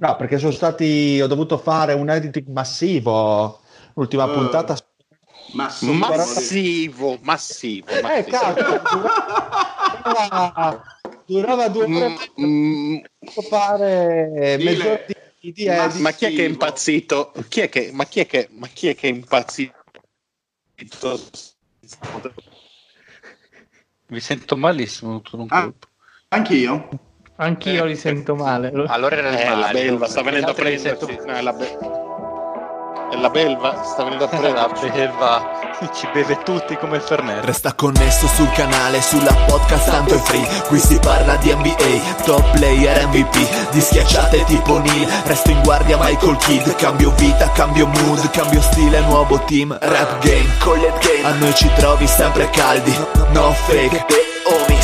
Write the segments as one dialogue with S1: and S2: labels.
S1: No, perché sono stati, ho dovuto fare un editing massivo. L'ultima
S2: Uh,
S1: puntata.
S2: Massivo.
S3: Massivo, massivo.
S1: Eh,
S3: massivo.
S1: cazzo, durava, durava due ore
S3: Mm, mm,
S1: per fare
S2: Dile.
S1: mezz'ora di, di
S2: Ma-
S1: editing.
S3: ma chi è che è impazzito? Chi è che, ma chi è che, ma chi è che è impazzito? Vi sento malissimo tutto un
S2: Ah. Anch'io.
S4: Anch'io li sento male. Lo-
S5: Allora era il
S3: Eh, la
S5: Mario.
S3: belva sta venendo a prenderci. No, è la, be- è la belva sta venendo a
S5: La
S3: prenderci.
S5: belva ci beve tutti come il Fernet.
S6: Resta connesso sul canale, sulla podcast tanto è free Qui si parla di NBA, top player MVP Di schiacciate tipo Neil, resto in guardia Michael Kidd Cambio vita, cambio mood, cambio stile, nuovo team Rap game, collet game, a noi ci trovi sempre caldi No fake,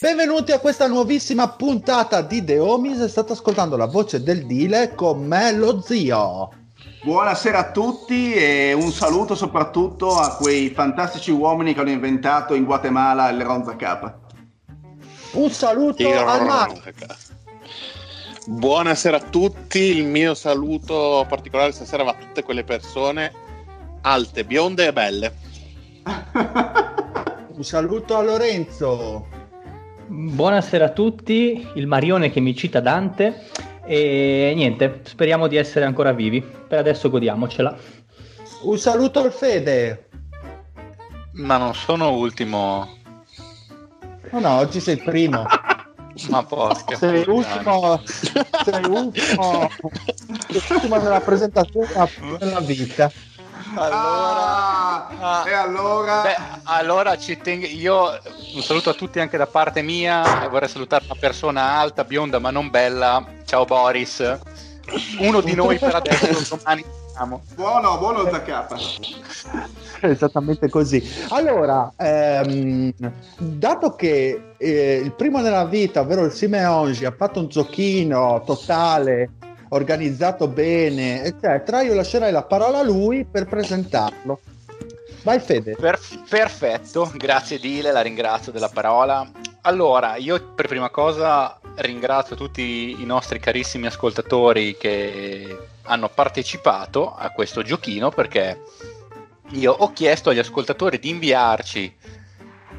S1: Benvenuti a questa nuovissima puntata di The Homies. State ascoltando la voce del Dile con me, lo zio.
S2: Buonasera a tutti e un saluto soprattutto a quei fantastici uomini che hanno inventato in Guatemala il Ronza K.
S1: Un saluto al Mario.
S3: Buonasera a tutti, il mio saluto particolare stasera va a tutte quelle persone alte, bionde e belle.
S1: Un saluto a Lorenzo.
S4: Buonasera a tutti, il Marione che mi cita Dante e niente, speriamo di essere ancora vivi. Per adesso godiamocela.
S1: Un saluto al Fede.
S5: Ma non sono ultimo.
S1: No, no, oggi sei il primo.
S5: Ma porca.
S1: Sei ultimo, sei ultimo, ultimo nella presentazione della vita.
S5: Allora,
S2: Ah, e allora
S5: beh, allora ci tengo. Io un saluto a tutti anche da parte mia. e Vorrei salutare una persona alta, bionda, ma non bella. Ciao Boris. Uno di noi per adesso, domani siamo.
S2: buono, buono il K.
S1: Esattamente così. Allora, ehm, dato che eh, il primo nella vita, ovvero il Simeongi, ha fatto un giochino totale, organizzato bene, eccetera, io lascerei la parola a lui per presentarlo. Vai Fede.
S5: Per- perfetto, grazie Dile, la ringrazio della parola. Allora, io per prima cosa ringrazio tutti i nostri carissimi ascoltatori che hanno partecipato a questo giochino perché io ho chiesto agli ascoltatori di inviarci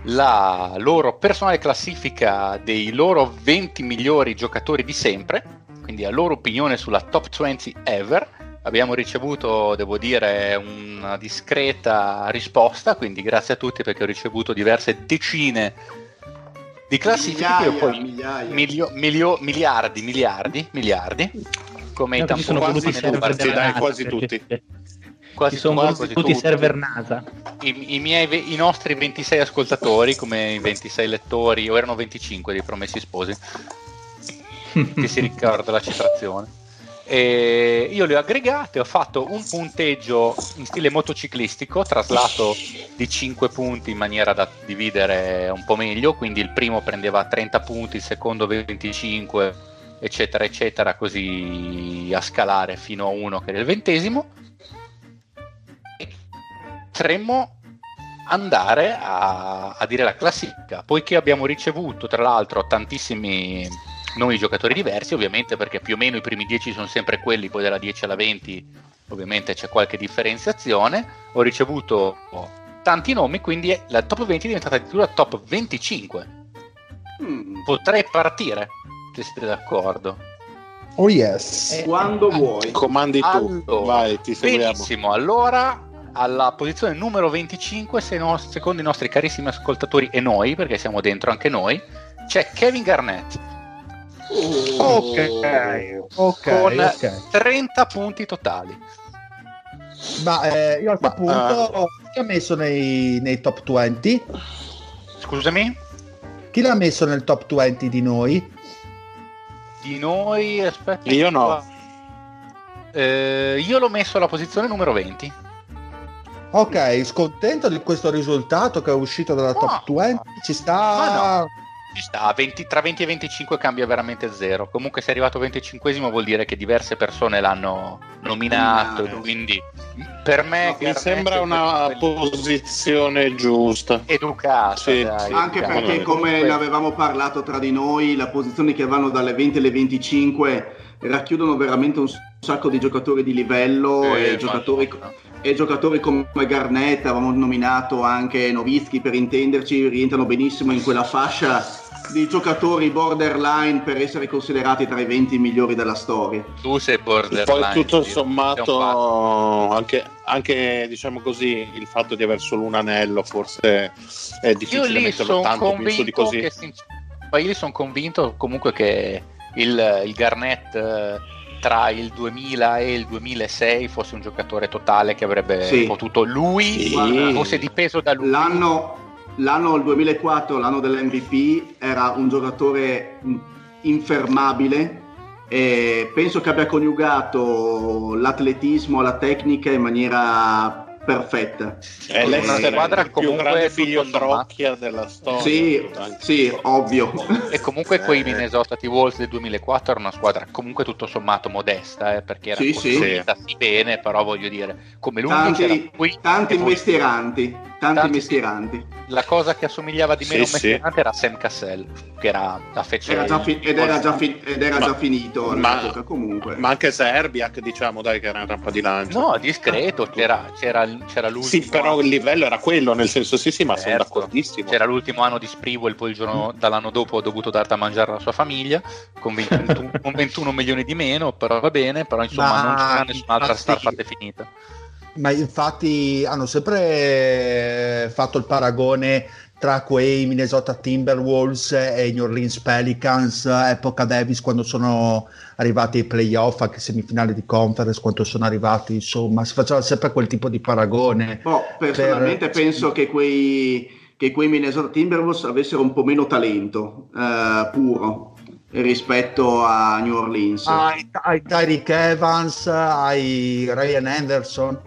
S5: la loro personale classifica dei loro 20 migliori giocatori di sempre, quindi la loro opinione sulla top 20 ever. Abbiamo ricevuto, devo dire, una discreta risposta, quindi grazie a tutti perché ho ricevuto diverse decine di classifiche.
S2: Migliaia,
S5: poi
S2: migliaia.
S5: milio- milio- miliardi, miliardi, miliardi, come i
S4: No, sono
S5: tamponi
S4: voluti
S5: nelle
S4: server
S5: partite,
S4: della
S3: dai,
S4: NASA,
S3: quasi tutti.
S5: quasi
S4: sono
S5: quasi
S4: tutti i
S5: tutti.
S4: server NASA.
S5: I, i miei, i nostri 26 ascoltatori, come i 26 lettori, o erano 25 dei promessi sposi, che si ricorda la citazione. E io le ho aggregate, ho fatto un punteggio in stile motociclistico, traslato di 5 punti in maniera da dividere un po' meglio, quindi il primo prendeva 30 punti, il secondo 25, eccetera, eccetera, così a scalare fino a uno che era il ventesimo. E potremmo andare a, a dire la classifica, poiché abbiamo ricevuto tra l'altro tantissimi nomi di giocatori diversi, ovviamente perché più o meno i primi 10 sono sempre quelli, poi dalla 10 alla 20 ovviamente c'è qualche differenziazione, ho ricevuto tanti nomi, quindi la top 20 è diventata addirittura top 25.
S2: Mm,
S5: Potrei partire, se siete d'accordo.
S1: Oh yes.
S4: Eh,
S2: Quando
S4: eh,
S2: vuoi.
S3: Comandi tu,
S5: Allora,
S3: vai, ti seguiamo.
S5: Benissimo, allora alla posizione numero 25, se no- secondo i nostri carissimi ascoltatori e noi, perché siamo dentro anche noi, c'è Kevin Garnett
S1: Ok, ok,
S5: con
S1: ok.
S5: 30 punti totali.
S1: Ma eh, io a questo punto chi l'ha messo nei, nei top 20?
S5: Scusami?
S1: Chi l'ha messo nel top 20 di noi?
S5: Di noi, aspetta.
S3: Io no.
S5: Eh, io l'ho messo alla posizione numero 20.
S1: Ok, scontento di questo risultato che è uscito dalla
S5: No.
S1: top 20? Ci sta...
S5: Ma Ci sta, 20 tra 20 e 25 cambia veramente zero. Comunque, se è arrivato 25 vuol dire che diverse persone l'hanno nominato.
S2: Nominato.
S5: Quindi, per me,
S3: Mi sembra una
S5: quello
S3: posizione giusta.
S5: educata.
S3: Sì,
S5: dai.
S2: Anche
S5: educata.
S2: perché, come ne avevamo parlato tra di noi, le posizioni che vanno dalle 20 alle 25 racchiudono veramente un sacco di giocatori di livello
S5: Eh,
S2: e, giocatori, e giocatori come Garnett, avevamo nominato anche Novitsky per intenderci, rientrano benissimo in quella fascia di giocatori borderline per essere considerati tra i 20 migliori della storia.
S5: Tu sei borderline.
S3: Poi tutto sommato, anche, anche diciamo così, il fatto di aver solo un anello forse è difficile metterlo tanto più di
S5: convinto
S3: così.
S5: che ma io sono convinto comunque che il, il Garnett eh, tra il 2000 e il 2006 fosse un giocatore totale che avrebbe
S2: Sì.
S5: potuto lui
S3: Sì.
S5: fosse dipeso da lui
S2: L'anno, l'anno il 2004, l'anno dell'MVP, era un giocatore infermabile e penso che abbia coniugato l'atletismo, la tecnica in maniera perfetta.
S3: È
S2: Una
S3: l'Ester
S5: squadra
S3: più
S5: comunque
S3: grande figlio. Trocchia della storia.
S2: Sì, sì, ovvio.
S5: e comunque quei
S3: Eh.
S5: Minnesota T-Wolves del 2004 erano una squadra comunque tutto sommato modesta eh, perché era
S2: Sì,
S5: costruita sì bene però voglio dire come lui
S2: Tanti,
S5: qui
S2: tanti mestieranti, tanti
S5: Tanti-
S2: mestieranti.
S5: la cosa che assomigliava di meno
S3: Sì,
S5: a un mestierante era Sam Cassell che era la fece
S2: Era fi- ed era già, fi- ed era
S3: Ma-
S2: già finito
S3: ma-
S2: all'epoca comunque.
S3: Ma anche Serbiak, diciamo, dai, che era in rampa di lancio.
S5: No, discreto, c'era, c'era, c'era l'ultimo
S3: Sì, però il livello era quello, nel senso sì, sì, ma sono
S5: Certo.
S3: d'accordissimo.
S5: C'era l'ultimo anno di Sprewell, poi il giorno dall'anno dopo ho dovuto dar da mangiare alla sua famiglia con 21, con 21 milioni di meno, però va bene, però insomma
S1: Ma
S5: non c'era nessun'altra
S1: infatti-
S5: star fatta e finita.
S1: Ma infatti hanno sempre fatto il paragone tra quei Minnesota Timberwolves e New Orleans Pelicans, epoca Davis, quando sono arrivati ai playoff, anche semifinali di conference, quando sono arrivati, insomma, si faceva sempre quel tipo di paragone.
S2: Boh, personalmente
S1: Per-
S2: penso che quei, che quei Minnesota Timberwolves avessero un po' meno talento eh, puro rispetto a New Orleans.
S1: Ai, ai Tyreek Evans, ai Ryan Anderson.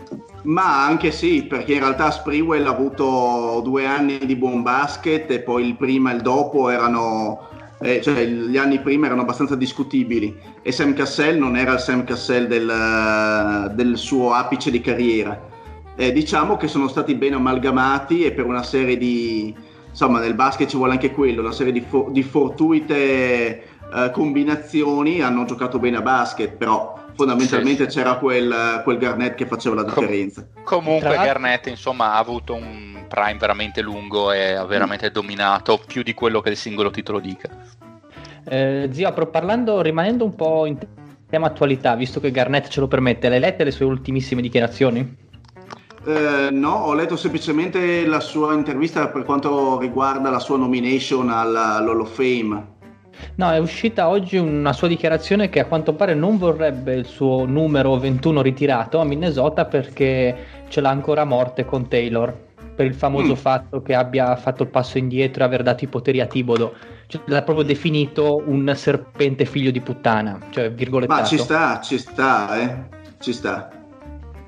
S2: Ma anche sì, perché in realtà Sprewell ha avuto due anni di buon basket e poi il prima e il dopo erano, eh, cioè gli anni prima erano abbastanza discutibili e Sam Cassell non era il Sam Cassell del, del suo apice di carriera. Eh, diciamo che sono stati ben amalgamati e per una serie di, insomma nel basket ci vuole anche quello, una serie di, fo- di fortuite eh, combinazioni hanno giocato bene a basket, però fondamentalmente
S5: Sì, sì.
S2: c'era quel, quel Garnett che faceva la
S5: Com-
S2: differenza.
S5: Comunque Garnett insomma ha avuto un prime veramente lungo e ha veramente dominato più di quello che il singolo titolo dica.
S4: Eh, zio, però parlando, rimanendo un po' in tema attualità, visto che Garnett ce lo permette, le lette le sue ultimissime dichiarazioni?
S2: Eh, no, ho letto semplicemente la sua intervista per quanto riguarda la sua nomination all'Hall of Fame.
S4: No, è uscita oggi una sua dichiarazione che a quanto pare non vorrebbe il suo numero 21 ritirato a Minnesota perché ce l'ha ancora a morte con Taylor per il famoso
S2: Mm.
S4: fatto che abbia fatto il passo indietro e aver dato i poteri a Thibodeau. Cioè, l'ha proprio definito un serpente figlio di puttana, cioè virgolettato.
S2: Ma ci sta, ci sta, eh. Ci sta.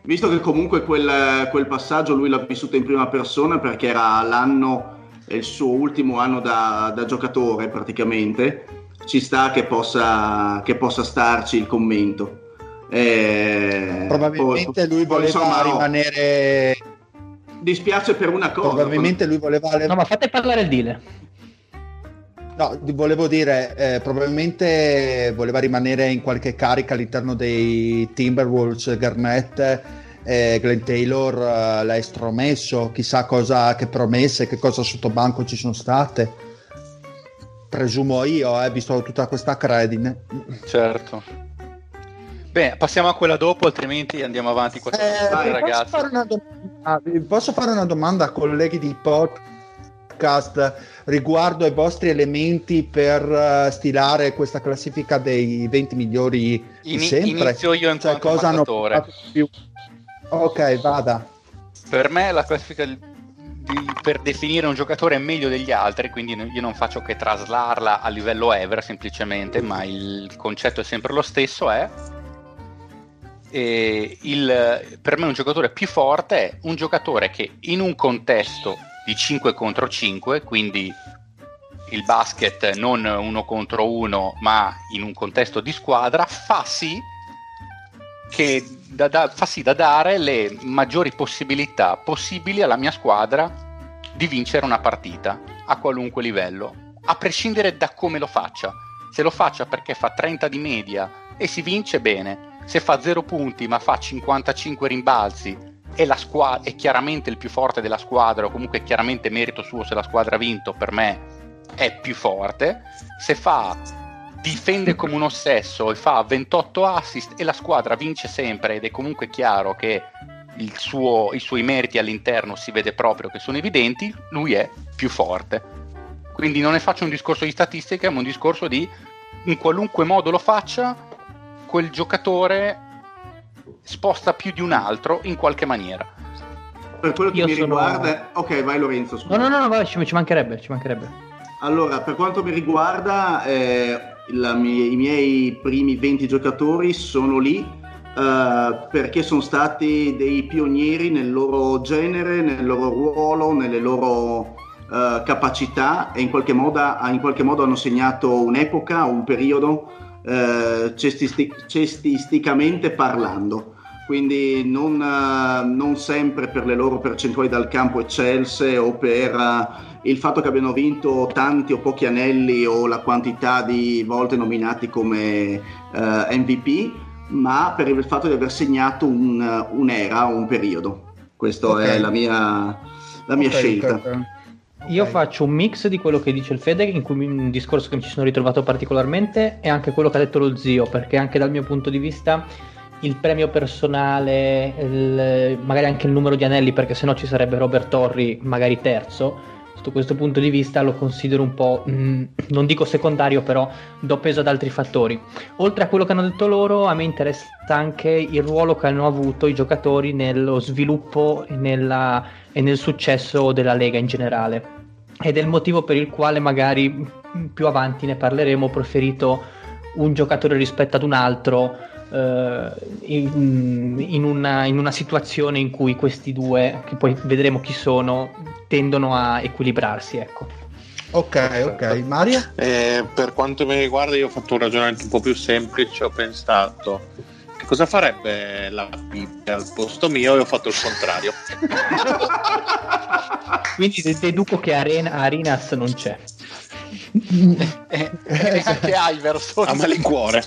S2: Visto che comunque quel, quel passaggio lui l'ha vissuto in prima persona perché era l'anno, è il suo ultimo anno da, da giocatore praticamente, ci sta che possa, che possa starci il commento. Eh,
S1: Probabilmente
S2: poi-
S1: lui voleva
S2: insomma,
S1: rimanere.
S2: Dispiace per una cosa.
S1: Probabilmente lui voleva.
S4: No, ma fate parlare il dealer.
S1: No, volevo dire, eh, probabilmente voleva rimanere in qualche carica all'interno dei Timberwolves, Garnett, eh, Glenn Taylor eh, l'ha estromesso, chissà cosa, che promesse, che cosa sotto banco ci sono state. Presumo io, eh, visto tutta questa credine.
S5: Certo. Bene, passiamo a quella dopo, altrimenti andiamo avanti qua.
S1: Eh,
S5: Vai,
S1: posso,
S5: ragazzi.
S1: fare una domanda, posso fare una domanda a colleghi di podcast riguardo ai vostri elementi per eh, stilare questa classifica dei 20 migliori di
S5: Ini-
S1: sempre?
S5: inizio io in
S1: Cioè, cosa hanno più? Ok, vada.
S5: Per me la classifica di- per definire un giocatore meglio degli altri, quindi io non faccio che traslarla a livello ever semplicemente, ma il concetto è sempre lo stesso, è il- per me un giocatore più forte è un giocatore che in un contesto di 5 contro 5, quindi il basket non uno contro uno, ma in un contesto di squadra, fa sì che da, da- fa sì da dare le maggiori possibilità possibili alla mia squadra di vincere una partita a qualunque livello, a prescindere da come lo faccia. Se lo faccia perché fa 30 di media e si vince bene, se fa 0 punti ma fa 55 rimbalzi e la squadra è chiaramente il più forte della squadra o comunque è chiaramente merito suo se la squadra ha vinto, per me è più forte. Se fa difende come un ossesso e fa 28 assist e la squadra vince sempre ed è comunque chiaro che il suo- i suoi meriti all'interno si vede proprio che sono evidenti, lui è più forte. Quindi non ne faccio un discorso di statistica, ma un discorso di in qualunque modo lo faccia, quel giocatore sposta più di un altro in qualche maniera.
S2: Per quello che
S4: Io
S2: mi
S4: sono-
S2: riguarda... Ok, vai Lorenzo, scusa.
S4: No, no, no, no, vai, ci, ci mancherebbe, ci mancherebbe.
S2: Allora, per quanto mi riguarda, eh, mie- i miei primi 20 giocatori sono lì eh, perché sono stati dei pionieri nel loro genere, nel loro ruolo, nelle loro eh, capacità e in qualche, modo, in qualche modo hanno segnato un'epoca, un periodo eh, cestisti- cestisticamente parlando. Quindi non, non sempre per le loro percentuali dal campo eccelse o per il fatto che abbiano vinto tanti o pochi anelli o la quantità di volte nominati come eh, MVP, ma per il fatto di aver segnato un- un'era, un periodo. Questa
S1: Ok.
S2: è la mia, la mia
S1: Ok,
S2: scelta.
S1: ok.
S4: Io faccio un mix di quello che dice il Fede, in cui mi- un discorso che mi ci sono ritrovato particolarmente, e anche quello che ha detto lo zio, perché anche dal mio punto di vista il premio personale, il- magari anche il numero di anelli, perché sennò ci sarebbe Robert Torri magari terzo. Sotto questo punto di vista lo considero un po', mh, non dico secondario, però do peso ad altri fattori. Oltre a quello che hanno detto loro, a me interessa anche il ruolo che hanno avuto i giocatori nello sviluppo e, nella- e nel successo della Lega in generale. Ed è il motivo per il quale magari mh, più avanti ne parleremo, ho preferito un giocatore rispetto ad un altro in, in una, in una situazione in cui questi due, che poi vedremo chi sono, tendono a equilibrarsi. Ecco.
S1: Ok, ok. Maria?
S3: Eh, per quanto mi riguarda, io ho fatto un ragionamento un po' più semplice. Ho pensato che cosa farebbe la Bibbia al posto mio e ho fatto il contrario.
S4: Quindi de- deduco che Arena, Arinas non c'è.
S5: E, e anche Iverson.
S3: A malincuore,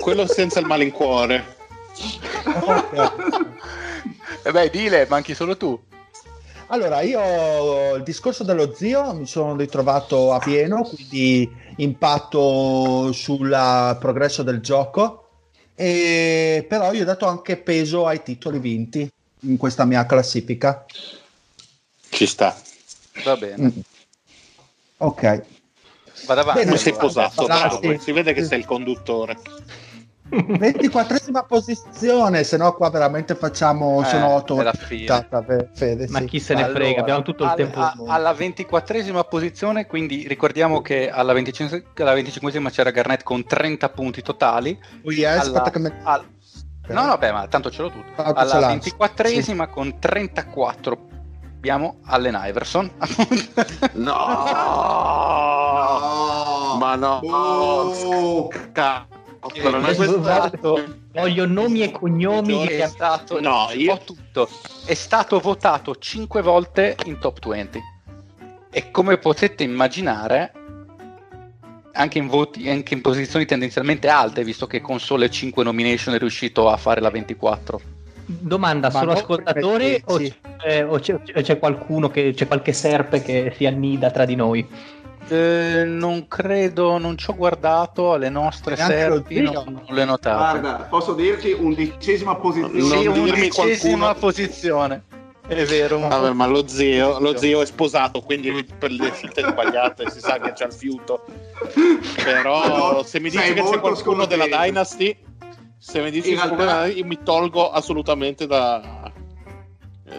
S3: quello senza il malincuore.
S5: E beh, dile, manchi solo tu.
S1: Allora, io il discorso dello zio mi sono ritrovato a pieno, quindi impatto sul progresso del gioco, e però io ho dato anche peso ai titoli vinti in questa mia classifica.
S3: Ci sta.
S5: Va bene.
S1: Mm. Ok,
S5: Vado avanti.
S1: Bene,
S3: sei posato,
S1: Bravo.
S3: Si vede che sei il conduttore.
S1: 24esima posizione, se no qua veramente facciamo,
S5: Eh,
S1: sono 8
S5: è la fine.
S1: Fede,
S4: Ma
S1: sì.
S4: chi se ne
S1: Allora,
S4: frega, abbiamo tutto il
S5: Al-
S4: tempo.
S5: a- alla 24esima posizione, quindi ricordiamo che alla 25, alla 25esima c'era Garnett con 30 punti totali.
S1: Oh yes,
S5: alla-
S1: aspetta che me-
S5: al- No, no, beh, ma tanto ce l'ho tutto. Alla
S1: l'hai,
S5: 24esima con 34 abbiamo Allen Iverson.
S3: No!
S2: No!
S3: Ma no!
S2: Oh!
S3: Cazzo, non è questo-
S4: voglio, nomi e cognomi.
S5: è stato
S3: No, io-
S5: ho tutto. È stato votato 5 volte in top 20. E come potete immaginare, anche in, voti, anche in posizioni tendenzialmente alte, visto che con sole 5 nomination è riuscito a fare la 24.
S4: Domanda,
S1: Ma
S4: sono
S1: non
S4: ascoltatori o
S1: permettersi.
S4: c'è, o c'è- o c'è qualcuno che c'è qualche serpe che si annida tra di noi?
S5: Eh, non credo, non ci ho guardato alle nostre serpi, non, non le notate.
S2: Guarda, posso dirti undicesima posizione.
S5: Sì, undicesima
S3: qualcuno-
S5: posizione. È vero. ma-
S3: Vabbè, ma lo zio, lo zio è sposato, quindi per le scelte sbagliate si sa che c'è il fiuto. Però
S2: No,
S3: se mi
S2: sei
S3: dici che c'è qualcuno della
S2: scontento.
S3: Dynasty, se mi dici
S2: realtà-
S3: io mi tolgo assolutamente da,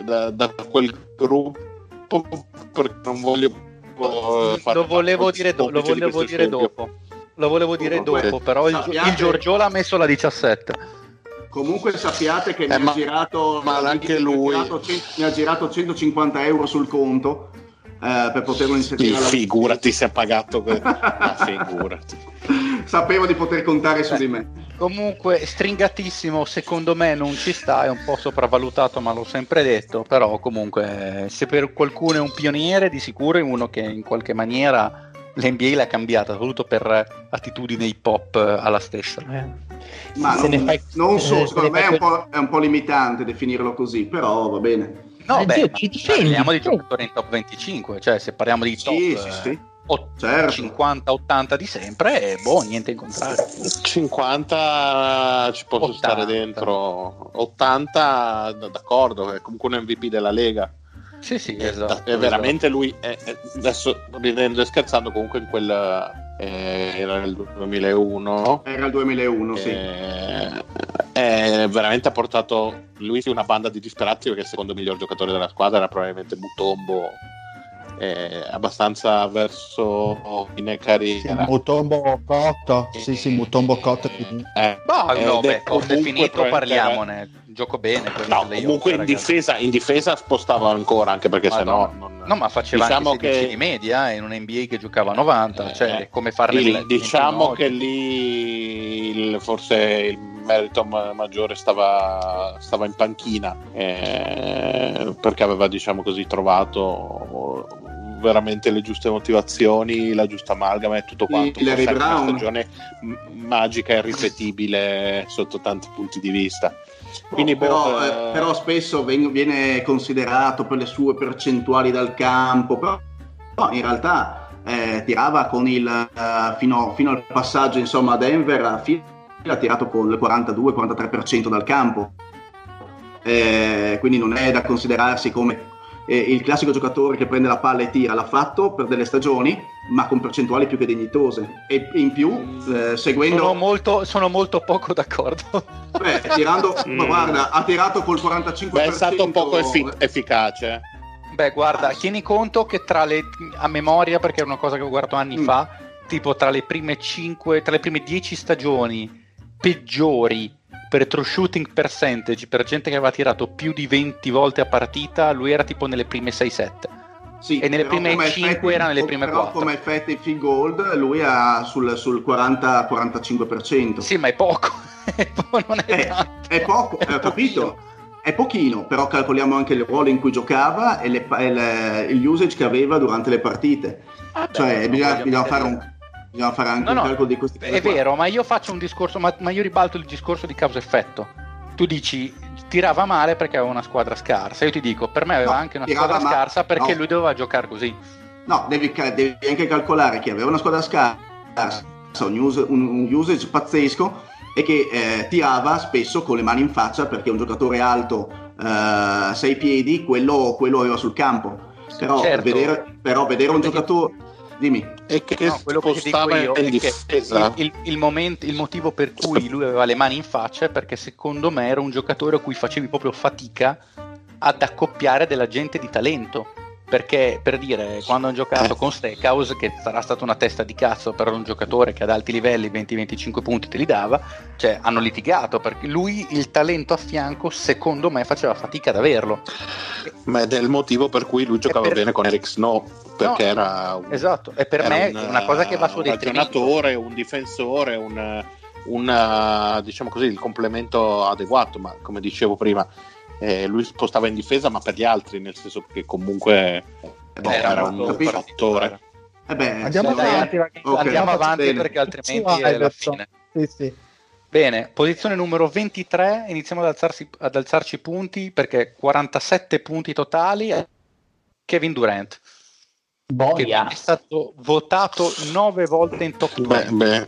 S3: da, da quel gruppo perché non voglio eh, fare
S5: lo volevo dire, do- lo
S3: di
S5: volevo
S3: questo
S5: dire dopo. Lo volevo dire
S2: Comunque,
S5: dopo, però il,
S2: sappiate-
S5: il Giorgiola ha messo la 17.
S2: Comunque sappiate che mi,
S3: Eh,
S2: ha
S3: ma-
S2: girato,
S3: ma anche
S2: mi ha
S3: lui.
S2: girato mi ha girato 150 euro sul conto eh, per poterlo inserire.
S3: Sì, figurati se ha pagato que- ma figurati
S2: Sapevo di poter contare su
S5: Beh.
S2: di me.
S5: Comunque, stringatissimo, secondo me non ci sta, è un po' sopravvalutato, ma l'ho sempre detto. Però, comunque, se per qualcuno è un pioniere, di sicuro è uno che in qualche maniera l'NBA l'ha cambiata, soprattutto per attitudine hip hop eh, alla stessa.
S4: Eh.
S2: Ma
S4: Se
S2: non,
S4: ne fai-
S2: non so,
S4: se
S2: secondo me è un, po', è un po' limitante definirlo così, però va bene.
S5: No,
S4: Eh,
S5: beh,
S4: Dio, ci difendi,
S5: parliamo di giocatori in top 25, cioè se parliamo di top
S2: Sì,
S5: eh,
S2: sì, sì.
S5: ot-
S2: Certo.
S5: 50-80 di sempre, è boh, niente in contrario.
S3: 50 ci posso
S5: 80.
S3: stare dentro 80 d- d'accordo è comunque un MVP della Lega
S5: Sì, sì,
S3: è,
S5: esatto.
S3: è veramente lui è- è- adesso ridendo e scherzando comunque in quel eh, era nel 2001
S2: Era il 2001, sì.
S3: Eh, è veramente ha portato lui sì una banda di disperati perché il secondo miglior giocatore della squadra era probabilmente Mutombo eh, abbastanza verso fine
S1: Sì,
S3: carriera
S1: Mutombo Cotto. Sì, sì, Mutombo Cotto.
S3: Eh,
S5: No,
S3: ed
S5: no,
S3: è
S5: beh,
S3: comunque
S5: finito parliamone. Gioco bene.
S3: No, comunque in difesa, in difesa spostava ancora, anche perché
S5: Madonna.
S3: sennò non...
S5: No, ma faceva
S3: diciamo
S5: anche 16
S3: che-
S5: di media eh, in un NBA che giocava a 90,
S3: Eh,
S5: cioè
S3: eh,
S5: come farne
S3: il-
S5: 20
S3: diciamo che lì il- forse il merito ma- maggiore stava, stava in panchina eh, perché aveva diciamo così trovato veramente le giuste motivazioni la giusta amalgama e tutto quanto
S2: Sì, Larry
S3: anche una
S2: Brown.
S3: stagione magica e irripetibile sotto tanti punti di vista quindi
S2: però,
S3: boh,
S2: eh,
S3: eh,
S2: però spesso ven- viene considerato per le sue percentuali dal campo, però no, in realtà eh, tirava con il eh, fino, fino al passaggio insomma a Denver a ha tirato con il 42-43% dal campo. Eh, quindi non è da considerarsi come eh, il classico giocatore che prende la palla e tira, l'ha fatto per delle stagioni, ma con percentuali più che dignitose. E in più, eh, seguendo
S5: Sono molto, sono molto poco d'accordo.
S2: Beh, tirando, ma
S3: Mm.
S2: guarda, ha tirato col 45%.
S3: beh, è stato poco effi- efficace
S5: Beh, guarda, tieni conto che tra le a memoria, perché è una cosa che ho guardato anni
S2: Mm.
S5: fa, tipo tra le prime 5, tra le prime 10 stagioni peggiori per true shooting percentage per gente che aveva tirato più di 20 volte a partita, lui era tipo nelle prime 6-7.
S2: Sì,
S5: e nelle prime
S2: come
S5: cinque
S2: effetti-
S5: era nelle prime
S2: però
S5: quattro.
S2: come effetti field goal lui ha sul, sul 40-45%.
S5: Sì, ma è poco. non è
S2: Eh,
S5: tanto.
S2: è poco,
S5: È
S2: ho capito.
S5: pochino.
S2: È pochino, però calcoliamo anche il ruolo in cui giocava e, le e le- il usage che aveva durante le partite.
S5: Vabbè,
S2: cioè,
S5: non
S2: bisogna, bisogna fare un, bisogna fare anche
S5: No,
S2: un
S5: no,
S2: calcolo di questi
S5: È
S2: qua.
S5: vero, ma io faccio un discorso, ma, ma io ribalto il discorso di causa-effetto. Tu dici tirava male perché aveva una squadra scarsa. Io ti dico, per me aveva
S2: No,
S5: anche una squadra
S2: ma-
S5: scarsa perché
S2: no.
S5: lui doveva giocare così.
S2: No, devi, devi anche calcolare che aveva una squadra scarsa, un, us- un- un usage pazzesco e che eh, tirava spesso con le mani in faccia perché un giocatore alto, 6 piedi, quello, quello aveva sul campo. Però,
S5: Certo.
S2: vedere, però vedere un giocatore... Dimmi.
S3: e che
S5: No, quello che dico io è che il, il- il momento- il motivo per cui lui aveva le mani in faccia è perché secondo me era un giocatore a cui facevi proprio fatica ad accoppiare della gente di talento. Perché per dire, quando hanno giocato
S3: Eh.
S5: con Steakhouse, che sarà stata una testa di cazzo per un giocatore che ad alti livelli 20-25 punti te li dava, cioè hanno litigato perché lui il talento a fianco, secondo me, faceva fatica ad averlo.
S3: ma ed è il motivo per cui lui giocava
S5: per-
S3: bene con Eric Snow perché
S5: No,
S3: era un,
S5: Esatto, e per me
S3: un,
S5: è una cosa che va su
S3: un ragionatore, un difensore, un, un, diciamo così, il complemento adeguato, ma come dicevo prima, eh, lui spostava in difesa ma per gli altri, nel senso che comunque boh,
S5: Era
S3: un
S2: capito.
S3: fattore.
S2: Eh beh,
S1: Andiamo
S5: dai,
S1: avanti, ragazzi.
S2: Ok.
S5: Andiamo avanti
S2: Bene.
S5: perché altrimenti è la fine.
S1: Sì, sì.
S5: Bene, posizione numero 23, iniziamo ad, alzarsi, ad alzarci i punti perché 47 punti totali. Kevin Durant. che
S4: Boia.
S5: è stato votato nove volte in top 20.
S3: Beh, beh,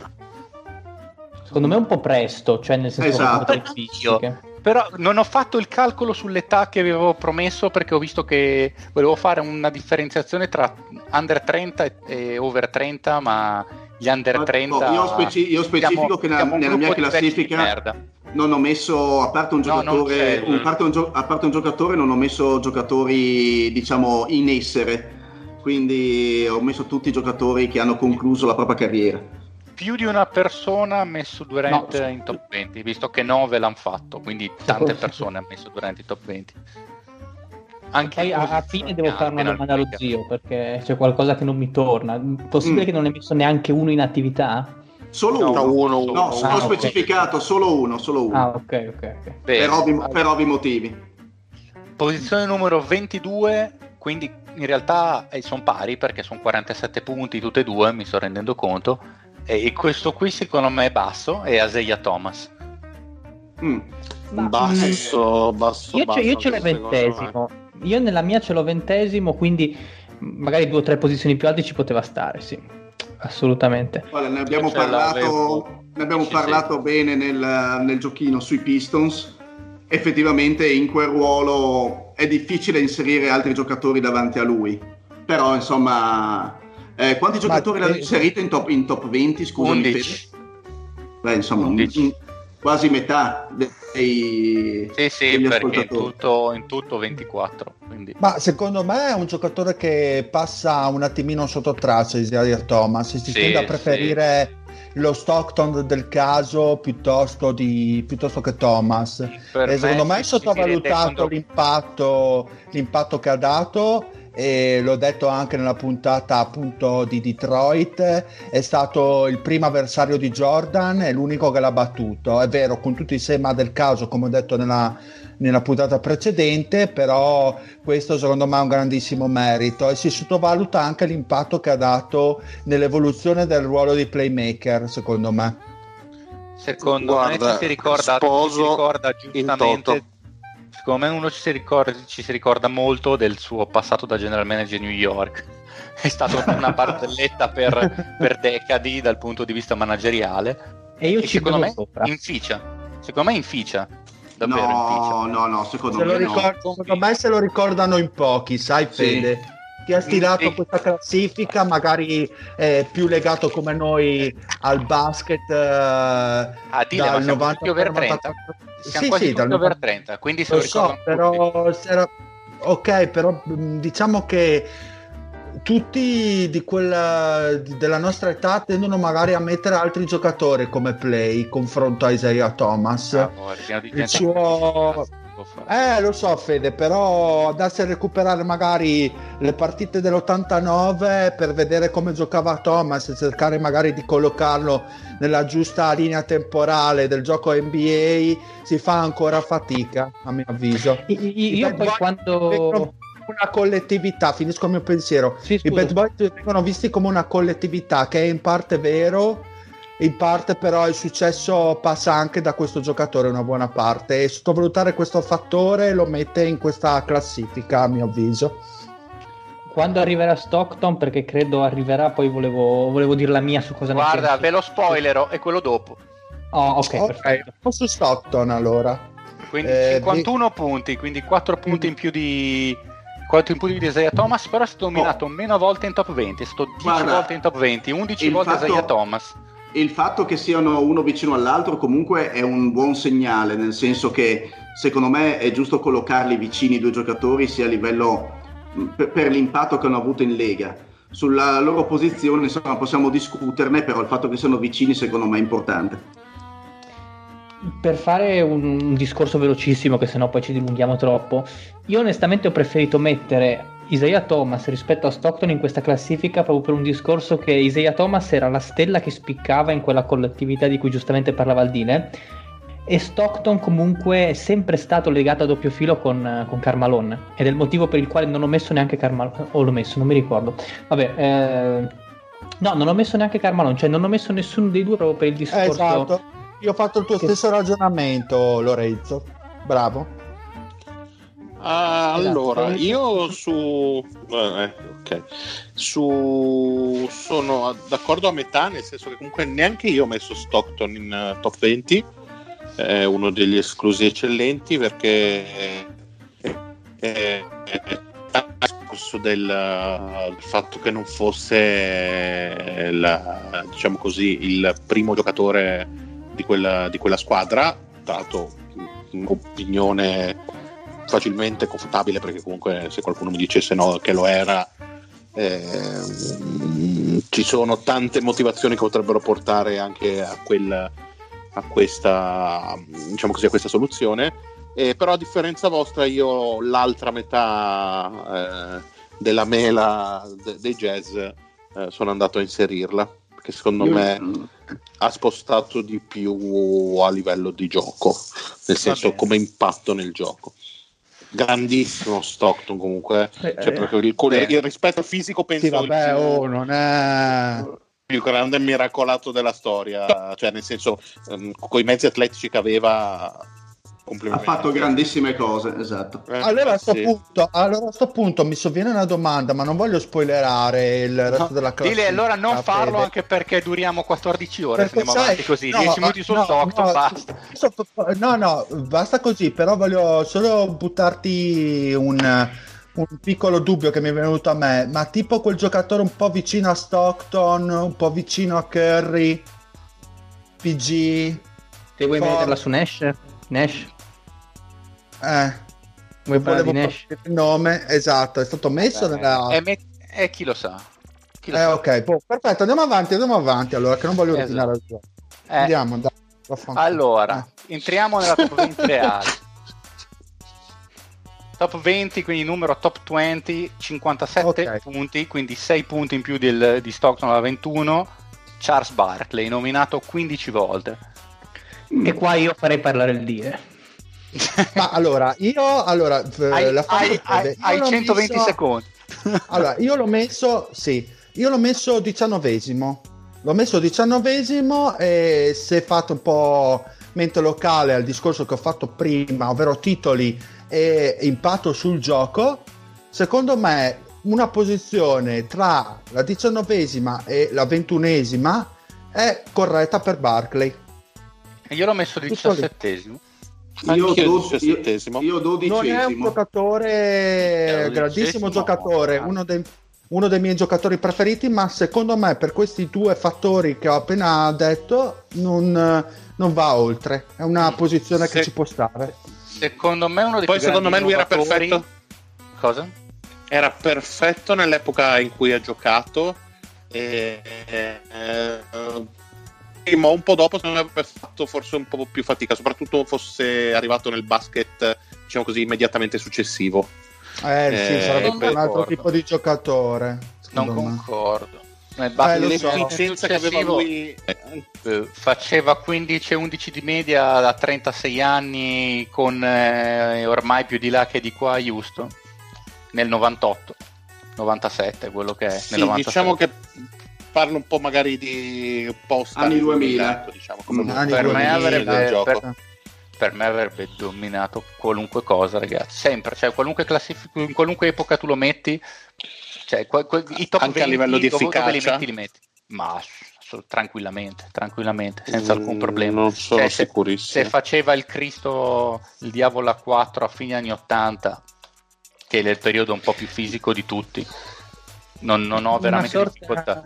S4: Secondo me è un po' presto, cioè nel senso
S2: Esatto.
S4: che.
S5: Però non ho fatto il calcolo sull'età che avevo promesso perché ho visto che volevo fare una differenziazione tra under 30 e, over 30, ma gli under
S2: Ma,
S5: 30
S2: oh, io speci- io specifico
S5: siamo-
S2: che nella- nella mia classifica-. Non ho messo, a parte un
S5: No,
S2: giocatore,
S5: il-
S2: un- parte un gio- a parte un giocatore, non ho messo giocatori, diciamo, in essere. Quindi ho messo tutti i giocatori che hanno concluso la propria carriera.
S5: Più di una persona ha messo Durant
S4: No.
S5: in top 20, visto che 9 l'hanno fatto, quindi tante
S4: Secondo-
S5: persone hanno messo Durant in top 20. Anche
S4: Poi a, fine devo fare una domanda allo zio perché c'è qualcosa che non mi torna. Possibile
S2: Mm.
S4: che non ne messo neanche uno in attività?
S2: Solo
S5: No,
S2: uno.
S3: uno,
S2: No,
S3: uno.
S2: ho
S4: Ah, ok.
S2: specificacato solo uno, solo uno.
S4: Ah, ok, ok, ok.
S5: Bene.
S2: per, ovvi, per ovvi motivi.
S5: Posizione numero 22, quindi in realtà sono pari perché sono 47 punti tutte e due, mi sto rendendo conto. E questo qui secondo me è basso, è Aseia Thomas.
S2: Mm.
S4: Ma-
S3: basso, basso,
S4: Io,
S3: basso.
S4: ce, io ce l'ho ventesimo. Io nella mia ce l'ho ventesimo, quindi magari due o tre posizioni più alte ci poteva stare, sì. Assolutamente.
S2: Guarda, ne abbiamo
S5: l'avevo.
S2: parlato, ne abbiamo
S5: Sì,
S2: parlato bene nel, nel giochino sui Pistons. Effettivamente in quel ruolo è difficile inserire altri giocatori davanti a lui. Però insomma, eh, quanti giocatori l'hanno inserito in top, in top 20? Scusami,
S5: 11.
S2: Fede? Beh, insomma, un-
S5: 11.
S2: un- quasi metà dei,
S5: Sì, sì,
S2: degli
S5: perché in
S2: ascoltatori.
S5: tutto, in tutto 24. Quindi.
S1: Ma secondo me è un giocatore che passa un attimino sotto traccia Isaiah Thomas, si
S5: Sì,
S1: tende a
S5: sì.
S1: preferire lo Stockton del caso piuttosto, di, piuttosto che Thomas.
S5: Per
S1: E secondo me è sottovalutato
S5: ritengono-
S1: l'impatto, l'impatto che ha dato e l'ho detto anche nella puntata appunto di Detroit. È stato il primo avversario di Jordan e l'unico che l'ha battuto. È vero con tutti i sema del caso come ho detto nella, nella puntata precedente però questo secondo me è un grandissimo merito. E si sottovaluta anche l'impatto che ha dato nell'evoluzione del ruolo di playmaker secondo me.
S5: Secondo
S3: Guarda,
S5: me ci si ricorda,
S3: sposo
S5: ci si ricorda
S3: in
S5: giustamente. Secondo me uno ci si, ricorda, ci si ricorda molto del suo passato da general manager New York. È stato una barzelletta per, per decadi dal punto di vista manageriale.
S4: E io
S5: E
S4: ci
S5: secondo me
S4: sopra.
S5: inficia. Secondo me inficia. Davvero inficia.
S2: No, no, no, secondo
S1: Se lo
S2: me no.
S1: ricordo- secondo me se lo ricordano in pochi, sai
S2: Sì.
S1: Chi ha stilato questa classifica magari è più legato come noi al basket eh,
S5: A dire,
S1: dal
S5: ma siamo
S1: 90
S5: tutti over
S1: per
S5: 30.
S1: 94.
S5: Siamo
S1: Sì, sì, dal
S5: over
S1: 90.
S5: 30, quindi se
S1: Lo
S5: lo
S1: so, però era- ok, però mh, diciamo che tutti di quella, della nostra età tendono magari a mettere altri giocatori come play confronto a Isaiah Thomas.
S5: Ah,
S1: il suo-. Eh, lo so, Fede, però andarsi a recuperare magari le partite dell'89 per vedere come giocava Thomas e cercare magari di collocarlo nella giusta linea temporale del gioco NBA si fa ancora fatica, a mio avviso.
S4: I- i- Io poi quando...
S1: Una collettività, finisco il mio pensiero.
S4: Sì,
S1: I. Bad Boys vengono visti come una collettività che è in parte vero, in parte però il successo passa anche da questo giocatore una buona parte e sottovalutare questo fattore lo mette in questa classifica a mio avviso.
S4: Quando arriverà Stockton, perché credo arriverà, poi volevo, volevo dire la mia su cosa ne
S5: Guarda, ve lo spoilero, è quello dopo.
S4: Oh, ok,
S1: Ok,
S4: perfetto.
S1: posso Stockton allora.
S5: Quindi
S1: Eh,
S5: 51 punti, quindi 4 punti in più di 4 punti di Isaiah Thomas, però è stato nominato meno volte in top 20, è stato 10
S2: Guarda,
S5: volte in top 20, 11
S2: il
S5: volte
S2: fatto-
S5: Isaiah Thomas.
S2: Il fatto che siano uno vicino all'altro comunque è un buon segnale, nel senso che secondo me è giusto collocarli vicini i due giocatori sia a livello per, per l'impatto che hanno avuto in Lega. Sulla loro posizione insomma possiamo discuterne, però il fatto che siano vicini secondo me è importante.
S4: Per fare un, un discorso velocissimo, che sennò poi ci dilunghiamo troppo, io onestamente ho preferito mettere Isaiah Thomas rispetto a Stockton in questa classifica proprio per un discorso che Isaiah Thomas era la stella che spiccava in quella collettività di cui giustamente parlava Aldine e Stockton comunque è sempre stato legato a doppio filo con, con Carmalone ed è il motivo per il quale non ho messo neanche Carmalone o l'ho messo, non mi ricordo. Vabbè eh, no non ho messo neanche Carmalone cioè non ho messo nessuno dei due proprio per il
S1: Eh,
S4: discorso
S1: esatto, io ho fatto il tuo
S4: Che-
S1: stesso ragionamento Lorenzo, bravo.
S3: Ah, allora, io su... eh, ok. Su... Sono d'accordo a metà, nel senso che comunque neanche io ho messo Stockton in eh, top 20, è uno degli esclusi eccellenti perché è, è, è discorso del, del fatto che non fosse la- diciamo così, il primo giocatore di quella, di quella squadra, l'altro un'opinione facilmente confutabile perché comunque se qualcuno mi dicesse no che lo era ehm, ci sono tante motivazioni che potrebbero portare anche a, quel, a questa diciamo così a questa soluzione Eh, però a differenza vostra io l'altra metà eh, della mela de- dei jazz eh, sono andato a inserirla perché secondo
S2: Io-
S3: me ha spostato di più a livello di gioco, nel senso come impatto nel gioco. Grandissimo Stockton comunque,
S4: Eh,
S3: cioè,
S4: eh,
S3: proprio il,
S2: beh.
S3: il rispetto fisico penso
S1: Sì, vabbè,
S3: il più,
S1: oh, non è...
S3: più grande miracolato della storia, cioè nel senso con i mezzi atletici che aveva
S2: Ha fatto grandissime cose, esatto.
S3: Eh,
S1: Allora a, sto
S3: sì.
S1: punto, allora a sto punto mi sovviene una domanda, ma non voglio spoilerare il resto
S5: No,
S1: della classe.
S5: Dile allora non farlo anche perché duriamo 14 ore se
S1: Perché
S5: andiamo
S1: sai-
S5: avanti così,
S1: no,
S5: 10 minuti sul
S1: no,
S5: Stockton,
S1: no,
S5: basta.
S1: No, no, basta così, però voglio solo buttarti un, un piccolo dubbio che mi è venuto a me, ma tipo quel giocatore un po' vicino a Stockton, un po' vicino a Curry, PG,
S4: Te vuoi metterla su Nash? Nash?
S1: Eh,
S4: parlare
S1: volevo il nome, esatto, è stato messo nella...
S5: E, me- e chi lo sa? Chi lo
S1: Eh,
S5: sa?
S1: ok, boh, perfetto, andiamo avanti, andiamo avanti allora, che non voglio
S5: Esatto.
S1: rovinare il gioco.
S5: Eh,
S1: Andiamo, dai.
S5: Allora,
S1: Eh.
S5: entriamo nella top 20 reale. Top 20, quindi numero top 20, 57
S1: Ok.
S5: punti, quindi 6 punti in più del- di Stockton alla 21. Charles Barkley, nominato 15 volte.
S4: E qua io farei parlare il dire.
S1: Ma allora, io allora,
S5: hai
S1: la
S5: hai- hai- hai
S1: l'ho
S5: 120
S1: messo-
S5: secondi.
S1: Allora, io l'ho messo, sì, io l'ho messo diciannovesimo. L'ho messo diciannovesimo e se fate un po' mente locale al discorso che ho fatto prima, ovvero titoli e impatto sul gioco, secondo me una posizione tra la diciannovesima e la ventunesima è corretta per Barclay.
S5: Io l'ho messo. 17esimo.
S2: Io, do- io, io
S1: Non è un
S2: dodicesimo.
S1: giocatore,
S5: un
S1: grandissimo
S5: dodicesimo,
S1: giocatore,
S5: ma-
S1: uno dei, uno dei miei giocatori preferiti, ma secondo me per questi due fattori che ho appena detto non, non va oltre. È una posizione che
S3: Se-
S1: ci può stare.
S5: Secondo me uno dei
S3: Poi
S5: più
S3: secondo me lui era perfetto.
S5: Cosa?
S3: Era perfetto nell'epoca in cui ha giocato. E, eh, prima o un po' dopo secondo me avrebbe fatto forse un po' più fatica, soprattutto fosse arrivato nel basket, diciamo così, immediatamente successivo.
S1: Eh,
S3: Eh,
S1: sì, sarebbe un altro
S5: concordo.
S1: tipo di giocatore.
S5: Non
S1: me.
S5: concordo. Nel
S1: Eh,
S5: basket
S1: lo so.
S3: L'efficienza che aveva lui
S5: eh, faceva 15-11 di media da 36 anni con eh, ormai più di là che di qua a Houston nel 98 97 quello che è
S3: Sì,
S5: nel 97.
S3: diciamo che parlo un po' magari di post
S2: Anni 2000.
S3: ecco, diciamo, come
S1: anni
S5: per me
S1: 2000,
S5: avrebbe
S3: il gioco.
S5: per, per me avrebbe dominato qualunque cosa ragazzi sempre cioè qualunque classifica in qualunque epoca tu lo metti cioè que- que- i top
S3: Anche a
S5: 20
S3: livello di
S5: dove li
S3: efficacia?
S5: metti li metti ma tranquillamente tranquillamente senza alcun
S3: Mm,
S5: problema
S3: Non sono
S5: Cioè, se-
S3: sicurissimo.
S5: se faceva il Cristo, il diavolo a 4 a fine anni 80, che è il periodo un po' più fisico di tutti, non, non ho veramente
S4: sorta-
S5: difficoltà.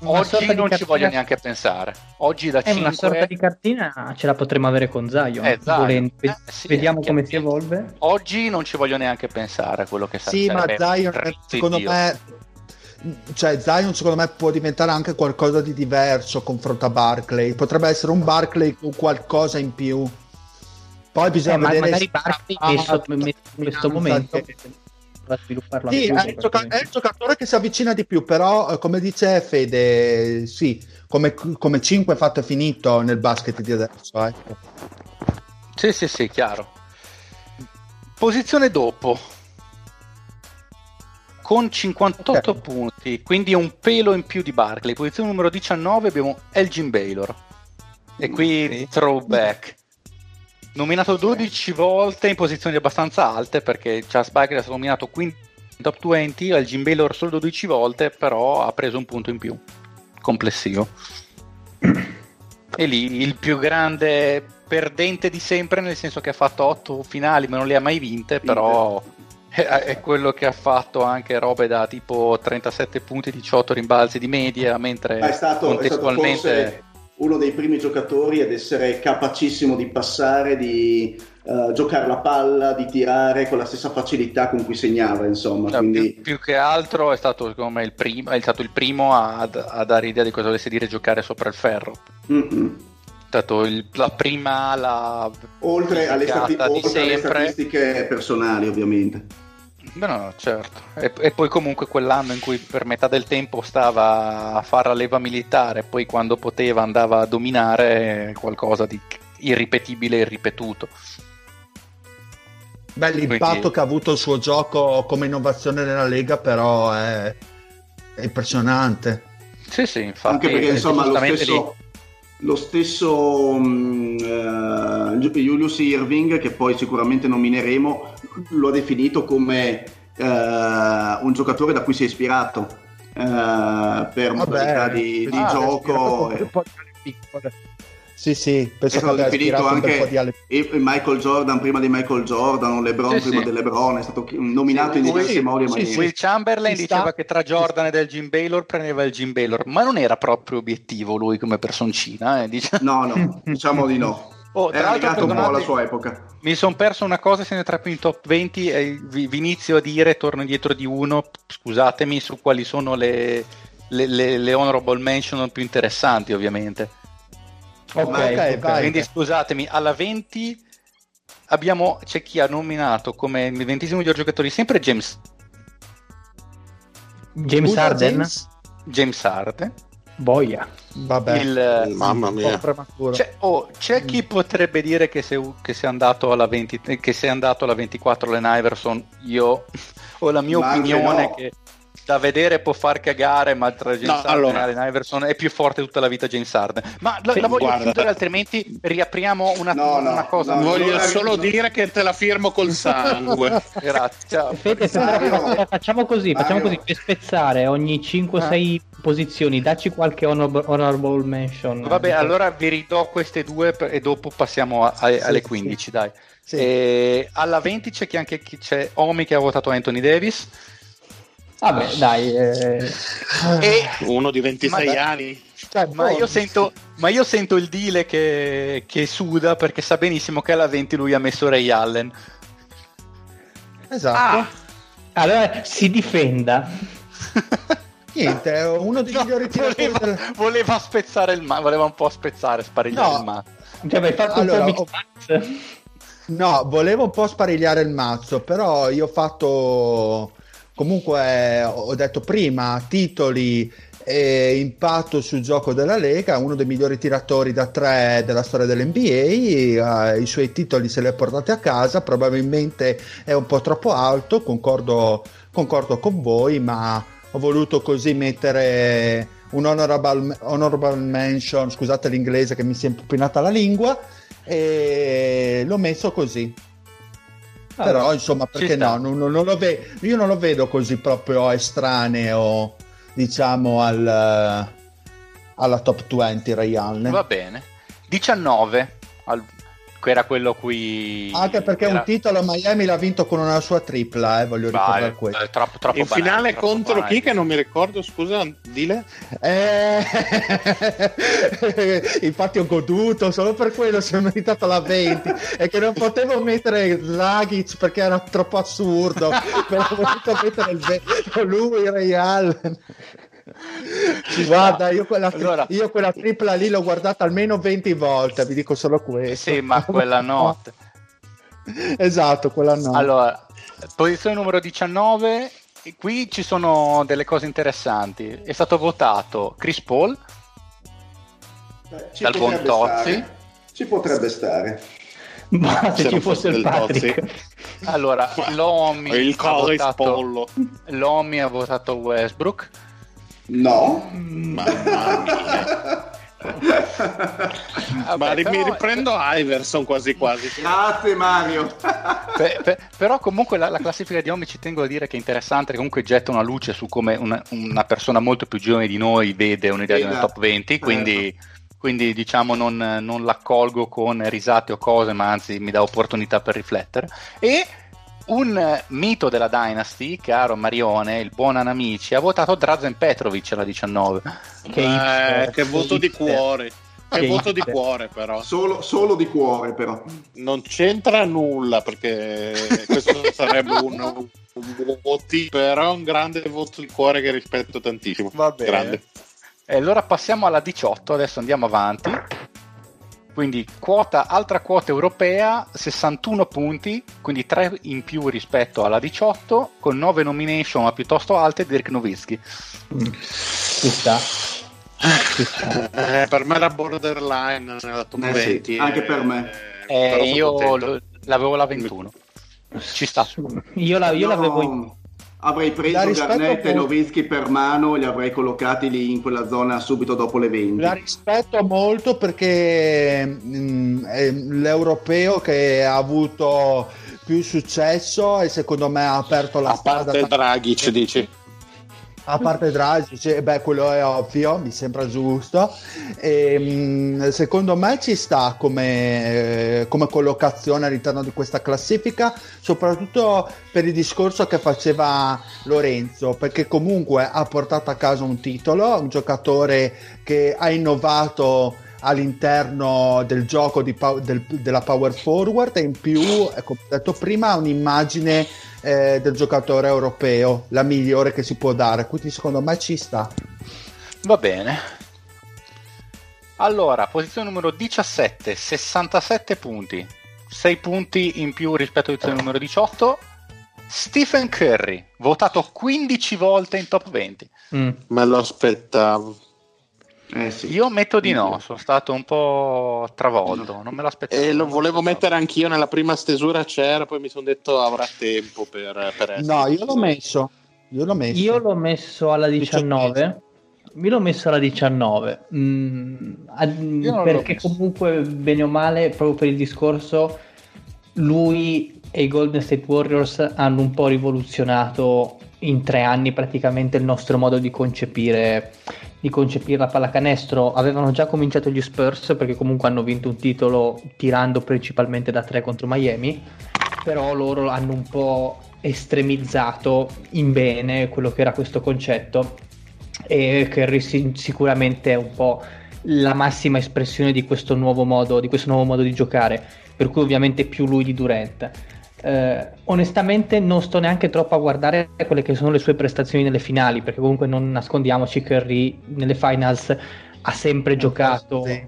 S4: Una
S5: Oggi non ci voglio neanche pensare. Oggi da
S4: È una
S5: 5
S4: sorta di cartina ce la potremmo avere con Zion.
S5: Eh, Zion. Eh, sì,
S4: Vediamo
S5: eh,
S4: come si evolve.
S5: Oggi non ci voglio neanche pensare a quello che sa-
S1: Sì, ma. Zion, secondo
S5: Dio.
S1: me, cioè Zion secondo me può diventare anche qualcosa di diverso confronto a Barclay. Potrebbe essere un Barclay con qualcosa in più. Poi
S4: Eh,
S1: bisogna
S4: ma
S1: vedere
S4: magari
S1: Ah,
S4: messo, in questo momento
S1: Sì,
S4: a svilupparlo
S1: Sì, è gioca- è il giocatore che si avvicina di più, però eh, come dice Fede, sì, come, come 5 fatto e finito nel basket di adesso. Ecco.
S5: Sì, sì, sì, chiaro. Posizione dopo. Con 58
S1: Ok.
S5: punti, quindi un pelo in più di Barkley. Posizione numero 19 abbiamo Elgin Baylor. E qui
S3: Sì.
S5: throwback. Nominato 12 volte in posizioni abbastanza alte perché Charles Barkley è stato nominato quinto in top 20, al Jim Baylor solo 12 volte, però ha preso un punto in più complessivo. E lì il più grande perdente di sempre, nel senso che ha fatto 8 finali ma non le ha mai vinte, però è, quello che ha fatto anche robe da tipo 37 punti, 18 rimbalzi di media, mentre
S2: è stato, è stato
S5: contestualmente...
S2: uno dei primi giocatori ad essere capacissimo di passare, di eh, giocare la palla, di tirare con la stessa facilità con cui segnava, insomma.
S5: Cioè,
S2: Quindi...
S5: più, più che altro è stato secondo me il primo, è stato il primo a, a dare idea di cosa volesse dire giocare sopra il ferro.
S2: Mm-mm.
S5: È stato il- la prima ala
S2: Oltre, alle, stati- oltre alle statistiche personali, ovviamente.
S5: No, no, certo. E, e poi comunque quell'anno in cui per metà del tempo stava a fare la leva militare, poi quando poteva andava a dominare qualcosa di irripetibile e ripetuto.
S1: Beh, l'impatto
S5: Quindi-
S1: che ha avuto il suo gioco come innovazione nella Lega, però, è, è impressionante.
S5: Sì, sì, infatti.
S2: Anche perché
S5: eh,
S2: insomma lo stesso, lo stesso mm, eh, Julius Irving, che poi sicuramente nomineremo, lo ha definito come eh, un giocatore da cui si è ispirato eh, per modalità di, di
S1: ah,
S2: gioco.
S1: ispirato
S2: eh.
S1: Sì, sì,
S2: È
S1: penso che
S2: stato
S1: abbia
S2: definito anche
S1: alle
S2: Michael Jordan prima di Michael Jordan, o LeBron
S5: Sì,
S2: prima
S5: sì.
S2: di LeBron, è stato nominato in
S5: Sì,
S2: diversi
S5: sì,
S2: modi
S1: sì.
S5: Will Chamberlain
S1: Ci
S5: diceva
S1: sta.
S5: che tra Jordan e del Jim Baylor prendeva il Jim Baylor, ma non era proprio obiettivo lui come personcina. Eh, dice-
S2: No, no, diciamo di no.
S5: Oh, tra
S2: Era
S5: l'altro,
S2: legato un po' alla sua epoca.
S5: Mi sono perso una cosa, se ne tra in top 20 e vi, vi inizio a dire, torno indietro di uno, scusatemi, su quali sono le, le, le- le honorable mention più interessanti ovviamente.
S4: Ok,
S1: Ma ok,
S4: ok.
S1: vai.
S5: Quindi scusatemi, alla 20 abbiamo, c'è chi ha nominato come il ventesimo miglior giocatore di sempre James,
S4: James
S1: Scusa,
S4: Harden,
S1: James?
S5: James Harden.
S4: boia.
S1: Vabbè,
S5: Il,
S3: Mamma mia.
S5: C'è, oh, c'è chi potrebbe dire che, se, che sia andato alla 20, che sia andato alla 24 Len Iverson. Io ho la mia
S2: Ma
S5: opinione
S2: no.
S5: che da vedere può far cagare, ma tra James
S3: No,
S5: Harden
S3: allora.
S5: e Allen Iverson è più forte tutta la vita James Harden. Ma la,
S4: Sì,
S5: la voglio
S3: guarda.
S5: chiudere, altrimenti riapriamo una,
S2: No, no,
S5: una cosa.
S2: no,
S3: Voglio
S2: no,
S3: solo
S2: no.
S3: dire che te la firmo col sangue.
S5: Grazie.
S4: Fede,
S2: Mario.
S4: facciamo- facciamo così, facciamo
S2: Mario.
S4: così, per spezzare ogni 5-6 posizioni, dacci qualche honor- honorable mention.
S5: Vabbè, allora vi ridò queste due per- e dopo passiamo a- a-
S1: Sì,
S5: alle
S1: sì.
S5: 15, dai.
S1: Sì.
S5: E alla 20 c'è chi anche chi c'è Omi che ha votato Anthony Davis.
S4: Vabbè, dai. eh,
S5: E
S3: Uno di 26
S5: Ma dai.
S3: anni.
S1: Cioè,
S5: Ma io sento, ma io sento il Dile che, che suda perché sa benissimo che alla 20 lui ha messo Ray Allen.
S1: Esatto.
S5: Ah!
S4: Allora si difenda.
S1: Niente, è uno dei
S5: No,
S1: migliori tiratori
S5: voleva,
S1: del...
S5: voleva spezzare il ma, voleva un po' spezzare, sparigliare
S1: No.
S5: il ma.
S4: Cioè, hai fatto
S1: Allora,
S4: un po'
S1: ho- No, volevo un po' sparigliare il mazzo, però io ho fatto comunque ho detto prima titoli e impatto sul gioco della Lega, uno dei migliori tiratori da tre della storia dell'NBA, eh, i suoi titoli se li ha portati a casa, probabilmente è un po' troppo alto, concordo, concordo con voi, ma ho voluto così mettere un honorable, honorable mention, scusate l'inglese che mi si è impinata la lingua, e l'ho messo così. Però insomma, perché no? Non, non lo ve- io non lo vedo così proprio estraneo, diciamo, al, alla top 20 Ray Allen.
S5: Va bene. 19, al- che era quello qui...
S1: Anche perché
S5: era-
S1: un titolo Miami l'ha vinto con una sua tripla, eh, voglio
S5: Vai,
S1: ricordare questo.
S5: eh, troppo, troppo
S3: In
S5: banale,
S3: finale
S5: troppo
S3: contro
S5: banale.
S3: chi che non mi ricordo, scusa, dile.
S1: Eh, infatti ho goduto, solo per quello si è meritato la 20 e che non potevo mettere Dragic perché era troppo assurdo, però ho voluto mettere il lui, Ray Allen. Guarda, io quella, tri-
S5: Allora-
S1: io quella tripla lì l'ho guardata almeno 20 volte, vi dico solo questo.
S5: Sì, ma quella notte.
S1: esatto, quella no.
S5: Allora, posizione numero 19, e qui ci sono delle cose interessanti. È stato votato Chris Paul,
S2: Eh, Ci
S5: Dal buon
S2: potrebbe
S5: Tozzi.
S2: stare. Ci potrebbe stare.
S4: Ma se
S3: Se
S4: ci fosse il Patrick.
S5: allora l'Omi
S3: Il
S5: ha, votato, l'Omi ha votato Westbrook,
S2: No.
S3: Mamma mia. Ma ri- mi riprendo Iverson quasi quasi.
S2: Grazie Mario.
S5: Pe- pe- però comunque la, la classifica di Omi ci tengo a dire che è interessante, che comunque getta una luce su come una, una persona molto più giovane di noi vede un'idea di una
S2: Esatto.
S5: top 20, quindi, quindi diciamo non, non l'accolgo con risate o cose, ma anzi mi dà opportunità per riflettere. E un mito della Dynasty, caro Marione, il buon Anamici, ha votato Drazen Petrovic alla 19.
S4: Che
S3: Eh,
S4: hipster,
S3: che voto di
S4: hipster.
S3: cuore. Che
S4: Che
S3: voto di
S4: hipster.
S3: cuore, però.
S2: Solo, solo di cuore però.
S3: Non c'entra nulla perché questo sarebbe un, un voti, però è un grande voto di cuore che rispetto tantissimo.
S5: Va bene.
S3: Grande.
S5: E allora passiamo alla 18, adesso andiamo avanti. Quindi quota, altra quota europea, 61 punti, quindi 3 in più rispetto alla 18, con 9 nomination ma piuttosto alte, Dirk Nowitzki.
S4: Mm. Ci sta. Ci sta.
S3: Eh, per me era borderline nella top
S2: Eh sì,
S3: 20.
S2: anche per me.
S5: Eh, io l'avevo la 21. Ci sta.
S4: Io, la- io
S2: No,
S4: l'avevo in...
S2: Avrei preso Garnett e Nowitzki per mano e li avrei collocati lì in quella zona subito dopo le 20.
S1: La rispetto molto perché mm, è l'europeo che ha avuto più successo e secondo me ha aperto la
S3: A
S1: strada
S3: parte Dragic, dici?
S1: A parte Draghi, cioè, beh, quello è ovvio, mi sembra giusto. E, mh, secondo me ci sta come, eh, come collocazione all'interno di questa classifica, soprattutto per il discorso che faceva Lorenzo, perché comunque ha portato a casa un titolo, un giocatore che ha innovato all'interno del gioco pow- del- della power forward e in più, eh, come detto prima, ha un'immagine eh, del giocatore europeo, la migliore che si può dare, quindi secondo me ci sta.
S5: Va bene. Allora, posizione numero 17, 67 punti. 6 punti in più rispetto alla posizione numero 18. Stephen Curry, votato 15 volte in top 20.
S4: Mm.
S3: Me lo aspettavo.
S2: Eh sì.
S5: Io metto di no, sono stato un po' travolto, non me l'aspettavo.
S3: E lo volevo mettere anch'io nella prima stesura c'era, poi mi sono detto avrà tempo per, per essere.
S1: No, io l'ho messo. Io l'ho messo.
S4: Io l'ho messo alla 19. Io l'ho messo alla 19 Mm, ad- perché comunque bene o male proprio per il discorso lui e i Golden State Warriors hanno un po' rivoluzionato in tre anni praticamente il nostro modo di concepire di concepire la pallacanestro. Avevano già cominciato gli Spurs perché comunque hanno vinto un titolo tirando principalmente da tre contro Miami però loro hanno un po' estremizzato in bene quello che era questo concetto. E Curry si- sicuramente è un po' la massima espressione di questo nuovo modo di questo nuovo modo di giocare per cui ovviamente più lui di Durant Eh, onestamente non sto neanche troppo a guardare quelle che sono le sue prestazioni nelle finali perché comunque non nascondiamoci Curry nelle finals ha sempre giocato
S1: Sì.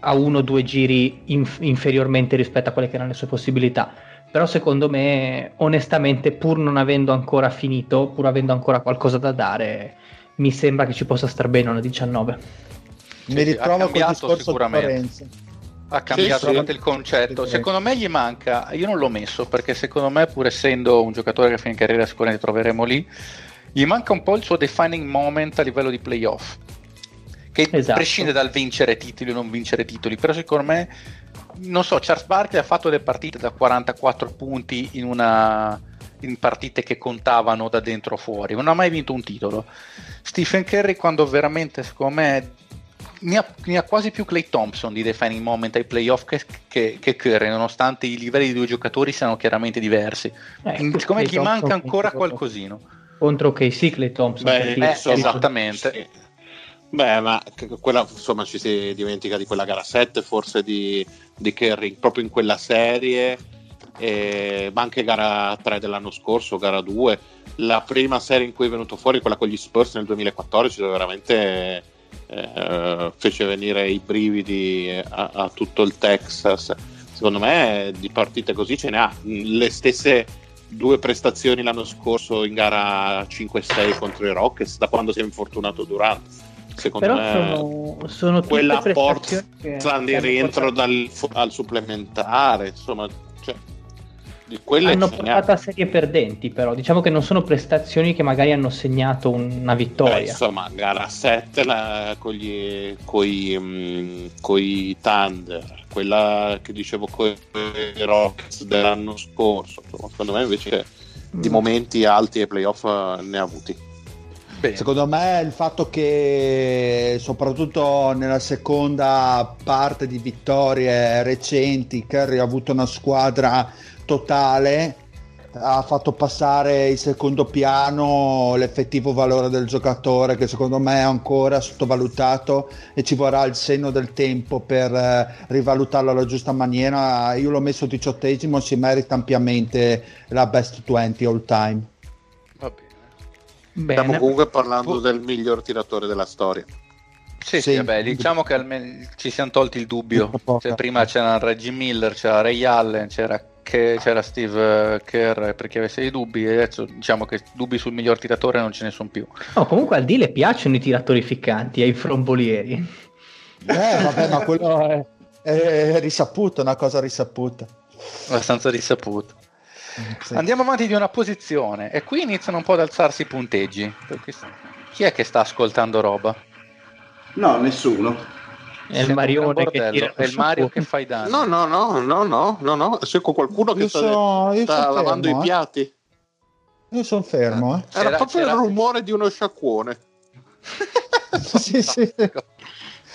S4: a uno o due giri inf- inferiormente rispetto a quelle che erano le sue possibilità. Però secondo me, onestamente, pur non avendo ancora finito, pur avendo ancora qualcosa da dare, mi sembra che ci possa star bene una 19.
S1: Mi
S5: sì, ha
S1: ritrovo col
S5: cambiato
S1: discorso di
S5: sicuramente.
S1: Lorenzo.
S5: Ha cambiato
S3: Sì,
S1: sì.
S5: il concetto.
S1: Sì.
S5: Secondo me gli manca, io non l'ho messo perché secondo me, pur essendo un giocatore che fine carriera sicuramente troveremo lì, gli manca un po' il suo defining moment a livello di playoff. Che
S4: Esatto.
S5: prescinde dal vincere titoli o non vincere titoli, però secondo me, non so, Charles Barkley ha fatto le partite da 44 punti in una in partite che contavano da dentro o fuori, non ha mai vinto un titolo. Stephen Curry quando veramente secondo me ne ha, ne ha quasi più Clay Thompson di defining moment ai playoff che, che, che Curry, nonostante i livelli dei due giocatori siano chiaramente diversi.
S4: Eh,
S5: Secondo me
S4: Klay
S5: gli manca
S4: Thompson
S5: ancora
S4: contro-
S5: qualcosino.
S4: Contro Casey Clay Thompson.
S3: Beh.
S5: Eh,
S3: insomma,
S5: esattamente.
S3: sì. Beh, ma quella, insomma, ci si dimentica di quella gara 7, forse di, di Kerry, proprio in quella serie, e- ma anche gara 3 dell'anno scorso, gara 2. La prima serie in cui è venuto fuori, quella con gli Spurs nel 2014, dove veramente eh, fece venire i brividi a, a tutto il Texas. Secondo me di partite così ce ne ha. Le stesse due prestazioni l'anno scorso in gara 5-6 contro i Rockets, da quando si è infortunato Durant. Secondo
S4: Però
S3: me
S4: sono, sono
S3: quella porta di rientro dal, al supplementare, insomma, cioè, Di quelle
S4: hanno portato a serie perdenti, però diciamo che non sono prestazioni che magari hanno segnato una
S3: Beh,
S4: vittoria.
S3: insomma, gara 7 la, con gli coi, mm, coi Thunder, quella che dicevo con i Rockets dell'anno scorso. Insomma, secondo me invece di
S4: Mm.
S3: momenti alti ai playoff eh, ne ha avuti.
S5: Bene.
S1: Secondo me il fatto che soprattutto nella seconda parte di vittorie recenti Curry ha avuto una squadra totale ha fatto passare in secondo piano l'effettivo valore del giocatore che secondo me è ancora sottovalutato e ci vorrà il senno del tempo per eh, rivalutarlo alla giusta maniera. Io l'ho messo diciottesimo, si merita ampiamente la best 20 all time.
S5: Va bene.
S4: Bene.
S3: Stiamo comunque parlando
S5: Oh.
S3: del miglior tiratore della storia.
S5: Sì, sì,
S1: Sì.
S5: vabbè, diciamo che almeno ci siamo tolti il dubbio. Se prima c'era Reggie Miller, c'era Ray Allen, c'era, Ke- c'era Steve eh, Kerr per chi avesse dei dubbi, e adesso diciamo che dubbi sul miglior tiratore non ce ne sono più.
S4: No, comunque al D le piacciono i tiratori ficcanti, ai frombolieri.
S1: Eh, vabbè, ma quello è, è risaputo, una cosa risaputa.
S5: Abbastanza risaputo.
S1: Sì.
S5: Andiamo avanti di una posizione e qui iniziano un po' ad alzarsi i punteggi. Perché chi è che sta ascoltando roba?
S2: No, nessuno.
S4: È il Marione che tira
S5: È il Mario che fa i danni.
S3: No, no, no, no, no, no, no. Cerco qualcuno che
S1: Io
S3: sta,
S1: so- io
S3: sta
S1: so
S3: lavando
S1: fermo,
S3: i
S1: eh.
S3: piatti.
S1: Io sono fermo, eh.
S3: Era
S5: C'era-
S3: proprio
S5: c'era-
S3: il rumore di uno sciacquone.
S1: sì, sì.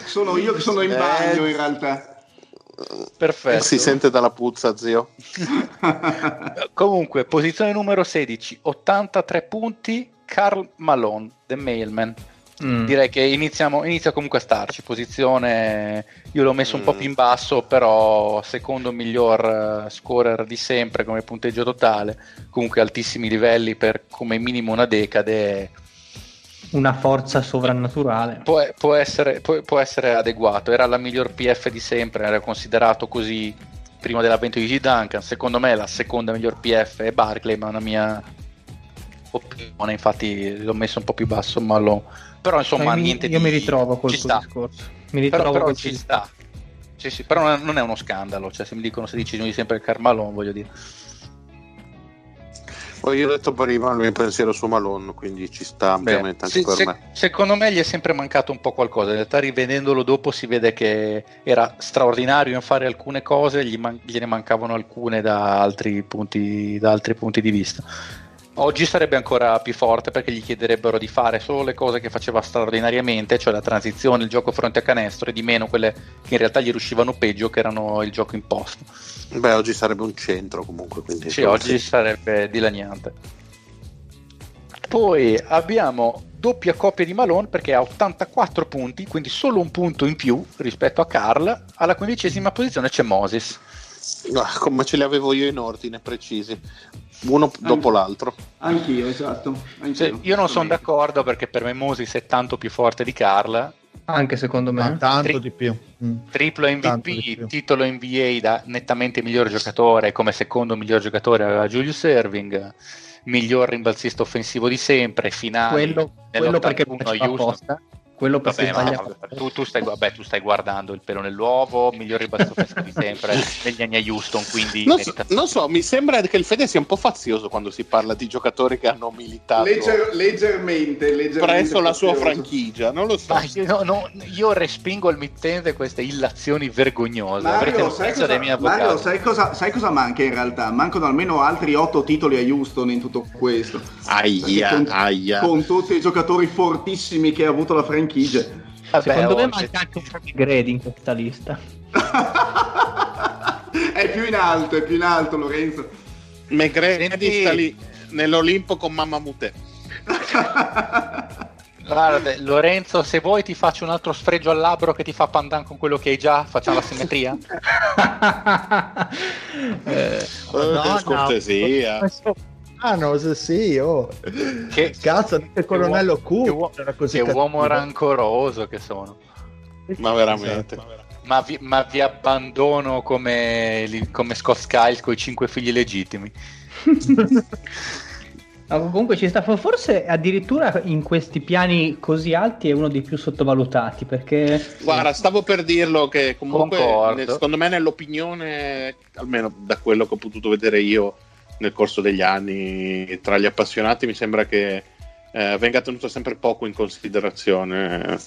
S2: Sono io che sono in
S3: Eh.
S2: bagno in realtà.
S5: Perfetto.
S3: Si sente dalla puzza, zio.
S5: Comunque, posizione numero 16, 83 punti, Carl Malone, The Mailman.
S4: Mm.
S5: Direi che iniziamo, inizia comunque a starci. Posizione, io l'ho messo un po'
S3: Mm.
S5: più in basso, però secondo miglior eh, scorer di sempre come punteggio totale. Comunque altissimi livelli per come minimo una decade.
S4: Una forza sovrannaturale.
S5: Può, può essere, può- può essere adeguato. Era la miglior PF di sempre, era considerato così prima dell'avvento di G. Duncan. Secondo me la seconda miglior PF è Barclay, ma è una mia opinione. Infatti l'ho messo un po' più basso, ma l'ho... Però insomma
S4: Cioè, mi-
S5: niente
S4: io
S5: di...
S4: mi ritrovo col
S5: sta.
S4: discorso. Mi
S5: Però,
S4: ritrovo
S5: però
S4: col
S5: ci sta. Sì, sì, però non è, uno scandalo. Cioè, se mi dicono 16 di sempre il Carmalone, voglio dire.
S3: Poi io ho detto prima il mio pensiero su Malone, quindi ci sta ampiamente
S5: Beh,
S3: anche
S5: sì,
S3: per
S5: se-
S3: me.
S5: secondo me gli è sempre mancato un po' qualcosa. In realtà, rivedendolo dopo, si vede che era straordinario in fare alcune cose, gli man- gliene mancavano alcune da altri, punti, da altri punti di vista. Oggi sarebbe ancora più forte perché gli chiederebbero di fare solo le cose che faceva straordinariamente, cioè la transizione, il gioco fronte a canestro, e di meno quelle che in realtà gli riuscivano peggio, che erano il gioco imposto.
S3: Beh, oggi sarebbe un centro comunque, quindi
S5: Sì, oggi sarebbe dilaniante. Poi abbiamo doppia coppia di Malone perché ha 84 punti, quindi solo un punto in più rispetto a Carl. Alla quindicesima posizione c'è Moses.
S3: Ah, come ce li avevo io in ordine precisi, uno dopo l'altro.
S2: Anch'io, esatto. Anch'io.
S5: Cioè, io non sono d'accordo perché per me Moses è tanto più forte di Carl.
S4: Anche secondo me.
S1: Ma tanto
S5: Tri-
S1: di più. Mm.
S5: Triplo MVP,
S1: più.
S5: titolo NBA da nettamente miglior giocatore, come secondo miglior giocatore aveva Julius Serving, miglior rimbalzista offensivo di sempre, finale
S4: quello, quello perché
S5: nell'81
S4: faceva
S5: Houston.
S4: apposta. Quello perché
S5: Vabbè, ma tu, tu stai, vabbè, tu stai guardando il pelo nell'uovo, miglior rimbalzo offensivo di sempre negli anni a Houston, quindi
S3: Non so, non so, mi sembra che il Fede sia un po' fazioso quando si parla di giocatori che hanno militato
S2: Legger- leggermente, leggermente
S3: presso la sua franchigia, non lo so.
S5: Ma io, no, no, io respingo al mittente queste illazioni vergognose.
S2: Mario, sai cosa, Mario sai, cosa, sai cosa manca in realtà? Mancano almeno altri otto titoli a Houston in tutto questo.
S3: Aia,
S2: Con-
S3: aia.
S2: Con tutti i giocatori fortissimi che ha avuto la franchigia.
S5: Vabbè,
S4: Secondo me
S5: oh,
S4: manca anche un po' di Grady in questa lista.
S2: è più in alto, è più in alto Lorenzo.
S3: McGrady
S5: Senti-
S3: sta lì nell'Olimpo con Mamma Mute.
S5: Guarda, Lorenzo, se vuoi ti faccio un altro sfregio al labbro che ti fa pandan con quello che hai già, facciamo la simmetria.
S4: Eh,
S3: Eh,
S1: no,
S3: che scortesia.
S1: no. Ah, no, se sì, oh.
S5: Che-
S1: Cazzo, anche il colonnello
S5: che
S1: Q
S5: uo-
S1: era così
S5: che
S1: cattivo.
S5: uomo rancoroso che sono.
S3: Ma veramente.
S1: Esatto.
S5: Ma vi, ma vi abbandono come, come Scott Skiles con i cinque figli legittimi.
S4: No, comunque ci sta, forse addirittura in questi piani così alti è uno dei più sottovalutati perché...
S3: Guarda, stavo per dirlo che comunque nel, secondo me nell'opinione, almeno da quello che ho potuto vedere io nel corso degli anni tra gli appassionati, mi sembra che eh, venga tenuto sempre poco in considerazione.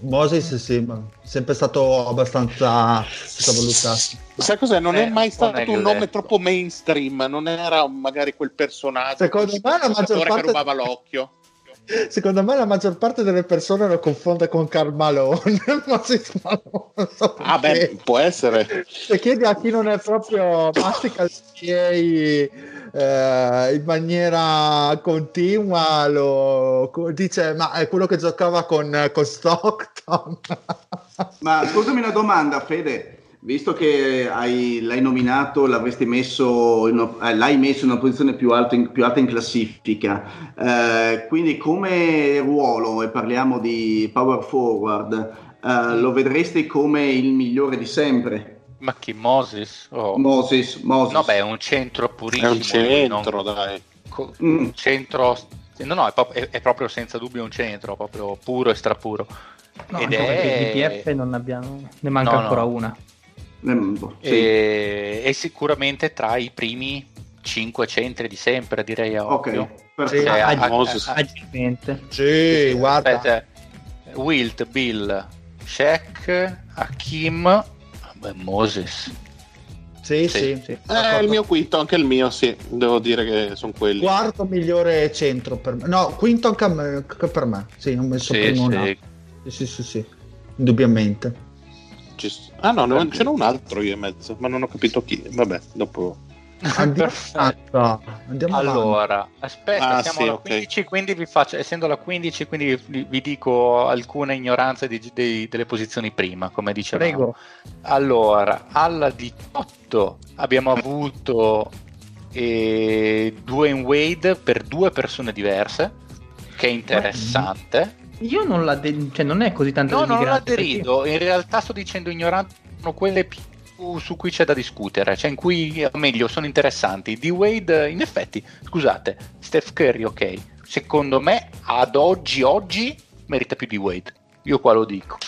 S1: Moses sì, sempre stato abbastanza sottovalutato.
S3: Sai cos'è? Non eh, è mai stato un nome detto. troppo mainstream, non era magari quel personaggio
S1: Secondo me la maggior parte...
S3: che rubava l'occhio.
S1: Secondo me la maggior parte delle persone lo confonde con Carl Malone.
S3: so ah beh, può essere.
S1: Se chiedi a chi non è proprio mastica eh, in maniera continua, lo dice ma è quello che giocava con, con Stockton.
S2: ma ascoltami una domanda, Fede. Visto che hai, l'hai nominato, l'avresti messo in, eh, l'hai messo in una posizione più alta in, più alta in classifica, eh, quindi come ruolo, e parliamo di power forward, eh, lo vedresti come il migliore di sempre?
S5: Ma chi Moses?
S2: Oh. Moses, Moses.
S5: No, beh, è un centro purissimo.
S3: È un centro, non... dai.
S5: Un centro... No, no, è, è, è, proprio senza dubbio un centro, proprio puro e strapuro.
S4: No, Ed è... di PF non abbiamo, ne manca no, ancora no. una.
S5: Boh, sì. e, e, sicuramente tra i primi 5 centri di sempre, direi a
S2: occhio.
S4: Ok, sì, cioè, agilmente.
S1: Sì, guarda. Aspetta,
S5: Wilt, Bill, Shaq, Hakim, beh, Moses.
S1: Sì, sì, sì. sì.
S3: Eh, il mio quinto, anche il mio, sì, devo dire che sono quelli.
S1: Quarto migliore centro per me. No, quinto anche per me. Sì, ho messo sì, primo sì. sì, sì, sì, sì, indubbiamente.
S3: Ah no, ne, ce n'è un altro io in mezzo, ma non ho capito chi. Vabbè, dopo...
S1: Andiamo,
S5: Andiamo allora, aspetta, ah, siamo sì, alla 15, okay. quindi vi faccio, essendo la 15, quindi vi, vi dico alcune ignoranze di, di, delle posizioni prima, come dicevamo. Prego. Allora, alla 18 abbiamo avuto eh, Dwayne Wade per due persone diverse, che è interessante.
S4: Io non la de- cioè non è così tanto
S5: No, non la derido, perché... in realtà sto dicendo ignoranti sono quelle più su cui c'è da discutere, cioè in cui, o meglio, sono interessanti. Di Wade, in effetti, scusate, Steph Curry, ok, secondo me ad oggi, oggi, merita più di Wade. Io qua lo dico.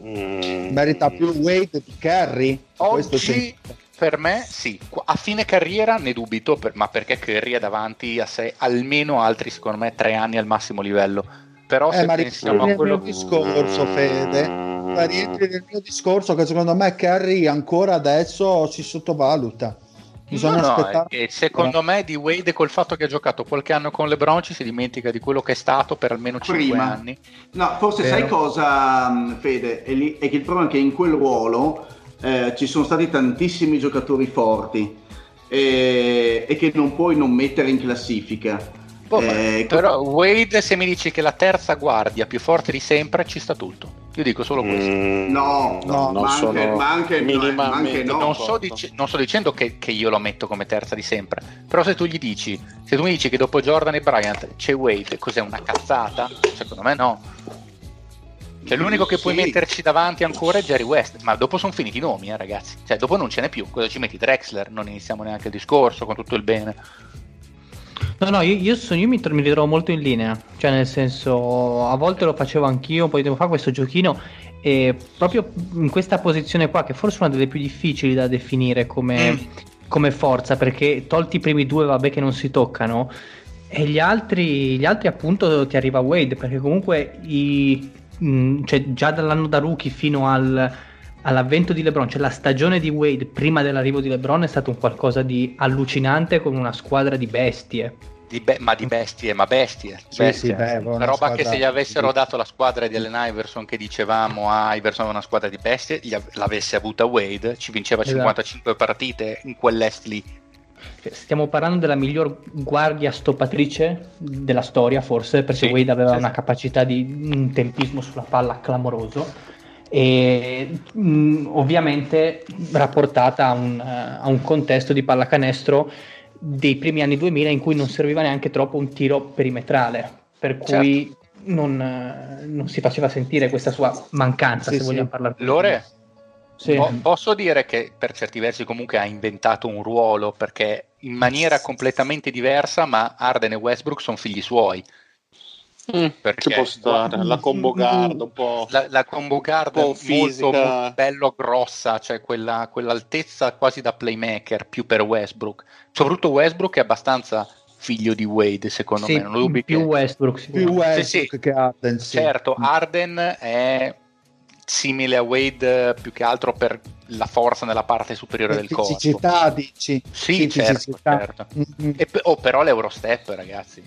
S1: Mm. Merita più Wade di Curry?
S5: Oggi, per me, sì. A fine carriera ne dubito, per, ma perché Curry è davanti a sé almeno altri, secondo me, tre anni al massimo livello però
S1: eh, se ma pensiamo a quello che discorso Fede ma rientri nel mio discorso che secondo me Curry ancora adesso si sottovaluta
S5: Bisogna no, aspettare. secondo me di Wade col fatto che ha giocato qualche anno con LeBron ci si dimentica di quello che è stato per almeno 5 Prima. anni.
S2: No, forse Vero. sai cosa, mm, Fede? È, lì, è, che il problema è che in quel ruolo eh, ci sono stati tantissimi giocatori forti e, e che non puoi non mettere in classifica.
S5: Oh, eh, però Wade se mi dici che la terza guardia più forte di sempre ci sta tutto. Io dico solo questo. Mm,
S2: no, no, non ma sono anche, ma anche,
S5: minimamente. No, non, sto dic- non, sto dicendo che, che, io lo metto come terza di sempre. Però se tu gli dici, se tu mi dici che dopo Jordan e Bryant c'è Wade, cos'è una cazzata? Secondo me no. Cioè, l'unico che puoi sì. metterci davanti ancora è Jerry West, ma dopo sono finiti i nomi, eh, ragazzi. Cioè, dopo non ce n'è più. Cosa ci metti? Drexler? Non iniziamo neanche il discorso con tutto il bene.
S4: No, no, io, io, sono, io mi, mi, ritrovo molto in linea, cioè nel senso, a volte lo facevo anch'io un po' di tempo fa questo giochino e proprio in questa posizione qua, che forse è una delle più difficili da definire come, mm. come forza, perché tolti i primi due, vabbè che non si toccano, e gli altri, gli altri appunto ti arriva Wade, perché comunque i, mh, mm, cioè, già dall'anno da rookie fino al all'avvento di LeBron, cioè la stagione di Wade prima dell'arrivo di LeBron è stato un qualcosa di allucinante con una squadra di bestie.
S5: Di be- ma di bestie, ma bestie. Sì, bestie. Sì, beh, una roba squadra... che se gli avessero dato la squadra di Allen Iverson che dicevamo a ah, Iverson una squadra di bestie, l'avesse avuta Wade, ci vinceva esatto. 55 partite in quell'est lì.
S4: Cioè, stiamo parlando della miglior guardia stoppatrice della storia, forse, perché sì, Wade aveva sì. una capacità di un tempismo sulla palla clamoroso e mh, ovviamente rapportata a un, uh, a un, contesto di pallacanestro dei primi anni 2000 in cui non serviva neanche troppo un tiro perimetrale, per cui certo. non, uh, non, si faceva sentire questa sua mancanza, sì, se sì. vogliamo parlare.
S5: Lore?
S4: Sì.
S5: Po- posso dire che per certi versi comunque ha inventato un ruolo perché in maniera completamente diversa, ma Arden e Westbrook sono figli suoi. Perché
S3: Ci può stare, la combo guard un po'...
S5: la, la combo guard
S3: Un po'
S5: molto,
S3: fisica.
S5: molto bello grossa, cioè quella, quell'altezza quasi da playmaker più per Westbrook. Soprattutto Westbrook è abbastanza figlio di Wade, secondo
S4: Sì,
S5: me. Non lo dubbi
S4: più
S5: che-
S4: Westbrook
S1: Più. Westbrook
S5: sì.
S1: che Arden, sì.
S5: Certo, Arden è simile a Wade eh, più che altro per la forza nella parte superiore del corpo.
S1: Fisicità, dici?
S5: Sì, certo, certo.
S1: Mm,
S5: E oh, però l'Eurostep, ragazzi.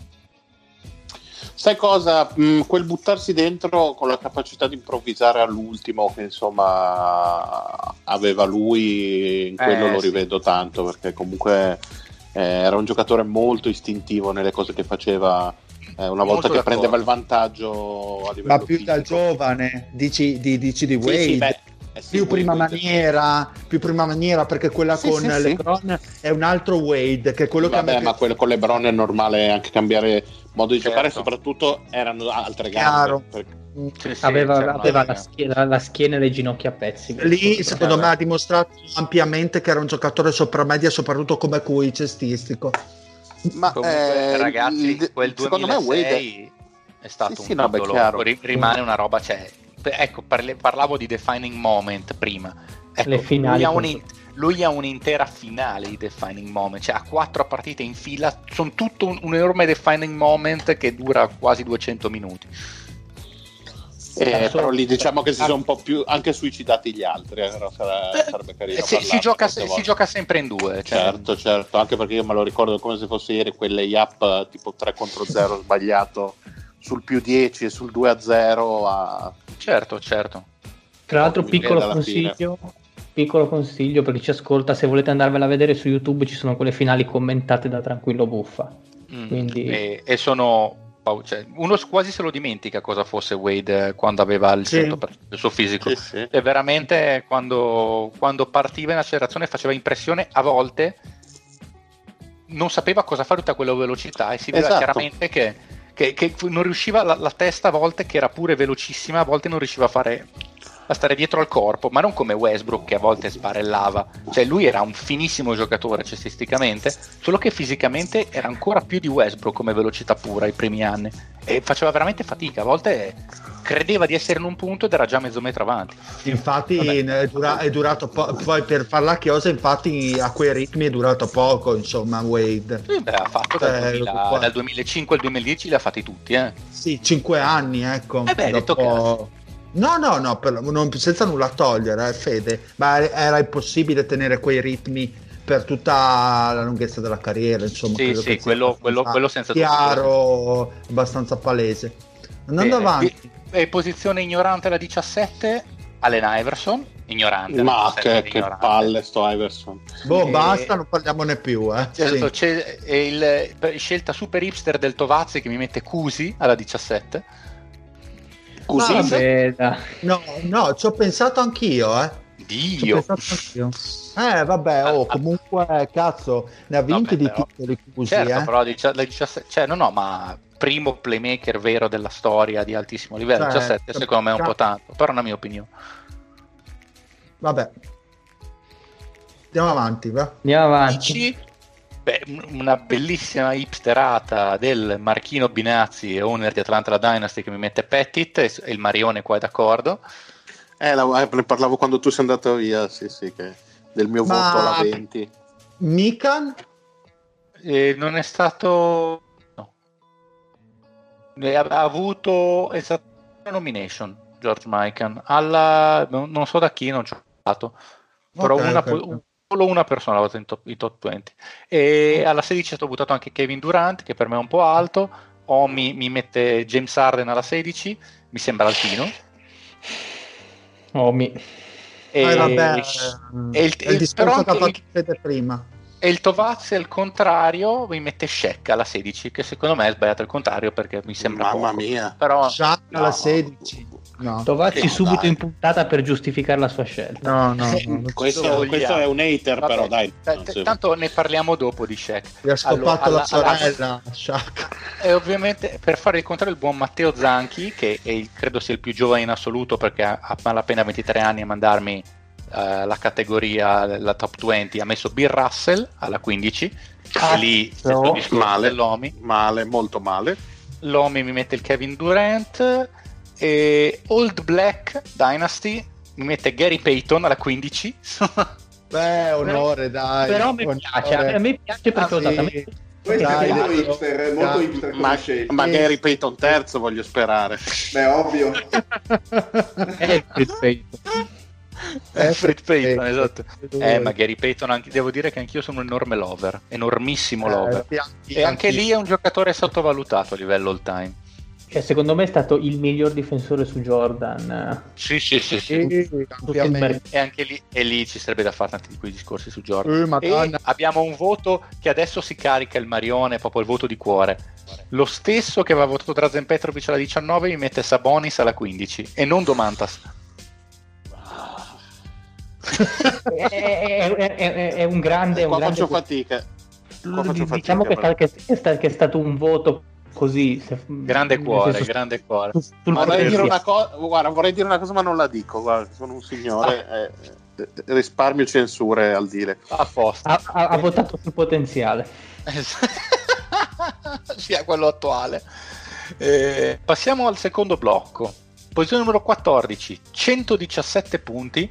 S3: Sai cosa? Mm, quel buttarsi dentro con la capacità di improvvisare all'ultimo, che insomma aveva lui, in quello
S5: Eh,
S3: lo
S5: sì.
S3: rivedo tanto perché comunque eh, era un giocatore molto istintivo nelle cose che faceva. eh, una volta
S5: Molto
S3: che
S5: d'accordo.
S3: prendeva il vantaggio a livello
S1: Ma più da giovane, dici di, dici di
S3: Sì,
S1: Wade.
S3: sì, beh, eh sì,
S1: più prima maniera, più prima maniera perché quella
S3: Sì,
S1: con
S3: sì, sì.
S1: LeBron è un altro Wade che è quello che
S3: Vabbè,
S1: a me
S3: ma quello con LeBron è normale anche cambiare modo di
S5: Certo.
S3: giocare, soprattutto erano altre
S1: Chiaro.
S3: gambe. perché-
S5: Sì, sì,
S4: aveva,
S5: c'era
S4: aveva la, schiena, la schiena e le ginocchia a pezzi.
S1: Lì secondo me ha dimostrato ampiamente che era un giocatore sopramedia soprattutto come cui cestistico.
S3: Ma
S5: Comunque,
S3: eh,
S5: ragazzi,
S3: il-
S5: quel
S3: secondo me
S5: 2006
S3: Wade
S5: è stato
S3: Sì,
S5: un
S3: sì, no, beh,
S5: rimane una roba, cioè, ecco, parlavo di defining moment prima. Ecco,
S4: Le finali
S5: lui ha, un- lui ha un'intera finale di defining moment, cioè ha quattro partite in fila, sono tutto un, un enorme defining moment che dura quasi 200 minuti.
S3: Eh, però lì diciamo che si
S5: Ah.
S3: sono un po' più anche suicidati gli altri, eh, sarà- sarebbe carino.
S5: Eh, si, si gioca, si gioca sempre in due. Cioè,
S3: Certo, certo, anche perché io me lo ricordo come se fosse ieri quelle yap tipo 3 contro 0 sbagliato sul più 10 e sul 2 a 0 a...
S5: certo, certo.
S4: Tra l'altro, piccolo
S3: dalla fine.
S4: Piccolo consiglio per chi ci ascolta: se volete andarvela a vedere su YouTube, ci sono quelle finali commentate da Tranquillo Buffa.
S5: Mm,
S4: Quindi-
S5: e, e sono cioè, uno quasi se lo dimentica cosa fosse Wade eh, quando aveva il
S1: Sì.
S5: 100% del suo fisico
S3: Sì, sì.
S5: e veramente quando, quando partiva in accelerazione faceva impressione a volte non sapeva cosa fare a quella velocità e si vedeva
S3: Esatto.
S5: chiaramente che, che- che non riusciva la, la testa a volte che era pure velocissima a volte non riusciva a fare a stare dietro al corpo ma non come Westbrook che a volte sbarellava cioè lui era un finissimo giocatore cestisticamente solo che fisicamente era ancora più di Westbrook come velocità pura ai primi anni e faceva veramente fatica a volte credeva di essere in un punto ed era già mezzo metro avanti
S1: Infatti è, dura- è durato po- poi per far la chiosa infatti a quei ritmi è durato poco insomma Wade.
S5: Sì, beh, ha fatto dal,
S1: Eh,
S5: 2000
S1: qua-
S5: dal 2005 al 2010 li ha fatti tutti eh.
S1: Sì, cinque anni ecco.
S5: Eh beh, hai detto
S1: Dopo- No, no, no, per- non- senza nulla togliere, eh, Fede, ma era impossibile tenere quei ritmi per tutta la lunghezza della carriera, insomma.
S5: Sì, sì, quello- quello- quello senza dubbio.
S1: Chiaro, abbastanza palese. Andando
S5: Eh,
S1: avanti,
S5: di- eh, posizione ignorante la 17 Allen Iverson ignorante
S3: Ma
S5: 17
S3: che, che
S5: ignorante.
S3: palle sto Iverson.
S1: boh,
S5: eh,
S1: basta, non parliamone più, eh.
S5: Certo,
S1: Sì.
S5: c'è il, scelta super hipster del Tovazzi che mi mette Cusi alla 17
S3: Così?
S4: Dai.
S1: No, no, ci ho pensato anch'io, eh.
S5: Dio.
S1: Eh, vabbè, oh, comunque, cazzo, ne ha vinti
S5: Vabbè,
S1: di
S5: però-
S1: titoli così,
S5: certo
S1: eh.
S5: però la 17 cioè no no ma primo playmaker vero della storia di altissimo livello
S1: Cioè,
S5: 17 secondo me è un po' tanto però è una mia opinione
S1: Vabbè. Andiamo avanti, va.
S4: Andiamo avanti.
S5: Dici? Beh, un- una bellissima hipsterata del Marchino Binazzi, owner di Atlanta Dynasty, che mi mette Pettit, e il Marione qua è d'accordo.
S3: Eh, la- eh, ne parlavo quando tu sei andato via, sì, sì, che del mio
S1: Ma-
S3: voto alla 20.
S1: Mikan?
S5: E non è stato... no. Ha, ha avuto esattamente una nomination, George Mikan, alla... non so da chi, non ci ho dato, però
S1: Ok,
S5: una,
S1: ok, ok.
S5: Solo una persona l'ha votato in top, in top 20. E alla 16 è stato buttato anche Kevin Durant, che per me è un po' alto. Omi mi mette James Harden alla 16, mi sembra altino.
S4: Oh, mi-
S5: E,
S1: Eh, vabbè,
S5: e il-
S1: è il
S5: il-
S1: discorso che ha Fede prima.
S5: e il Tovazzi al contrario mi mette Shaq alla 16, che secondo me è sbagliato il contrario perché mi sembra
S3: Mamma
S5: poco.
S3: mia.
S5: Però
S1: Shaq alla
S3: no.
S1: 16. No,
S4: Tovazzi
S3: Sì,
S4: subito
S3: dai.
S4: in puntata per giustificare la sua scelta.
S1: no, no. No.
S3: Questo, questo è un hater,
S5: Vabbè,
S3: però dai.
S5: t-
S3: non
S5: t-
S3: si-
S5: tanto ne parliamo dopo di Shaq.
S1: Gli ha scopato
S5: Allora,
S1: la
S5: alla-
S1: sorella, Shaq.
S5: E ovviamente per fare il contrario il buon Matteo Zanchi, che il- credo sia il più giovane in assoluto perché ha ha malapena 23 anni a mandarmi eh, la categoria, la top 20, ha messo Bill Russell alla 15,
S1: Ah,
S5: lì
S1: no.
S3: Male. Male, molto male.
S5: L'Omi mi mette il Kevin Durant e Old Black Dynasty mi mette Gary Payton alla 15.
S1: Beh, onore, dai.
S4: Però mi
S1: onore.
S4: piace, a me piace perché
S1: Ah,
S4: ho dato a
S1: sì.
S4: me
S2: Questo
S1: Dai,
S2: è molto
S1: dai,
S2: hipster, è molto
S1: dai.
S2: hipster come
S3: Ma,
S2: scelta.
S3: magari Peyton terzo, voglio sperare.
S2: Beh, ovvio.
S4: è Chris Payton.
S1: Eh,
S5: Fred Payton,
S1: eh,
S5: esatto.
S1: eh,
S5: Eh, ma Gary Payton, anche- devo dire che anch'io sono un enorme lover, enormissimo lover.
S1: eh,
S5: E anche lì è un giocatore sottovalutato a livello all time.
S4: Cioè, secondo me è stato il miglior difensore su Jordan.
S5: Sì, sì, sì.
S1: Sì, ampiamente.
S5: E anche lì, e lì ci sarebbe da fare tanti di quei discorsi su Jordan.
S1: Eh,
S5: E abbiamo un voto che adesso si carica il Marione, proprio il voto di cuore. Lo stesso che aveva votato Drazen Petrovic alla 19 mi mette Sabonis alla 15 e non Domantas.
S4: è, è- è- è- è un grande. è un
S3: Qua
S4: grande
S3: faccio fatica. Qua faccio fatica,
S4: diciamo che,
S3: però.
S4: che- sta- che è stato un voto così. se-
S5: Grande cuore,
S4: senso,
S5: grande cuore.
S3: Vorrei dire, co- guarda, vorrei dire una cosa, ma non la dico. Guarda, sono un signore. eh, eh, risparmio censure al dire.
S5: A posto.
S4: ha, ha- ha votato sul potenziale.
S5: sia quello attuale. Eh, passiamo al secondo blocco. Posizione numero 14, 117 punti.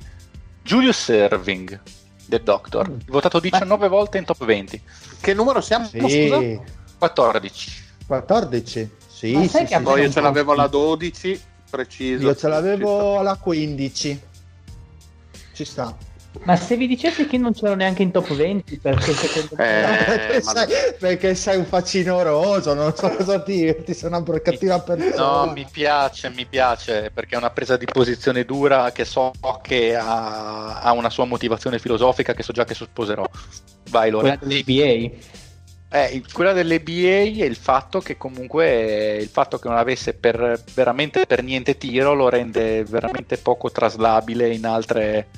S5: Julius Serving del Doctor,
S1: Mm.
S5: votato 19 volte in top 20.
S3: Che numero siamo?
S1: Sì,
S5: 14.
S1: 14. Sì,
S4: Ma sai
S1: sì,
S4: che
S1: sì,
S4: me
S3: io ce l'avevo
S4: sì.
S3: alla 12, preciso.
S1: Io ce l'avevo alla 15. Ci sta.
S4: Ma se vi dicessi che non c'ero neanche in top 20, perché secondo me.
S3: Eh,
S1: perché, sei, perché sei un facinoroso, non so cosa dirti, sei una cattiva persona.
S5: No, mi piace, mi piace perché è una presa di posizione dura che so che ha, ha una sua motivazione filosofica che so già che sposerò. Vai Lore.
S4: quella dell'ABA.
S5: Eh, quella dell'ABA è il fatto che comunque il fatto che non avesse per, veramente per niente tiro lo rende veramente poco traslabile in altre,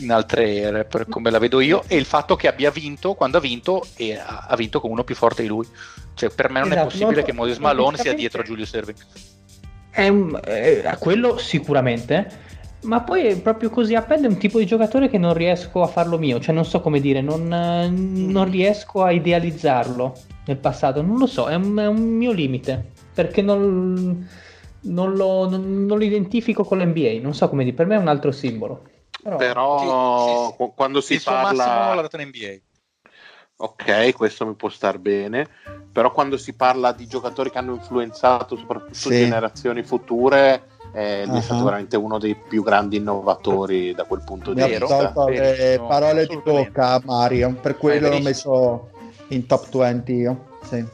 S5: in altre ere, per come la vedo io, e il fatto che abbia vinto quando ha vinto e ha, ha vinto con uno più forte di lui. Cioè, per me non è
S4: Esatto,
S5: possibile
S4: no,
S5: che Moses Malone sia dietro Giulio Serving.
S4: È un, eh, a quello sicuramente. Ma poi è proprio così a pelle è un tipo di giocatore che non riesco a farlo mio, cioè non so come dire, non, eh, non riesco a idealizzarlo nel passato, non lo so, è un, è un mio limite, perché non, non lo, non- non lo identifico con l'NBA, non so come dire, per me è un altro simbolo. Però,
S3: Però
S5: Sì, sì, sì.
S3: qu- quando si
S5: il massimo
S3: parla...
S5: l'ha dato in NBA.
S3: Ok, questo mi può star bene, però quando si parla di giocatori che hanno influenzato soprattutto
S1: Sì.
S3: generazioni future, eh, lui è stato
S1: Ah.
S3: veramente uno dei più grandi innovatori da quel punto di
S1: Mi ha
S3: vista.
S1: tolto le parole di bocca Mario, per quello l'ho messo in top 20 io. Sì,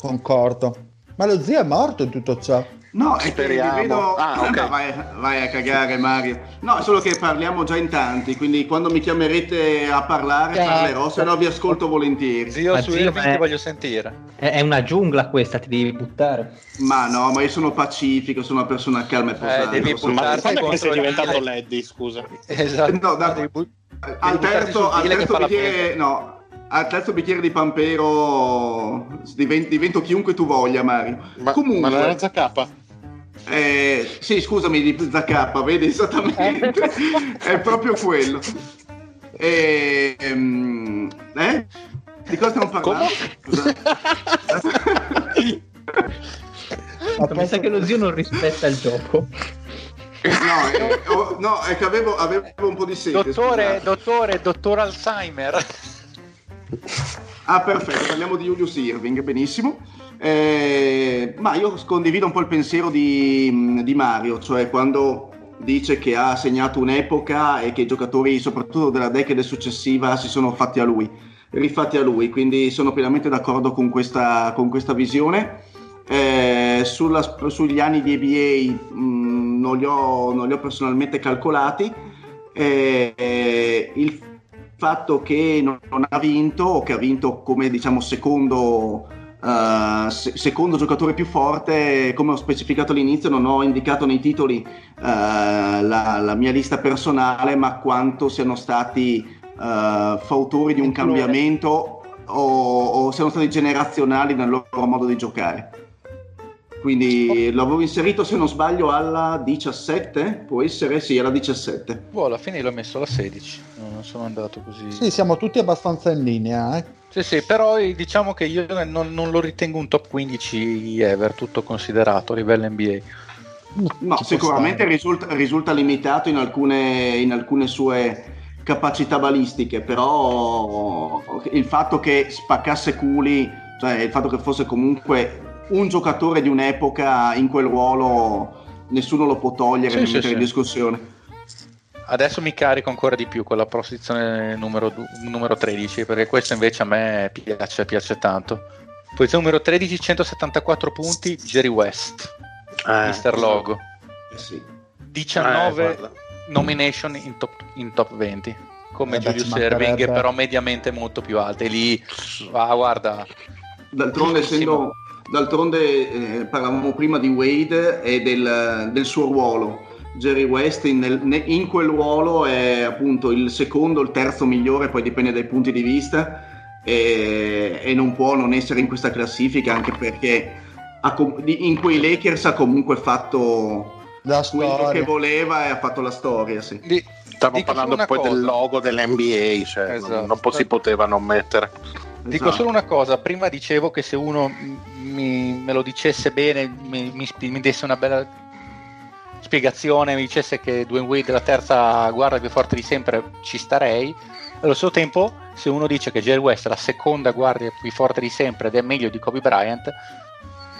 S1: concordo. Ma lo zio è morto in tutto ciò.
S2: No, è che
S3: Speriamo.
S2: vi vedo...
S3: Ah, ok.
S2: No, vai, vai a cagare Mario. No, è solo che parliamo già in tanti, quindi quando mi chiamerete a parlare
S1: Certo.
S2: parlerò, se no vi ascolto volentieri.
S5: Zio,
S4: Ma
S5: su
S4: zio,
S5: Irving
S4: ma è-
S5: ti voglio sentire.
S4: è, è una giungla questa, ti devi buttare.
S2: Ma no, ma io sono pacifico, sono una persona calma e posata.
S5: Eh, devi
S3: Ma
S5: buttarti
S3: è
S5: contro
S3: sei diventato. Leddy, scusa?
S5: Esatto.
S2: No, da-
S5: bu-
S2: al terzo, al terzo
S5: la
S2: bicchiere, no, al terzo bicchiere di Pampero divento, divento chiunque tu voglia, Mario.
S3: Ma,
S2: Comunque,
S3: ma non era Zacapa?
S2: Eh, sì, scusami, di ZK, vedi esattamente, è proprio quello. E, ehm, eh? Di cosa stiamo parlando?
S4: Mi sa che lo zio non rispetta il gioco.
S2: No, eh, oh, no, è che avevo, avevo un po' di sete.
S5: Dottore,
S2: scusate.
S5: dottore, dottor Alzheimer.
S2: Ah, perfetto, parliamo di Julius Irving, benissimo. Eh, ma io condivido un po' il pensiero di, di Mario, cioè quando dice che ha segnato un'epoca e che i giocatori, soprattutto della decade successiva, si sono fatti a lui, rifatti a lui, quindi sono pienamente d'accordo con questa, con questa visione. Eh, sulla- sugli anni di ABA mh, non, li ho, non li ho personalmente calcolati. Eh, eh, il fatto che non, non ha vinto o che ha vinto come diciamo secondo, eh, se- secondo giocatore più forte, come ho specificato all'inizio, non ho indicato nei titoli eh, la, la mia lista personale, ma quanto siano stati eh, fautori di un cambiamento o, o siano stati generazionali nel loro modo di giocare. Quindi l'avevo inserito se non sbaglio alla 17, può essere? Sì, alla 17.
S5: Boh, alla fine l'ho messo alla 16, non sono andato così.
S1: Sì, siamo tutti abbastanza in linea. Eh?
S5: Sì, sì, però eh, diciamo che io non, non lo ritengo un top 15 ever, tutto considerato a livello NBA.
S2: No,
S1: Ci
S2: sicuramente risulta, risulta limitato in alcune, in alcune sue capacità balistiche, però il fatto che spaccasse culi, cioè il fatto che fosse comunque un giocatore di un'epoca in quel ruolo, nessuno lo può togliere
S5: Sì,
S2: né
S5: sì,
S2: mettere in
S5: sì.
S2: discussione.
S5: Adesso mi carico ancora di più con la posizione numero, numero 13, perché questo invece a me piace, piace tanto. Posizione numero 13, 174 punti, Jerry West,
S3: Eh,
S5: Mister Logo.
S2: Eh sì.
S5: 19
S3: eh,
S5: nomination in top, in top 20, come
S1: Eh
S5: Julius Erving, però mediamente molto più alte. Lì, ah, guarda,
S2: D'altronde, essendo, d'altronde eh, parlavamo prima di Wade e del, del suo ruolo. Jerry West in, nel- ne- in quel ruolo è appunto il secondo, il terzo migliore, poi dipende dai punti di vista, e, e non può non essere in questa classifica anche perché ha in quei Lakers ha comunque fatto
S1: La
S2: quello che voleva e ha fatto la storia. Sì.
S5: di-
S3: Stiamo
S5: dico
S3: parlando poi del
S5: cosa.
S3: logo dell'NBA, cioè non-
S5: Esatto.
S3: non po- si poteva non mettere.
S5: Dico
S2: Esatto.
S5: solo una cosa, prima dicevo che se uno mi- me lo dicesse bene, mi, mi mi desse una bella spiegazione, mi dicesse che Dwayne Wade è la terza guardia più forte di sempre, ci starei. Allo stesso tempo, se uno dice che Jerry West è la seconda guardia più forte di sempre ed è meglio di Kobe Bryant,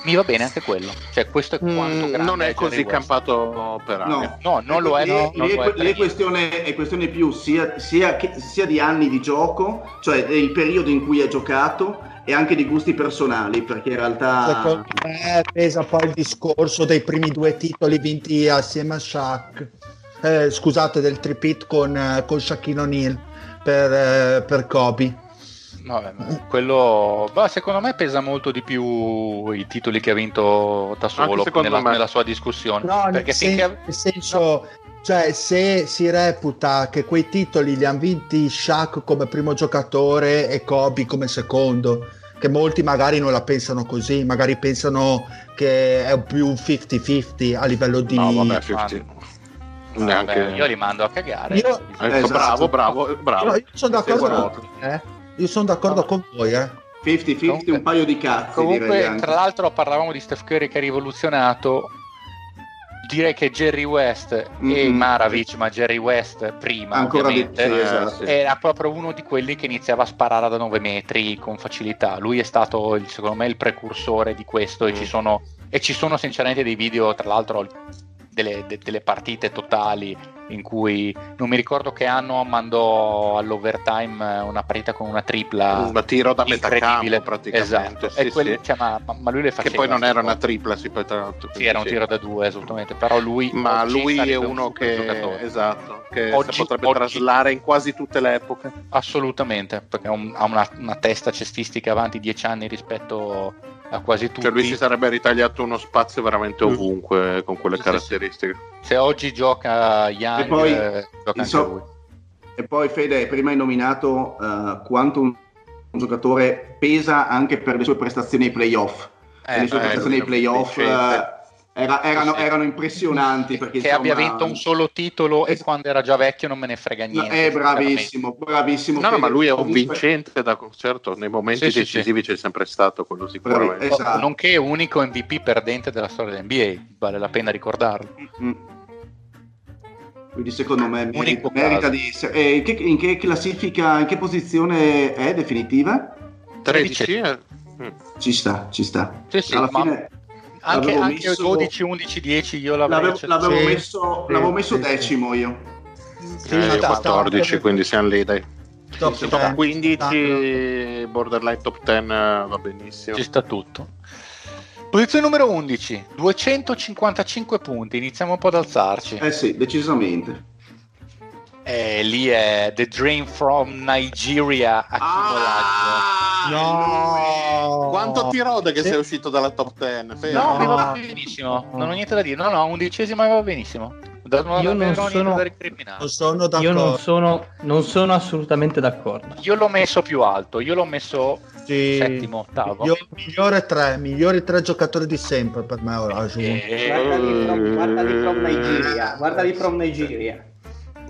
S5: mi va bene anche quello. Cioè, questo è quanto
S3: Mm, non è così
S5: West.
S3: campato per
S2: No.
S3: aria.
S5: No, non lo è.
S2: Lì-
S5: no, non
S2: lì
S5: lo
S2: è,
S5: è
S2: questione, è questione più sia, sia che- sia di anni di gioco, cioè il periodo in cui ha giocato e anche di gusti personali, perché in realtà
S1: Secondo me pesa poi il discorso dei primi due titoli vinti assieme a Shaq. Eh, scusate, del tripit con, eh, con Shaquille O'Neal per, eh, per Kobe.
S5: Vabbè, ma quello bah, secondo me pesa molto di più i titoli che ha vinto da solo
S3: secondo
S5: nella,
S3: me.
S5: nella sua discussione.
S1: No, nel,
S5: perché
S1: sen-
S5: finché
S1: nel senso, cioè, se si reputa che quei titoli li hanno vinti Shaq come primo giocatore e Kobe come secondo, che molti magari non la pensano così, magari pensano che è più un 50-50 a livello di...
S3: No, vabbè, 50. Neanche...
S5: vabbè, io li mando a cagare.
S1: Io-
S3: Ecco,
S2: Esatto.
S3: bravo, bravo, bravo.
S1: No, io sono d'accordo con eh. Io sono d'accordo
S5: No.
S1: con voi, eh.
S2: 50-50
S5: Comunque-
S2: un paio di cazzi direi
S5: Comunque,
S2: anche.
S5: tra l'altro, parlavamo di Steph Curry che ha rivoluzionato. Direi che Jerry West e
S2: Mhm.
S5: Maravic, ma Jerry West prima,
S2: Ancora di
S5: ovviamente,
S2: sì,
S3: Eh,
S2: esatto.
S3: sì.
S5: era proprio uno di quelli che iniziava a sparare da 9 metri con facilità. Lui è stato, il- secondo me, il precursore di questo. E
S3: Mm.
S5: ci sono, e ci sono sinceramente dei video, tra l'altro, delle, de- delle partite totali in cui non mi ricordo che anno mandò all'overtime una partita con una tripla.
S3: Un tiro da metà campo praticamente.
S5: Esatto.
S3: sì,
S5: quelli-
S3: sì.
S5: cioè, ma, ma- lui le faceva.
S3: Che poi non era una tripla, si tra.
S5: Sì, era un tiro da due, assolutamente. Però lui.
S3: Ma lui è uno che,
S5: giocatore.
S3: esatto, che
S5: Oggi-
S3: potrebbe
S5: oggi-
S3: traslare in quasi tutte le epoche.
S5: Assolutamente, perché ha una, una testa cestistica avanti dieci anni rispetto a quasi tutti.
S3: Cioè lui si sarebbe ritagliato uno spazio veramente
S2: Mm.
S3: ovunque con quelle
S5: Sì, sì,
S3: caratteristiche.
S5: Se oggi gioca Young,
S2: E poi,
S5: eh, gioca lui.
S2: E poi Fede, prima hai nominato eh, quanto un, un giocatore pesa anche per le sue prestazioni ai playoff.
S5: Eh,
S2: le sue
S3: eh,
S2: prestazioni ai playoff era- erano,
S5: Sì, sì.
S2: erano impressionanti. Perché,
S5: che abbia
S2: insomma,
S5: vinto un solo titolo e quando era già vecchio non me ne frega
S2: No,
S5: niente.
S2: è
S5: sinceramente.
S2: bravissimo, bravissimo.
S3: No, no, ma lui è un vincente da certo, nei momenti
S5: Sì, sì,
S3: decisivi c'è sempre stato quello sicuramente.
S2: Bravi- esatto.
S5: Nonché unico MVP perdente della storia dell'NBA, vale la pena ricordarlo.
S2: Mm. Quindi secondo me merita, merita di essere. e in, che, in che classifica, in che posizione è definitiva?
S3: 13? eh? Mm.
S2: Ci sta, ci sta.
S5: Sì, sì,
S2: Alla
S5: ma
S2: fine
S5: anche, anche
S2: messo-
S5: 12, 11, 10 io l'avrei
S2: l'avevo, l'avevo
S1: Sì,
S2: messo,
S1: sì,
S2: l'avevo messo
S1: sì, sì.
S2: decimo io.
S1: Sì,
S3: Eh, io
S1: sta-
S3: 14,
S1: sta-
S3: quindi siamo lì dai.
S1: top 10,
S3: top 15,
S1: sta-
S3: borderline top 10 eh, va benissimo.
S5: Ci sta tutto. Posizione numero 11, 255 punti. Iniziamo un po' ad alzarci.
S2: Eh sì, decisamente.
S5: Eh, lì è The Drain from Nigeria
S2: Ah,
S5: a
S1: No!
S3: Quanto ti rode che
S1: Sì.
S3: sei uscito dalla top 10? Fede?
S5: No,
S1: No.
S5: mi va benissimo. Non ho niente da dire. No, no, undicesima mi va benissimo. Da nuova
S4: Io non sono-.
S1: Non sono
S4: Io non sono, non sono assolutamente d'accordo.
S5: Io l'ho messo più alto, io l'ho messo
S1: Sì.
S5: settimo, ottavo.
S1: Io- migliore tre, migliori tre giocatori di sempre per me ora.
S5: E-
S2: Guardali from, guardali from
S3: Eh.
S2: Nigeria. Guardali from Nigeria.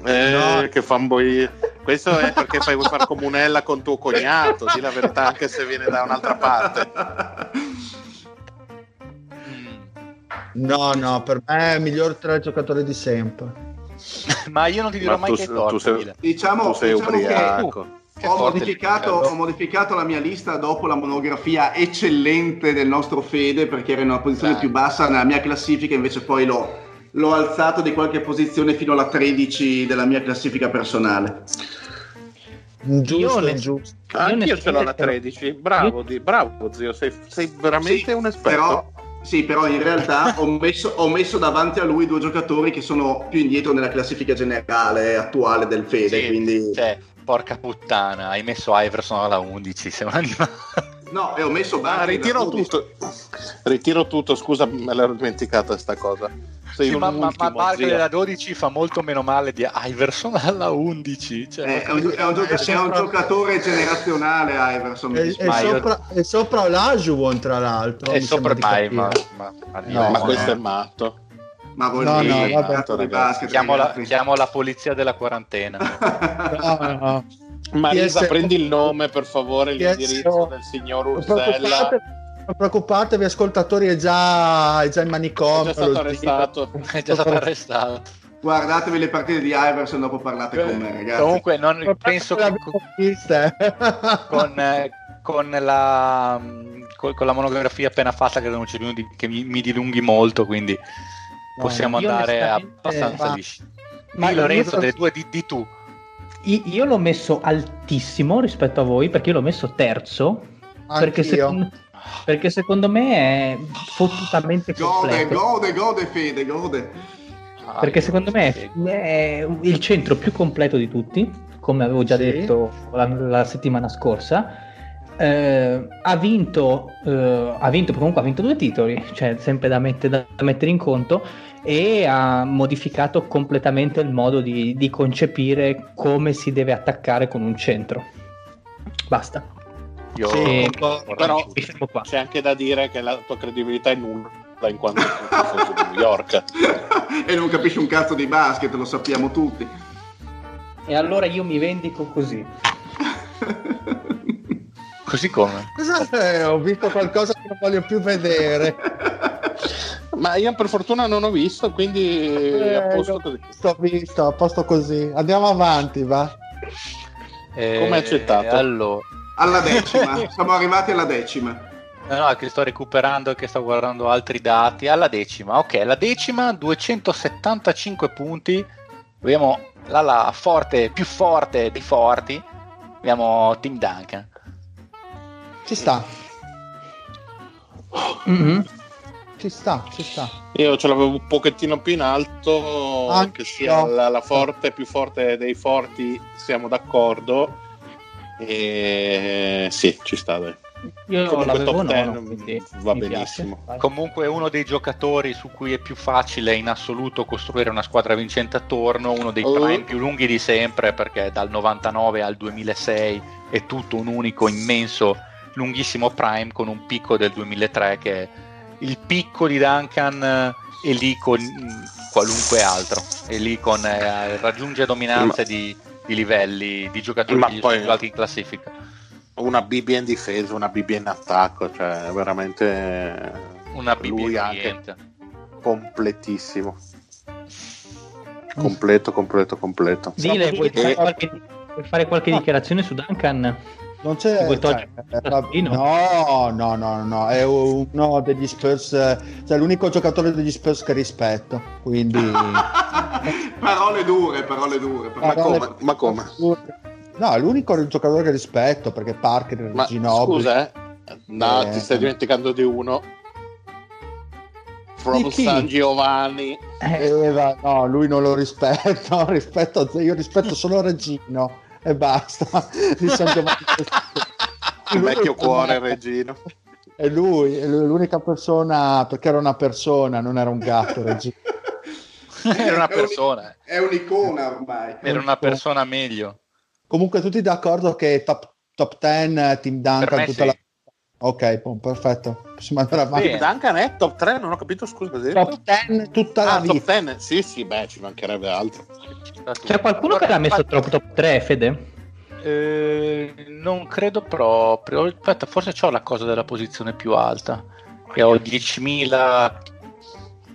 S3: Eh,
S1: No.
S3: che fanboy. Questo è perché fai vuoi far comunella con tuo cognato, di la verità, anche se viene da un'altra parte.
S1: No, no, per me è migliori tre giocatori di sempre.
S5: Ma io non ti dirò
S3: Ma
S5: mai
S3: tu
S5: che è
S3: sei-
S5: torto.
S3: tu sei-.
S2: Diciamo,
S3: tu sei
S2: diciamo che
S3: ubriaco.
S5: Che
S2: ho modificato,
S5: il
S2: ho modificato la mia lista dopo la monografia eccellente del nostro Fede perché era in una posizione
S5: Dai.
S2: più bassa nella mia classifica, invece poi l'ho, l'ho alzato di qualche posizione fino alla 13 della mia classifica personale.
S1: Giusto,
S4: Io ne-
S1: giusto.
S3: Anch'io ce l'ho la
S4: onestamente-
S3: 13. Bravo, di- bravo zio, sei, sei veramente
S2: Sì,
S3: un esperto.
S2: Però, sì, però in realtà ho messo, ho messo davanti a lui due giocatori che sono più indietro nella classifica generale attuale del Fede,
S5: Sì,
S2: quindi...
S5: Cioè, porca puttana, hai messo Iverson alla 11, sei un animale.
S2: No, e ho messo
S3: Ah,
S2: Barkley
S3: ritiro
S2: da 12.
S3: tutto. Ritiro tutto, scusa, me l'ero dimenticata sta cosa. Sei
S5: Sì, ma, ma, ma
S3: zio.
S5: alla 12 fa molto meno male di Iverson alla 11. Cioè,
S2: Eh, È, un, è un gioca-
S1: È
S2: è un
S1: sopra-
S2: giocatore generazionale Iverson.
S5: io-
S1: sopra, e sopra l'Ajuwon, tra l'altro.
S5: è sopra mai,
S1: di
S5: ma, ma, ma-
S1: No,
S3: Ma questo è matto.
S2: Ma vuol
S1: No,
S2: dire
S1: no,
S2: che
S1: vabbè.
S2: basket,
S5: chiamo, la, chiamo la polizia della quarantena.
S1: No, no.
S3: Marisa,
S1: PS
S3: prendi il nome per favore,
S1: PS
S3: l'indirizzo del signor Ursella.
S1: preoccupatevi, non preoccupatevi, ascoltatori, è già, è già in
S3: È
S1: manicomio.
S3: già stato arrestato.
S5: è già stato arrestato.
S2: Guardatevi le partite di Iverson, dopo parlate con me, ragazzi.
S5: Comunque, non, penso che con, eh, con la, con, con la monografia appena fatta credo non c'è bisogno di- che mi, mi dilunghi molto, quindi possiamo
S4: io
S5: andare
S4: onestamente-
S5: abbastanza
S1: ma-
S5: lisci.
S4: Ma
S5: Lorenzo,
S4: io-
S5: delle due di, di tu.
S4: Io, l'ho messo altissimo rispetto a voi perché io l'ho messo terzo. Perché secondo, perché secondo me è fottutamente
S2: Gode,
S4: completo.
S2: gode, gode, Fede, gode.
S5: Ah,
S4: Perché secondo me
S5: sì.
S4: è il centro più completo di tutti, come avevo già
S1: Sì.
S4: detto la, la settimana scorsa. Eh, ha vinto, eh, ha vinto comunque ha vinto due titoli, cioè sempre da, mette- da mettere in conto e ha modificato completamente il modo di, di concepire come si deve attaccare con un centro. Basta,
S5: Io
S1: Sì,
S3: però-. C'è anche da dire che la tua credibilità è nulla in quanto tifoso di New York.
S2: e non capisci un cazzo di basket, lo sappiamo tutti.
S4: E allora io mi vendico così.
S5: Così come?
S1: Eh, ho visto qualcosa che non voglio più vedere.
S3: Ma io per fortuna non ho visto, quindi
S1: Eh,
S3: a posto
S1: ho
S3: così.
S1: visto, ho visto, a posto così. Andiamo avanti, va.
S5: Eh,
S3: Come accettato?
S5: Allora,
S2: Alla decima, siamo arrivati alla decima.
S5: no, no, che sto recuperando e che sto guardando altri dati. Alla decima, ok, la decima 275 punti. Abbiamo la, la forte, più forte dei forti. Abbiamo Team Duncan.
S1: Ci sta,
S4: Mhm.
S1: ci sta, ci sta.
S3: Io ce l'avevo un pochettino più in alto,
S1: Anche
S3: che sia la, la forte più forte dei forti, siamo d'accordo. E sì, ci sta dai.
S4: Io
S3: Comunque
S4: l'avevo
S3: top
S4: nono,
S3: 10
S4: quindi
S3: va
S4: piace.
S3: benissimo.
S4: Vai.
S5: Comunque è uno dei giocatori su cui è più facile in assoluto costruire una squadra vincente attorno, uno dei
S3: Oh.
S5: prime più lunghi di sempre perché dal 99 al 2006 è tutto un unico immenso lunghissimo prime con un picco del 2003 che è il picco di Duncan eh, è lì con mm, qualunque altro è lì con eh, raggiunge dominanze di, di livelli di giocatori
S3: Ma poi-
S5: alti in classifica
S3: Una BB in difesa, una BB in attacco, cioè veramente
S5: una BB
S3: lui
S5: e
S3: anche completissimo. Completo, completo, completo.
S4: Dile, vuoi
S3: E-
S4: fare, qualche, vuoi fare qualche dichiarazione su Duncan?
S1: Non c'è. Cioè, eh, no, no, no, no, è uno degli Spurs, eh, cioè l'unico giocatore degli Spurs che rispetto. Quindi.
S2: parole dure, parole dure.
S1: Ma
S2: Parole-
S3: come? Ma come?
S1: No, è l'unico giocatore che rispetto perché Parker
S3: Ma
S1: Ginobili.
S3: scusa, eh? No,
S1: Eh.
S3: ti stai dimenticando di uno. From
S1: Di chi?
S3: San Giovanni.
S4: Eh,
S1: Eh, va- no, lui non lo rispetto, rispetto io rispetto solo Regino e basta. Di San Giovanni.
S3: Il vecchio cuore, Regino.
S1: È lui, è l'unica persona, perché era una persona, non era un gatto, Regino.
S5: Era una
S2: È un-
S5: persona.
S2: È un'icona ormai.
S5: Era una persona meglio.
S1: Comunque tutti d'accordo che top, top 10, Team
S5: Per
S1: Duncan,
S5: me
S1: tutta
S5: sì.
S1: la... Ok, boh, perfetto. Possiamo andare avanti.
S5: Bene.
S3: Duncan è top 3, non ho capito, scusa.
S1: Top 10 tutta la
S3: Ah, top
S1: vita.
S3: 10, sì, sì, beh, ci mancherebbe altro.
S4: C'è qualcuno che l'ha messo troppo top 3, Fede?
S5: Eh, non credo proprio. Aspetta, forse ho la cosa della posizione più alta. Che ho 10.000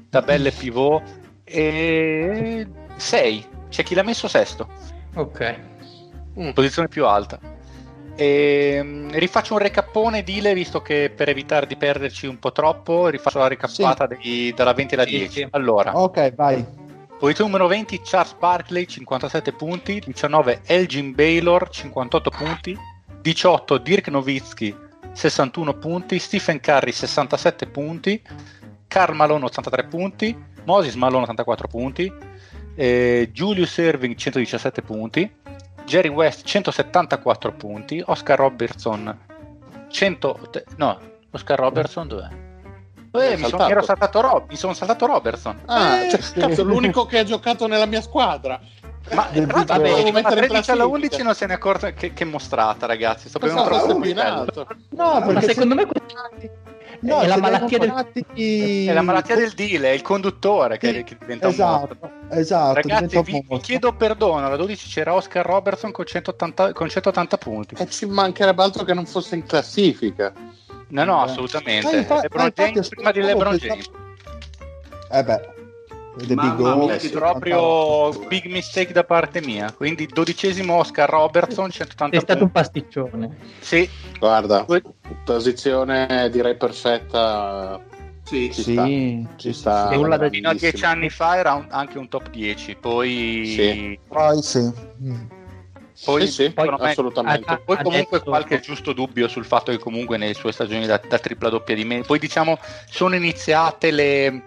S5: tabelle pivot e 6. C'è chi l'ha messo sesto.
S4: Ok.
S5: Posizione più alta. E, mm, rifaccio un recappone, Dile, visto che per evitare di perderci un po' troppo, rifaccio la recappata dei- dalla 20 alla
S4: Sì,
S5: 10.
S4: sì.
S5: Allora,
S1: Ok, vai.
S5: Posizione numero 20 Charles Barkley 57 punti, 19 Elgin Baylor 58 punti, 18 Dirk Nowitzki 61 punti, Stephen Curry 67 punti, Karl Malone 83 punti, Moses Malone 84 punti, eh, Julius Irving 117 punti, Jerry West 174 punti, Oscar Robertson 100 no, Oscar Robertson dov'è? Eh, mi,
S3: saltato
S5: Rob- mi sono saltato Robertson.
S3: Ah,
S1: Eh,
S3: cioè,
S1: sì.
S3: cazzo, l'unico che ha giocato nella mia squadra.
S5: Ma vabbè, ma
S3: Mettere in
S5: 13 alla
S3: classifica.
S5: 11 non se ne è accorto che, che mostrata, ragazzi. Sto
S3: Pensavo
S2: troppo
S3: combinato.
S1: No,
S4: Ma secondo me
S1: No,
S4: è la malattia del...
S1: fatti-
S5: È la malattia del deal, è il conduttore che,
S1: Sì,
S5: che diventa un
S1: Esatto,
S5: mostro.
S1: esatto.
S5: Ragazzi, vi, vi chiedo perdono. Alla 12 c'era Oscar Robertson con 180, con 180 punti.
S3: E ci mancherebbe altro che non fosse in classifica.
S5: No, no,
S1: Eh.
S5: assolutamente.
S1: Ma infa-
S5: LeBron
S1: ma infatti
S5: James prima di LeBron James.
S1: Eh beh, The
S2: Mamma
S1: Big
S2: mia, che
S5: Proprio big mistake da parte mia. Quindi dodicesimo Oscar Robertson, 180
S4: È stato un
S5: punti.
S4: pasticcione.
S5: Sì,
S3: Guarda,
S5: Poi-
S3: posizione direi perfetta.
S2: Sì.
S3: Ci
S1: Sì,
S3: sta.
S1: sì,
S3: Ci
S1: sì,
S3: sta.
S1: sì.
S4: E un
S5: fino a dieci anni fa era un- anche un top 10. Poi,
S3: Sì.
S1: Poi sì. Mm.
S5: poi,
S3: Sì, sì,
S5: me-
S3: assolutamente.
S4: Ah,
S5: Poi comunque
S4: Adesso-
S5: qualche giusto dubbio sul fatto che comunque nelle sue stagioni da, da tripla doppia di me. Poi diciamo sono iniziate le,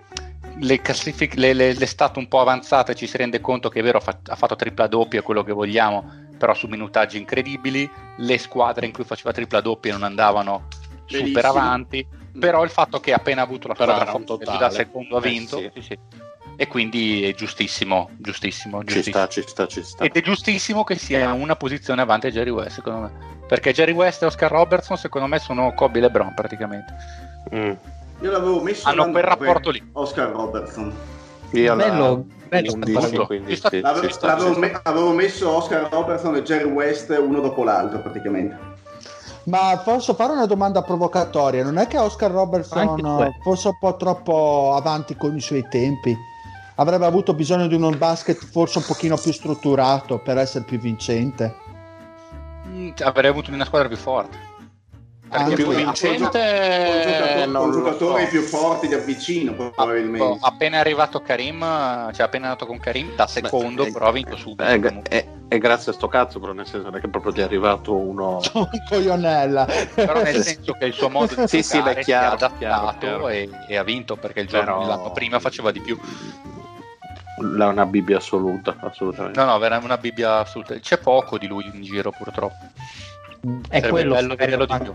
S5: le classifiche, le, le, stat un po' avanzate, ci si rende conto che è vero ha fatto, ha fatto tripla doppia, quello che vogliamo, però su minutaggi incredibili. Le squadre in cui faceva tripla doppia non andavano super
S2: Benissimo.
S5: avanti. Però il fatto che appena avuto la squadra forte da secondo ha
S3: Eh,
S5: vinto.
S3: sì.
S5: sì, sì. E quindi è giustissimo, giustissimo,
S3: Ci
S5: giustissimo.
S3: sta, ci sta, ci sta.
S5: Ed è giustissimo che sia una posizione avanti a Jerry West, secondo me. Perché Jerry West e Oscar Robertson, secondo me, sono Kobe e LeBron praticamente.
S3: Mm.
S2: Io l'avevo messo
S5: Hanno quel rapporto lì.
S2: Oscar Robertson.
S3: Io la-
S4: Bello, bello
S3: 11,
S4: sta cosa.
S3: quindi
S5: Ci sta-
S3: sì,
S2: L'avevo,
S3: sta.
S2: me- avevo messo Oscar Robertson e Jerry West uno dopo l'altro praticamente.
S1: Ma posso fare una domanda provocatoria? Non è che Oscar Robertson fosse un po' troppo avanti con i suoi tempi? Avrebbe avuto bisogno di un basket forse un pochino più strutturato per essere più vincente.
S5: Mm, Avrei avuto una squadra più forte. Perché
S3: più vincente
S2: con con giocatori
S3: so.
S2: più forti da vicino probabilmente.
S5: Oh, appena è arrivato Karim, cioè appena è nato con Karim, da secondo,
S3: eh,
S5: però ha vinto subito.
S3: E grazie a sto cazzo, però nel senso non è che proprio gli è arrivato uno...
S1: un coglionella.
S5: Però nel senso che il suo modo di
S3: Sì, sì,
S5: giocare
S3: beh, chiaro,
S5: si è adattato
S3: chiaro, chiaro.
S5: E, e ha vinto perché il giorno
S3: Però-
S5: l'anno prima faceva di più.
S3: È una Bibbia assoluta, assolutamente.
S5: No, no, era una Bibbia assoluta. C'è poco di lui in giro, purtroppo.
S4: È
S5: Sarebbe
S4: quello
S5: bello vederlo di più.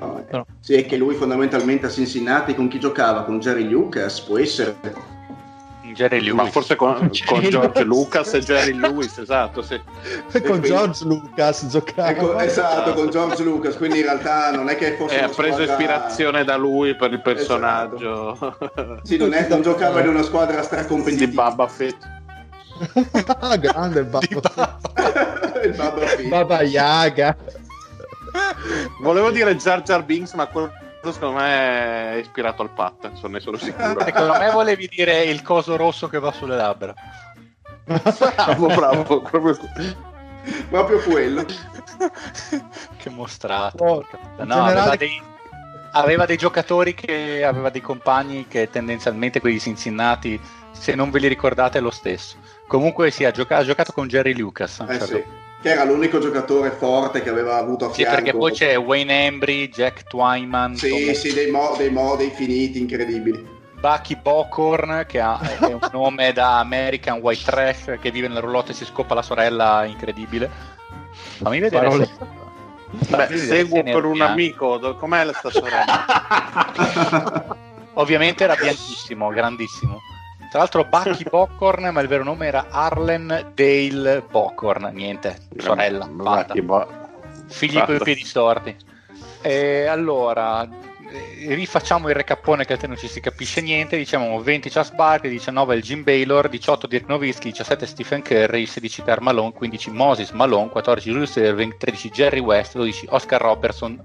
S2: No, eh.
S4: Però-
S2: Sì, è che lui fondamentalmente a Cincinnati con chi giocava? Con Jerry Lucas, può essere.
S5: Jerry Lewis.
S3: Ma forse con, con
S4: Jerry
S3: George. Lucas e Jerry Lewis, esatto, sì.
S1: con George Lucas giocava.
S2: Ecco, esatto, con George Lucas, quindi in realtà non è che fosse
S3: E ha preso
S2: squadra-
S3: ispirazione da lui per il personaggio
S2: Sì, non, è, non giocava in una squadra
S3: di
S2: stracompetitiva.
S3: Baba Fett.
S1: Ah, grande
S5: Di
S1: babbo.
S5: Babbo.
S2: Il Baba Fett.
S1: Baba Yaga.
S3: Volevo dire Jar Jar Binks, ma quello secondo me è ispirato al Patterson, ne sono sicuro.
S5: Secondo me volevi dire il coso rosso che va sulle labbra.
S3: bravo, bravo, proprio
S2: Proprio quello.
S5: che mostrato.
S1: Oh,
S5: No, aveva
S1: generale-
S5: dei, aveva dei giocatori che aveva dei compagni che tendenzialmente quelli di Cincinnati, se non ve li ricordate, è lo stesso. Comunque sì, ha gioca- ha giocato con Jerry Lucas.
S2: Eh
S5: certo
S2: sì, che era l'unico giocatore forte che aveva avuto a
S5: Sì,
S2: fianco.
S5: perché poi c'è Wayne Embry, Jack Twyman,
S2: Sì,
S5: Tom-
S2: sì, dei, mo- dei modi finiti incredibili.
S5: Bucky Bocorn, che ha, è un nome da American White Trash, che vive nella roulotte e si scopa la sorella incredibile. Fammi vedere
S4: Parole.
S5: se...
S3: Beh,
S5: vedere
S3: seguo
S5: se
S3: per un amico, do- com'è la sta sorella?
S5: Ovviamente era bianchissimo, grandissimo. Tra l'altro Bucky Bockhorn, ma il vero nome era Arlen Dale Bockhorn. Niente, sorella.
S3: Bo-
S5: Figli con i piedi storti. E allora, eh, rifacciamo il recappone che altri non ci si capisce niente. Diciamo 20 Charles Barkley, 19 il Jim Baylor, 18 Dirk Nowitzki, 17 Stephen Curry, 16 Per Malone, 15 Moses Malone, 14 Julius Irving, 13 Jerry West, 12 Oscar Robertson,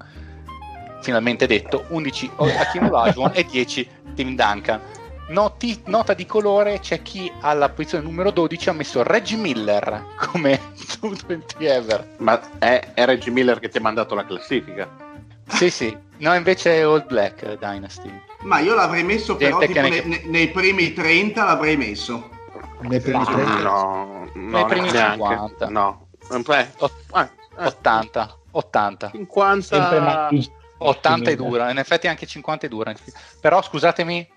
S5: finalmente detto, 11 Hakim Olajuwon e 10 Tim Duncan. Noti- nota di colore c'è chi alla posizione numero 12 ha messo Reggie Miller come 20 ever.
S3: Ma è, è Reggie Miller che ti ha mandato la classifica?
S5: Sì, sì. No, invece è Old Black eh, Dynasty.
S2: Ma io l'avrei messo però ne-
S5: ne-
S2: ne- nei primi 30 l'avrei messo.
S1: Nei primi
S5: Ma-
S1: tre.
S3: No, no,
S5: Nei primi
S3: neanche.
S5: 50.
S3: No. Eh,
S5: Ot-
S3: eh, eh,
S5: 80. 80.
S3: 50.
S4: Sempre mai
S5: 80 è dura, in effetti anche 50 è dura. Però scusatemi,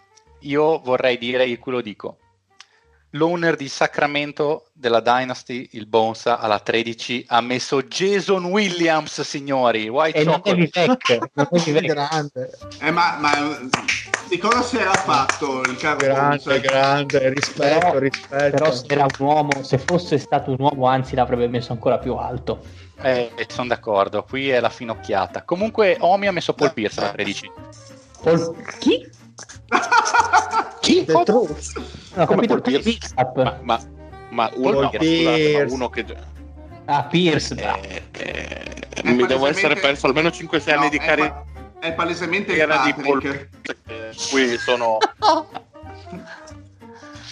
S5: io vorrei dire, io qui lo dico, l'owner di Sacramento della Dynasty, il Bonsa, alla 13 ha messo Jason Williams, signori. White
S4: E non devi
S5: Chocolate.
S4: vecchio, non devi vecchio.
S1: grande,
S2: Eh, ma, ma di cosa si era fatto il caro
S1: grande,
S2: Bonsa?
S1: grande, rispetto,
S4: Però-
S1: rispetto.
S4: Però se era un uomo, se fosse stato un uomo, anzi l'avrebbe messo ancora più alto.
S5: Eh, sono d'accordo, qui è la finocchiata. Comunque Omi ha messo Paul Pierce alla 13.
S4: Paul- Chi?
S5: Chi?
S1: The truth.
S4: No, ho
S3: Come
S4: capito
S3: Paul Pierce? Ma, ma, ma uno,
S1: Paul
S3: no, scusate, ma
S1: Pierce.
S3: uno che
S4: Ah, Pierce.
S3: eh, eh, mi devo essere perso almeno 5-6 anni
S2: No,
S3: di
S2: è
S3: carriera
S2: È palesemente il
S3: di Paul. Pierce. Qui sono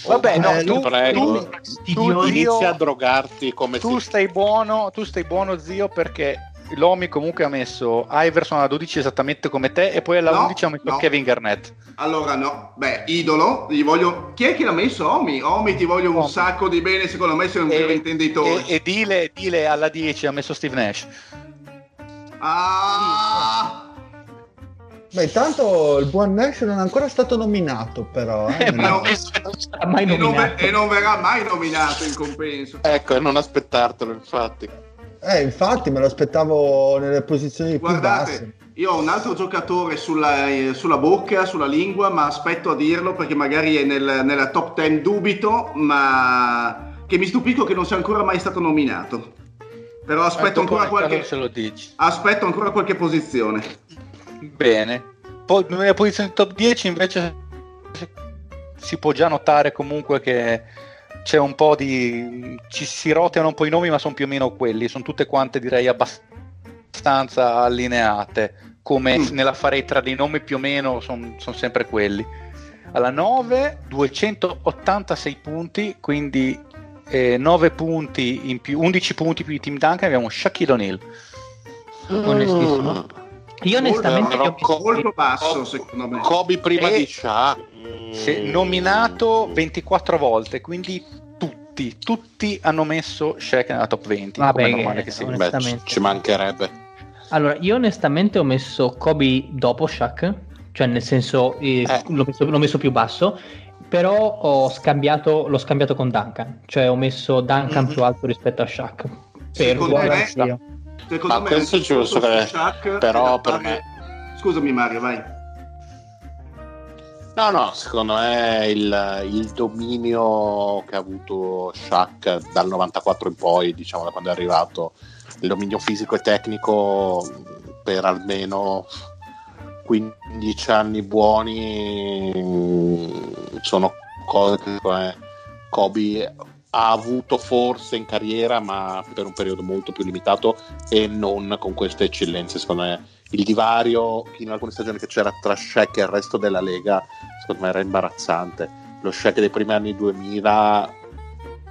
S5: Vabbè, no,
S1: Eh,
S5: tu,
S3: prego.
S5: tu, tu,
S3: inizia a drogarti come
S5: tu
S3: si
S5: stai buono, tu stai buono zio perché l'Omi comunque ha messo Iverson alla 12 esattamente come te e poi alla
S2: No,
S5: 11 ha messo
S2: no.
S5: Kevin Garnett.
S2: Allora no, beh, idolo, gli voglio... Chi è che l'ha messo? Omi? Omi ti voglio un sacco di bene, secondo me sei un vero
S5: E,
S2: intenditore.
S5: e, e Dile, Dile alla 10 ha messo Steve Nash.
S2: Ah!
S1: Beh, intanto il buon Nash non è ancora stato nominato, però. eh,
S4: Eh,
S1: non-
S4: ma
S2: no.
S4: non
S2: E non, e non verrà mai nominato in compenso.
S3: ecco e non aspettartelo infatti
S1: Eh, infatti, me lo aspettavo nelle posizioni più basse.
S2: Guardate, io ho un altro giocatore sulla, eh, sulla bocca, sulla lingua, ma aspetto a dirlo perché magari è nel- nella top 10 dubito, ma che mi stupisco che non sia ancora mai stato nominato. Però aspetto ancora qualche,
S5: se lo dici.
S2: aspetto ancora qualche posizione.
S5: Bene. Poi nella posizione top 10 invece si può già notare comunque che c'è un po' di... ci si roteano un po' i nomi ma sono più o meno quelli, sono tutte quante direi abbastanza allineate, come
S2: Mm.
S5: nella farei tra dei nomi più o meno sono sempre quelli. Alla 9 286 punti, quindi eh, 9 punti in più, 11 punti più di Team Duncan abbiamo Shaquille O'Neal.
S4: Onestissimo. Io onestamente gli ho
S2: Molto basso, secondo me.
S3: Kobe prima
S5: E-
S3: di Shaq
S5: Sì, nominato 24 volte, quindi tutti, tutti hanno messo Shaq nella top 20.
S4: Vabbè,
S5: come è normale
S4: che-
S5: che sia.
S3: Beh, ci mancherebbe
S4: Allora, io onestamente ho messo Kobe dopo Shaq, cioè nel senso eh,
S3: Eh.
S4: l'ho, messo, l'ho messo più basso, però ho scambiato, l'ho scambiato con Duncan, cioè ho messo Duncan
S2: Mhm.
S4: più alto rispetto a Shaq. Per
S2: Secondo
S1: Guarda,
S2: me-. Secondo
S3: Ma
S2: me
S3: questo
S2: discorso
S3: credere,
S2: su Shaq
S3: però
S2: è da
S3: per me-
S2: Scusami Mario, vai.
S3: No no secondo me il, il dominio che ha avuto Shaq dal 94 in poi diciamo da quando è arrivato il dominio fisico e tecnico per almeno 15 anni buoni mm, sono cose che Kobe ha avuto forse in carriera ma per un periodo molto più limitato e non con queste eccellenze. Secondo me il divario in alcune stagioni che c'era tra Shaq e il resto della Lega secondo me era imbarazzante lo Shaq dei primi anni 2000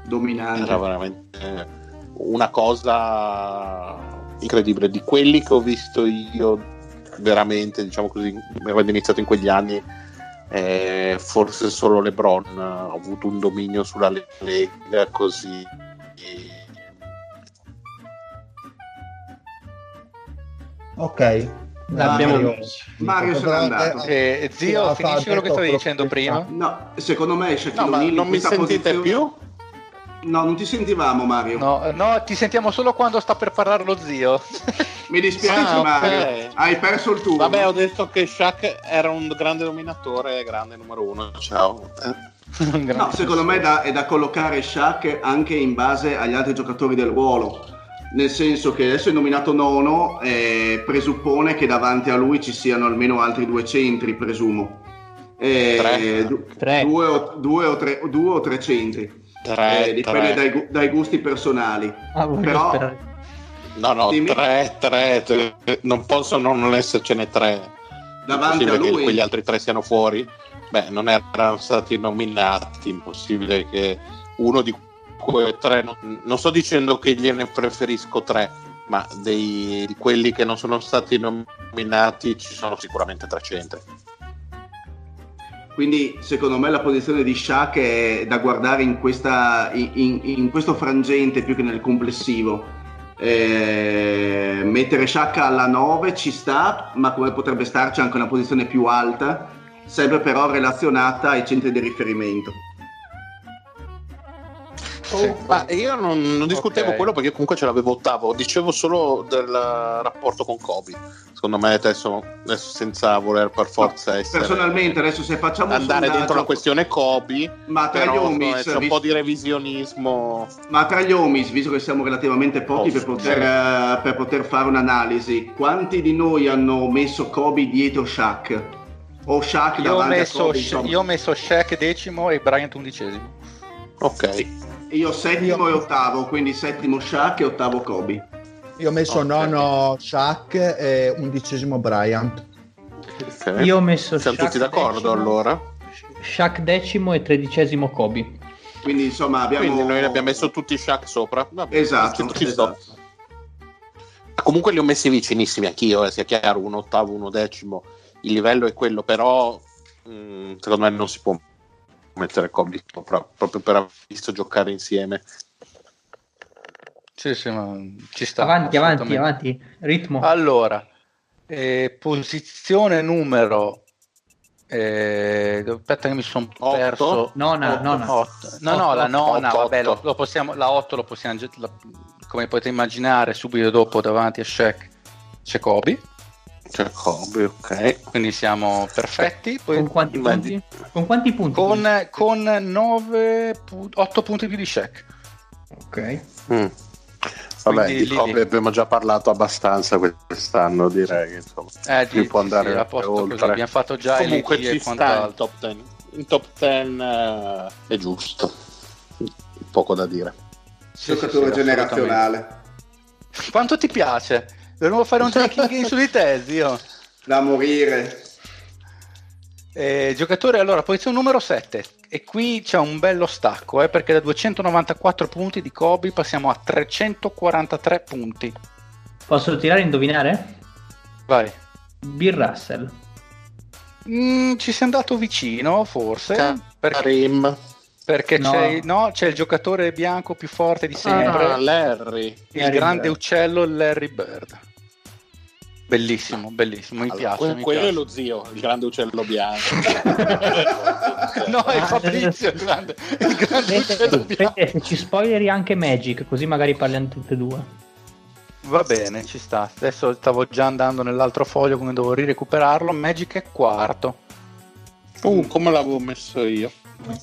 S2: Dominante.
S3: era veramente una cosa incredibile di quelli che ho visto io veramente diciamo così avendo iniziato in quegli anni eh, forse solo LeBron ha avuto un dominio sulla Lega così
S1: Ok.
S4: L'abbiamo
S1: Mario-
S4: visto.
S2: Mario se n'è andato.
S5: Eh, zio,
S1: ha
S5: finisci quello che stavi dicendo prima?
S2: No, secondo me Shaquille
S3: no
S2: O'Neal
S3: non mi sentite
S2: posizione-
S3: più?
S2: No, non ti sentivamo Mario.
S5: No, no, ti sentiamo solo quando sta per parlare lo zio.
S2: Mi dispiace
S3: Ah.
S2: Mario, hai perso il turno.
S3: Vabbè, ho detto che Shaq era un grande dominatore, grande numero uno. Ciao. Eh.
S2: no, secondo me è da, è da collocare Shaq anche in base agli altri giocatori del ruolo nel senso che adesso è nominato nono, eh, presuppone che davanti a lui ci siano almeno altri due centri, presumo. Eh, tre. Du- tre. Due, o, due, o tre, due, o tre, centri.
S3: Tre,
S2: eh, dipende dai, dai, gusti personali. Ah, Però, sperare.
S3: no, no, dimmi... tre, tre, tre, non possono non essercene tre.
S2: Davanti a lui.
S3: che quegli altri tre siano fuori. Beh, non erano stati nominati, impossibile che uno di quei tre, non, non sto dicendo che gliene preferisco tre, ma dei, di quelli che non sono stati nominati ci sono sicuramente tre centri.
S2: Quindi secondo me la posizione di Shaq è da guardare in, questa, in, in questo frangente più che nel complessivo. Eh, mettere Shaq alla 9 ci sta, ma come potrebbe starci anche una posizione più alta, sempre però relazionata ai centri di riferimento.
S3: Sì. Ma io non, non discutevo okay. quello perché comunque ce l'avevo ottavo, dicevo solo del rapporto con Kobe. Secondo me adesso, adesso senza voler per forza
S2: no,
S3: essere
S2: Personalmente adesso se facciamo
S3: andare
S2: sondaggio,
S3: dentro la questione Kobe,
S2: ma tra gli homies,
S3: c'è un po' di revisionismo.
S2: Ma tra gli homies, visto che siamo relativamente pochi oh, per, poter, sì. uh, per poter fare un'analisi, quanti di noi hanno messo Kobe dietro Shaq? O Shaq
S5: io
S2: davanti
S5: messo,
S2: a Kobe?
S5: Io ho messo Shaq decimo e Bryant undicesimo.
S3: Ok.
S2: Io settimo io... e ottavo, quindi settimo Shaq e ottavo Kobe.
S1: Io ho messo okay. nono Shaq e undicesimo Bryant.
S4: Okay. Io ho messo
S3: Siamo Shaq tutti d'accordo decimo, allora?
S4: Shaq decimo e tredicesimo Kobe.
S2: Quindi insomma abbiamo...
S3: Quindi noi abbiamo messo tutti Shaq sopra.
S2: Vabbè, esatto. esatto.
S3: Comunque li ho messi vicinissimi anch'io, eh, sia chiaro, un ottavo, uno decimo. Il livello è quello, però mh, mm, secondo me non si può mettere Kobe sopra proprio per aver visto giocare insieme.
S5: Sì, sì, ma ci sta.
S4: Avanti, avanti, avanti, ritmo.
S5: Allora, eh, posizione numero eh, aspetta che mi sono perso.
S4: Nona,
S5: otto,
S4: nona.
S5: Otto. No, no, la nona, vabbè, lo, lo possiamo, la 8 lo possiamo, la, come potete immaginare, subito dopo davanti a Shaq c'è Kobe.
S3: C'è Kobe, ok.
S5: Quindi siamo perfetti.
S4: Poi, con, quanti punti? con quanti punti? Con,
S5: con 9, 8 punti più di Shaq.
S4: Ok.
S3: Mm. Vabbè, Quindi, di Kobe abbiamo già parlato abbastanza quest'anno, direi che insomma,
S5: eh, di, può andare sì, oltre. Così. Abbiamo fatto già
S3: Comunque ci sta in top 10. In top 10 uh, è giusto. Poco da dire.
S2: Sì, Giocatore sì, generazionale.
S5: Quanto ti piace? Dovremmo fare un tracking su di te, zio.
S2: Da morire.
S5: Eh, giocatore, allora, posizione numero 7. E qui c'è un bello stacco, eh, perché da 294 punti di Kobe passiamo a 343 punti.
S4: Posso tirare a indovinare?
S5: Vai.
S4: Bill Russell.
S5: Mm, ci sei andato vicino, forse.
S3: Karim. Perché,
S5: perché no. C'è, no, c'è, il giocatore bianco più forte di sempre.
S3: Ah, Larry.
S5: Il Larry grande Bird. uccello Larry Bird. Bellissimo, bellissimo, mi allora, piace. Que-
S3: mi
S5: quello
S3: piace. è lo zio, il grande uccello bianco.
S5: no, è Fabrizio il grande, il grande uccello bianco.
S4: Se ci spoileri anche Magic, così magari parliamo tutte e due.
S5: Va bene, ci sta. Adesso stavo già andando nell'altro foglio, quindi devo rirecuperarlo. Magic è quarto.
S3: Uh, come l'avevo messo io?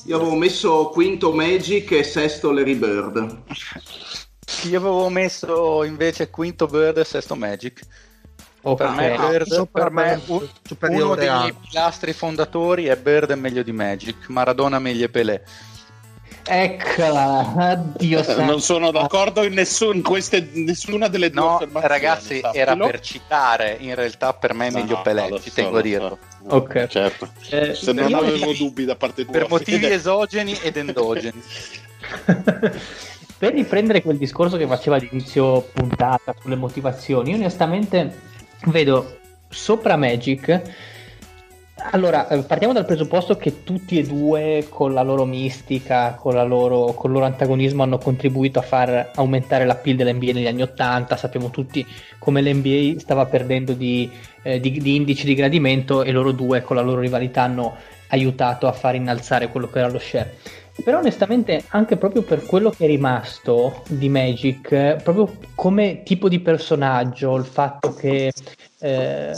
S2: Io avevo messo quinto Magic e sesto Larry Bird.
S5: Io avevo messo invece quinto Bird e sesto Magic. Oh, per me, ah, Bird, per me un, uno dei miei pilastri fondatori è Bird è meglio di Magic, Maradona meglio Pelé.
S4: Eccola, addio.
S3: Eh, non sono d'accordo in, nessun, in queste, nessuna delle due
S5: no, ragazzi, era per citare, in realtà per me è meglio no, Pelé, no, ci so, tengo a dirlo.
S4: So. Ok,
S3: certo. Eh, Se non avevo dubbi da parte tua.
S5: Per motivi esogeni ed endogeni.
S4: per riprendere quel discorso che faceva all'inizio puntata sulle motivazioni, io onestamente vedo sopra Magic. Allora, eh, partiamo dal presupposto che tutti e due, con la loro mistica, con, la loro, con il loro antagonismo, hanno contribuito a far aumentare la PIL dell'NBA negli anni 80. Sappiamo tutti come l'NBA stava perdendo di, eh, di, di indici di gradimento e loro due, con la loro rivalità, hanno aiutato a far innalzare quello che era lo share. Però onestamente anche proprio per quello che è rimasto di Magic, proprio come tipo di personaggio, il fatto che eh,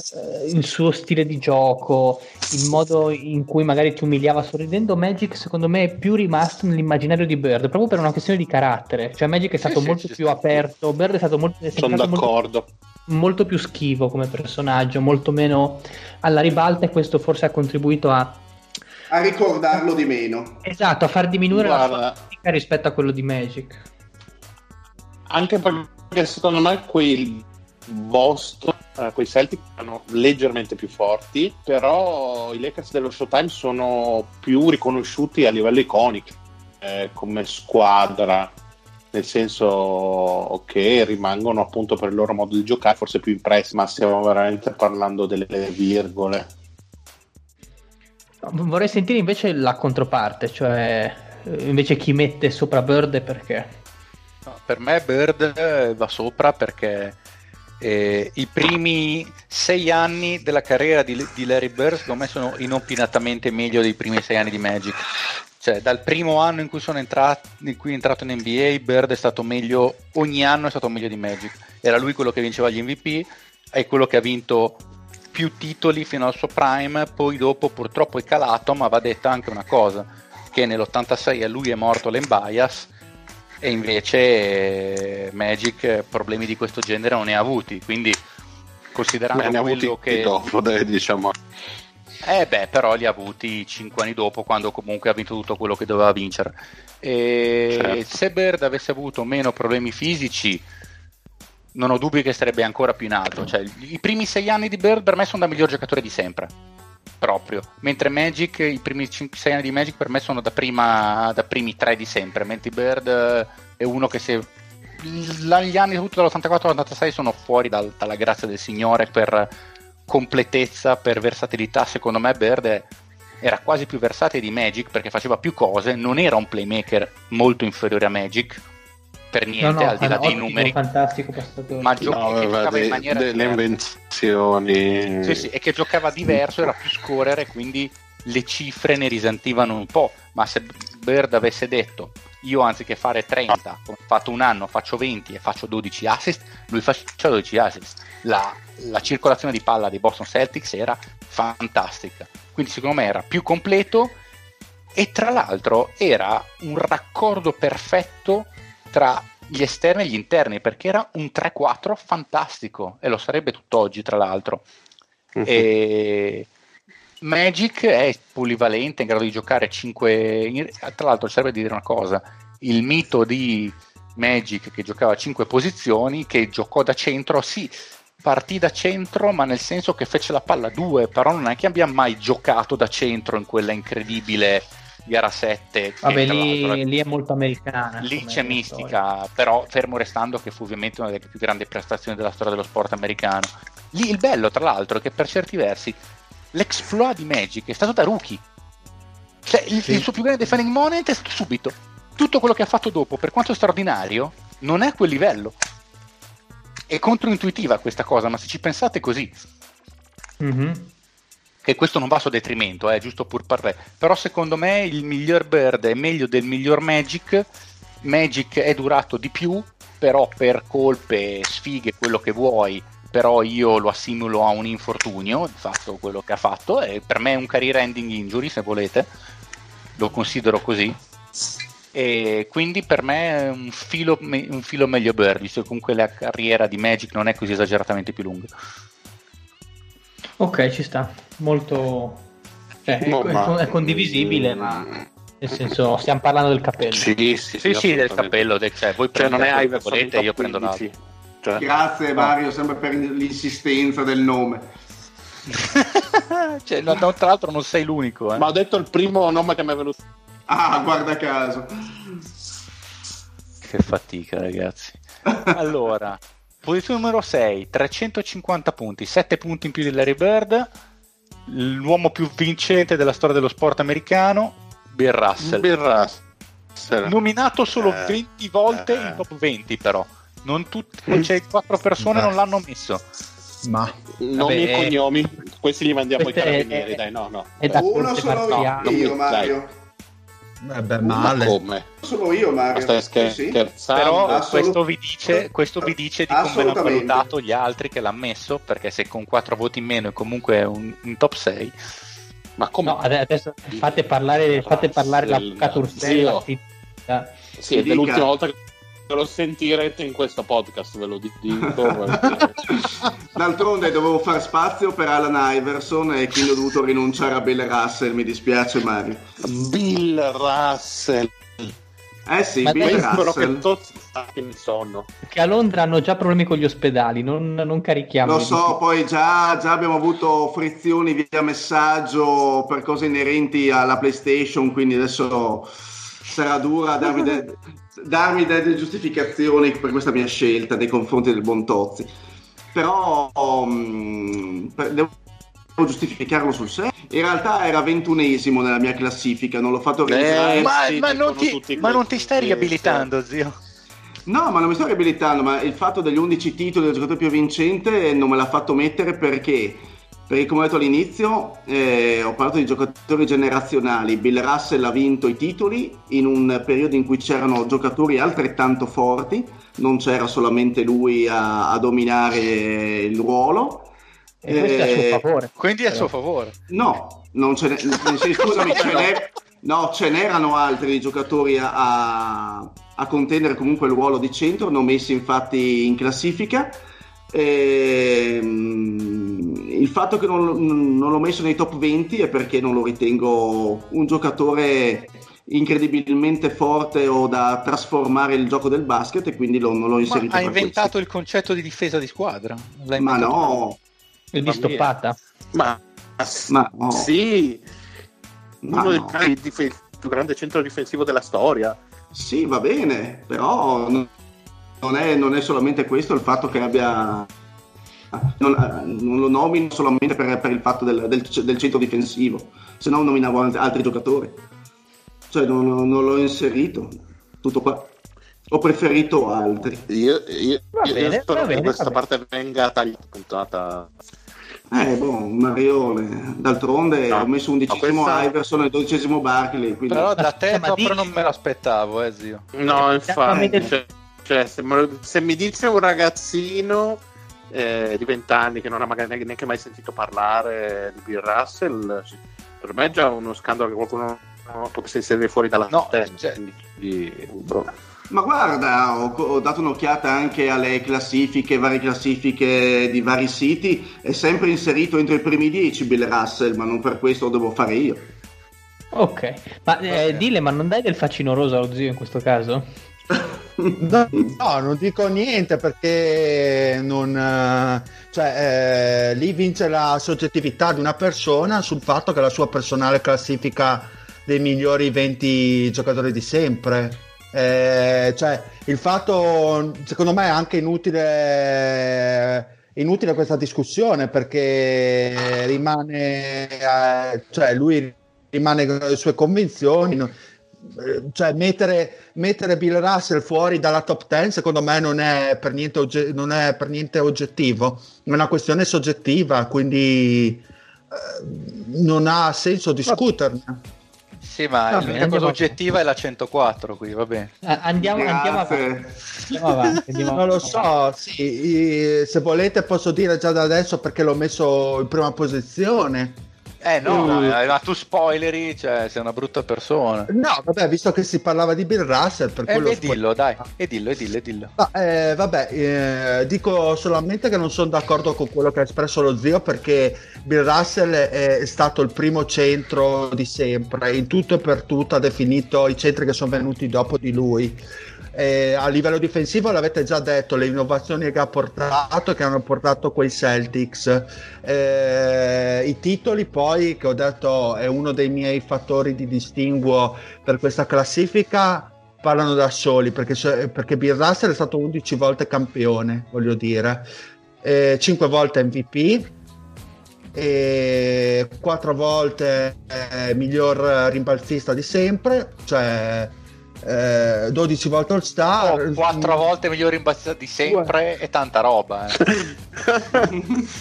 S4: il suo stile di gioco, il modo in cui magari ti umiliava sorridendo, Magic secondo me è più rimasto nell'immaginario di Bird, proprio per una questione di carattere. Cioè Magic è stato
S3: sì,
S4: molto
S3: sì,
S4: più
S3: sì.
S4: aperto, Bird è stato molto... È
S3: Sono
S4: sembrato molto-
S3: d'accordo.
S4: molto più schivo come personaggio, molto meno alla ribalta e questo forse ha contribuito a,
S2: A ricordarlo di meno.
S4: esatto, a far diminuire la
S3: Guarda.
S4: sua fatica rispetto a quello di Magic.
S3: Anche perché secondo me quei Boston, eh, quei Celtic erano leggermente più forti, però i Lakers dello Showtime sono più riconosciuti a livello iconico eh, come squadra, nel senso che rimangono appunto per il loro modo di giocare forse più impressi, ma stiamo veramente parlando delle virgole.
S4: Vorrei sentire invece la controparte, cioè invece chi mette sopra Bird e perché.
S5: Per me Bird va sopra perché eh, i primi sei anni della carriera di, di Larry Bird secondo me sono inopinatamente meglio dei primi sei anni di Magic. Cioè, dal primo anno in cui, sono entrato, in cui è entrato in NBA, Bird è stato meglio, ogni anno è stato meglio di Magic. Era lui quello che vinceva gli MVP, è quello che ha vinto più titoli fino al suo prime, poi dopo purtroppo è calato, ma va detta anche una cosa, che nell'86 a lui è morto Len Bias e invece eh, Magic eh, problemi di questo genere non ne ha avuti, quindi considerando
S3: Beh, ne ha
S5: quello
S3: avuti
S5: che...
S3: dopo, dai, diciamo.
S5: Eh beh, però li ha avuti 5 anni dopo, quando comunque ha vinto tutto quello che doveva vincere. E
S3: Certo.
S5: se Bird avesse avuto meno problemi fisici, non ho dubbi che sarebbe ancora più in alto. Cioè, I primi 6 anni di Bird per me sono da miglior giocatore di sempre. Proprio. Mentre Magic, i primi 6 anni di Magic per me sono da, prima, da primi 3 di sempre. Mentre Bird eh, è uno che se gli anni soprattutto dall'84 all'86 sono fuori dal- dalla grazia del Signore per completezza, per versatilità. Secondo me Bird era quasi più versatile di Magic perché faceva più cose, non era un playmaker molto inferiore a Magic, per niente, al di là dei
S4: ottimo,
S5: numeri,
S4: fantastico passatore.
S5: ma gio-
S3: No,
S5: che giocava in
S3: de-
S5: maniera
S3: delle
S5: diversa.
S3: invenzioni.
S5: Sì, sì, e che giocava diverso, era più scorrere, quindi le cifre ne risentivano un po'. Ma se Bird avesse detto io anziché fare 30, ho fatto un anno, faccio 20 e faccio 12 assist, lui faceva 12 assist. La, la circolazione di palla dei Boston Celtics era fantastica. Quindi secondo me era più completo e tra l'altro era un raccordo perfetto tra gli esterni e gli interni perché era un 3-4 fantastico e lo sarebbe tutt'oggi tra l'altro
S3: Mhm.
S5: e Magic è polivalente in grado di giocare 5 tra l'altro serve di dire una cosa il mito di Magic che giocava a 5 posizioni che giocò da centro sì partì da centro ma nel senso che fece la palla 2 però non è che abbia mai giocato da centro in quella incredibile gara 7 che
S4: Vabbè, lì, lì è molto americana.
S5: Lì c'è
S4: storia.
S5: mistica, però fermo restando che fu ovviamente una delle più grandi prestazioni della storia dello sport americano. Lì il bello, tra l'altro, è che per certi versi l'exploit di Magic è stato da rookie. Cioè, il,
S1: Sì.
S5: il suo più grande defining moment è stato subito. Tutto quello che ha fatto dopo, per quanto straordinario, non è a quel livello. È controintuitiva questa cosa, ma se ci pensate così,
S4: Mhm.
S5: Che questo non va a suo detrimento, è giusto pur parlare. Però secondo me il miglior Bird è meglio del miglior Magic. Magic è durato di più, però per colpe, sfighe, quello che vuoi. Però io lo assimilo a un infortunio, il fatto quello che ha fatto. E per me è un career ending injury, se volete. Lo considero così. E quindi per me è un filo, un filo meglio Bird, visto che comunque la carriera di Magic non è così esageratamente più lunga.
S4: Ok, ci sta. Molto... Cioè, è,
S3: No, ma-
S4: è condivisibile, ma nel senso stiamo parlando del capello.
S3: Sì, sì,
S5: Sì, sì, del cappello, del- cioè, voi
S3: Cioè, non è Iverson
S5: volete, io prendo l'altro.
S3: 15. Cioè,
S2: Grazie Mario, sempre per l'insistenza del nome.
S5: cioè, no, no, tra l'altro non sei l'unico. Eh.
S3: Ma ho detto il primo nome che mi è venuto.
S2: Ah, guarda caso.
S5: Che fatica, ragazzi. Allora, posizione numero 6, 350 punti, 7 punti in più di Larry Bird, l'uomo più vincente della storia dello sport americano, Bill Russell.
S3: Bill Russell.
S5: Nominato solo
S3: Eh,
S5: 20 volte
S3: eh.
S5: in top 20, però. Non tutte, cioè, 4 persone non l'hanno messo.
S1: Ma
S3: Nomi
S4: Vabbè,
S3: e cognomi. Questi li mandiamo ai carabinieri,
S4: è-
S3: dai, no, no.
S4: è da
S2: Uno sono io,
S3: dai.
S1: Eh beh,
S3: Ma
S1: male.
S3: come?
S2: Solo io,
S3: Ma
S2: Mario.
S3: stai scherzando?
S5: Però
S2: assolut-
S5: questo, vi dice, questo vi dice di come l'hanno
S2: Assolutamente.
S5: valutato gli altri che l'hanno messo, perché se con 4 voti in meno è comunque un, un top 6.
S3: Ma come?
S4: No, ade- adesso fate parlare, fate parlare la
S3: Del-
S4: Catursella.
S3: Zio.
S4: sì.
S3: Sì, è
S2: Dica.
S3: l'ultima volta che lo sentirete in questo podcast, ve lo dico.
S2: D'altronde dovevo far spazio per Alan Iverson e quindi ho dovuto rinunciare a Bill Russell. Mi dispiace, Mario.
S3: Bill Russell.
S2: Eh sì,
S4: Ma
S2: Bill
S3: che
S2: Russell.
S3: tutti stacchi il sonno.
S4: Perché a Londra hanno già problemi con gli ospedali, non, non carichiamo.
S2: Lo so, poi già, già abbiamo avuto frizioni via messaggio per cose inerenti alla PlayStation, quindi adesso sarà dura darmi, de- darmi delle giustificazioni per questa mia scelta nei confronti del buon Tozzi. Però per- devo giustificarlo sul serio. In realtà era ventunesimo nella mia classifica, non l'ho fatto rientrare.
S3: Eh,
S5: ma,
S3: sì,
S5: ma non ti, ma non ti stai riabilitando, zio.
S2: No, ma non mi sto riabilitando, ma il fatto degli 11 titoli del giocatore più vincente non me l'ha fatto mettere perché, perché come ho detto all'inizio, eh, ho parlato di giocatori generazionali. Bill Russell ha vinto i titoli in un periodo in cui c'erano giocatori altrettanto forti, non c'era solamente lui a, a dominare il ruolo.
S4: E questo è a
S2: Eh,
S4: suo favore.
S5: Quindi è a suo favore.
S2: No, non ce ne, scusami, ce n'è- no, ce n'erano altri giocatori a, a, a contendere comunque il ruolo di centro, non messi infatti in classifica. Ehm, il fatto che non, non l'ho messo nei top 20 è perché non lo ritengo un giocatore incredibilmente forte o da trasformare il gioco del basket e quindi lo- non l'ho
S5: Ma
S2: inserito
S5: ha
S2: per
S5: inventato il concetto di difesa di squadra. L'ha
S2: questo. Ma no,
S4: Il di
S3: Mamma mia.
S4: stoppata.
S3: Ma,
S2: ma no.
S3: sì,
S2: Ma
S3: uno dei
S2: no.
S3: più, dife- più grande centro difensivo della storia.
S2: Sì, va bene, però non non è, non è solamente questo il fatto che abbia... Non, non lo nomino solamente per, per il fatto del, del- del centro difensivo, se no nominavo alt- altri giocatori. Cioè non, non- l'ho inserito, tutto qua. Ho preferito altri.
S3: Io, io-
S4: Va
S3: io
S4: bene,
S3: spero
S4: va
S3: che
S4: bene,
S3: questa
S4: va
S3: parte venga tagliata puntata.
S2: Eh, boh, Marione. D'altronde
S3: No,
S2: ho messo undicesimo
S3: questa-
S2: Iverson e dodicesimo Barkley. Quindi...
S5: Però da te
S4: Ma
S5: proprio
S4: dici-
S5: non me l'aspettavo, eh, zio.
S3: No, infatti, cioè, cioè, se, se mi dice un ragazzino eh, di 20 anni che non ha magari neanche- mai sentito parlare di Bill Russell, per me è già uno scandalo che qualcuno potesse inserire fuori dalla
S5: No,
S3: testa.
S5: cioè-
S3: boh.
S2: Ma guarda, ho, ho dato un'occhiata anche alle classifiche, varie classifiche di vari siti, è sempre inserito entro i primi 10 Bill Russell, ma non per questo lo devo fare io.
S4: Ok, ma eh,
S5: Ok.
S4: dile, ma non dai del faccino rosa allo zio in questo caso?
S1: No, no, non dico niente perché non, eh, cioè, eh, lì vince la soggettività di una persona sul fatto che la sua personale classifica dei migliori 20 giocatori di sempre. Eh, cioè, il fatto, secondo me, è anche inutile. Inutile questa discussione perché rimane, eh, cioè lui rimane con le sue convinzioni. Eh, cioè mettere, mettere Bill Russell fuori dalla top 10 secondo me non è per niente, ogge- non è per niente oggettivo è una questione soggettiva quindi eh, non ha senso discuterne
S5: Sì, ma
S4: bene,
S5: l'unica cosa oggettiva è la 104 qui, va bene.
S4: Ah, andiamo, andiamo avanti. Andiamo avanti. andiamo
S1: non lo so sì, se volete posso dire già da adesso perché l'ho messo in prima posizione
S5: Eh no,
S1: Mm.
S5: ma, tu spoileri, cioè sei una brutta persona.
S1: no vabbè visto che si parlava di Bill Russell per
S5: Eh,
S1: quello
S5: e dillo, dai, e dillo, e dillo, e dillo.
S1: Ma, eh, vabbè, eh, dico solamente che non sono d'accordo con quello che ha espresso lo zio perché Bill Russell è stato il primo centro di sempre, in tutto e per tutto ha definito i centri che sono venuti dopo di lui. Eh, a livello difensivo l'avete già detto, le innovazioni che ha portato, che hanno portato quei Celtics. Eh, I titoli poi, che ho detto è uno dei miei fattori di distinguo per questa classifica, parlano da soli perché, perché Bill Russell è stato 11 volte campione, voglio dire, eh, 5 volte MVP, e 4 volte eh, miglior rimbalzista di sempre, cioè eh, 12 volte All Star.
S5: Oh, quattro volte migliore rimbalzata di sempre e tanta roba. eh.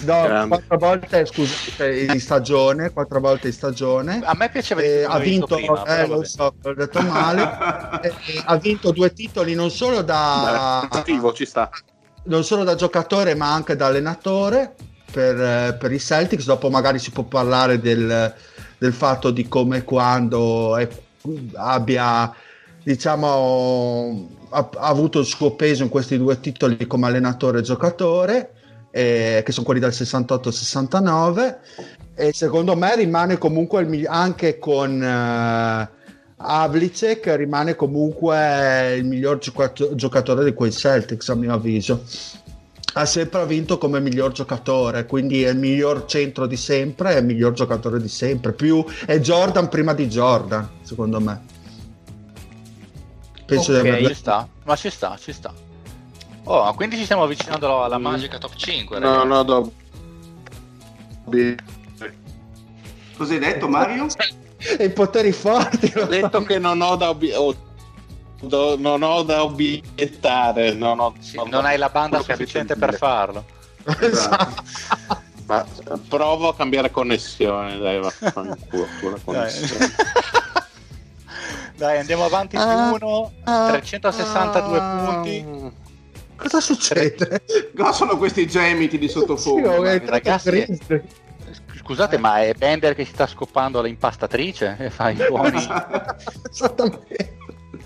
S1: No,
S3: Grande.
S1: quattro volte scusa, in stagione, quattro volte in stagione.
S5: A me piaceva di
S1: Eh,
S5: più
S1: ha vinto,
S5: prima,
S1: eh,
S5: però
S1: lo so, ho detto male. Eh, eh, ha vinto due titoli non solo da,
S3: Attivo, ci sta.
S1: non solo da giocatore, ma anche da allenatore per, eh, per i Celtics. Dopo, magari si può parlare del, del fatto di come e quando eh, abbia, diciamo, ha, ha avuto il suo peso in questi due titoli come allenatore e giocatore, eh, che sono quelli del 68-69. E secondo me rimane comunque il anche con. eh, Havlicek rimane comunque il miglior giocato- giocatore di quei Celtics a mio avviso ha sempre vinto come miglior giocatore quindi è il miglior centro di sempre è il miglior giocatore di sempre più è Jordan prima di Jordan secondo me penso
S4: Ok,
S1: di
S5: Ci sta, ma ci sta, ci sta. Oh, quindi ci stiamo avvicinando alla magica top 5.
S3: No, no, do...
S2: Cosa hai detto, Mario?
S1: e i poteri forti
S3: Ho detto che non ho da obie- oh, do- non ho da obiettare. Non, ho,
S5: Sì, non hai la banda sufficiente per farlo.
S1: Esatto.
S3: Ma provo a cambiare connessione, dai, vaffanculo, tu la connessione.
S5: Dai, andiamo avanti di
S3: Ah,
S5: uno. 362 punti.
S1: cosa succede?
S2: Cosa sono questi gemiti di
S1: Sì,
S2: sottofondo?
S1: entrato
S5: ragazzi. Scusate, ma è Bender che si sta scoppando l'impastatrice e fa i suoni.
S1: esattamente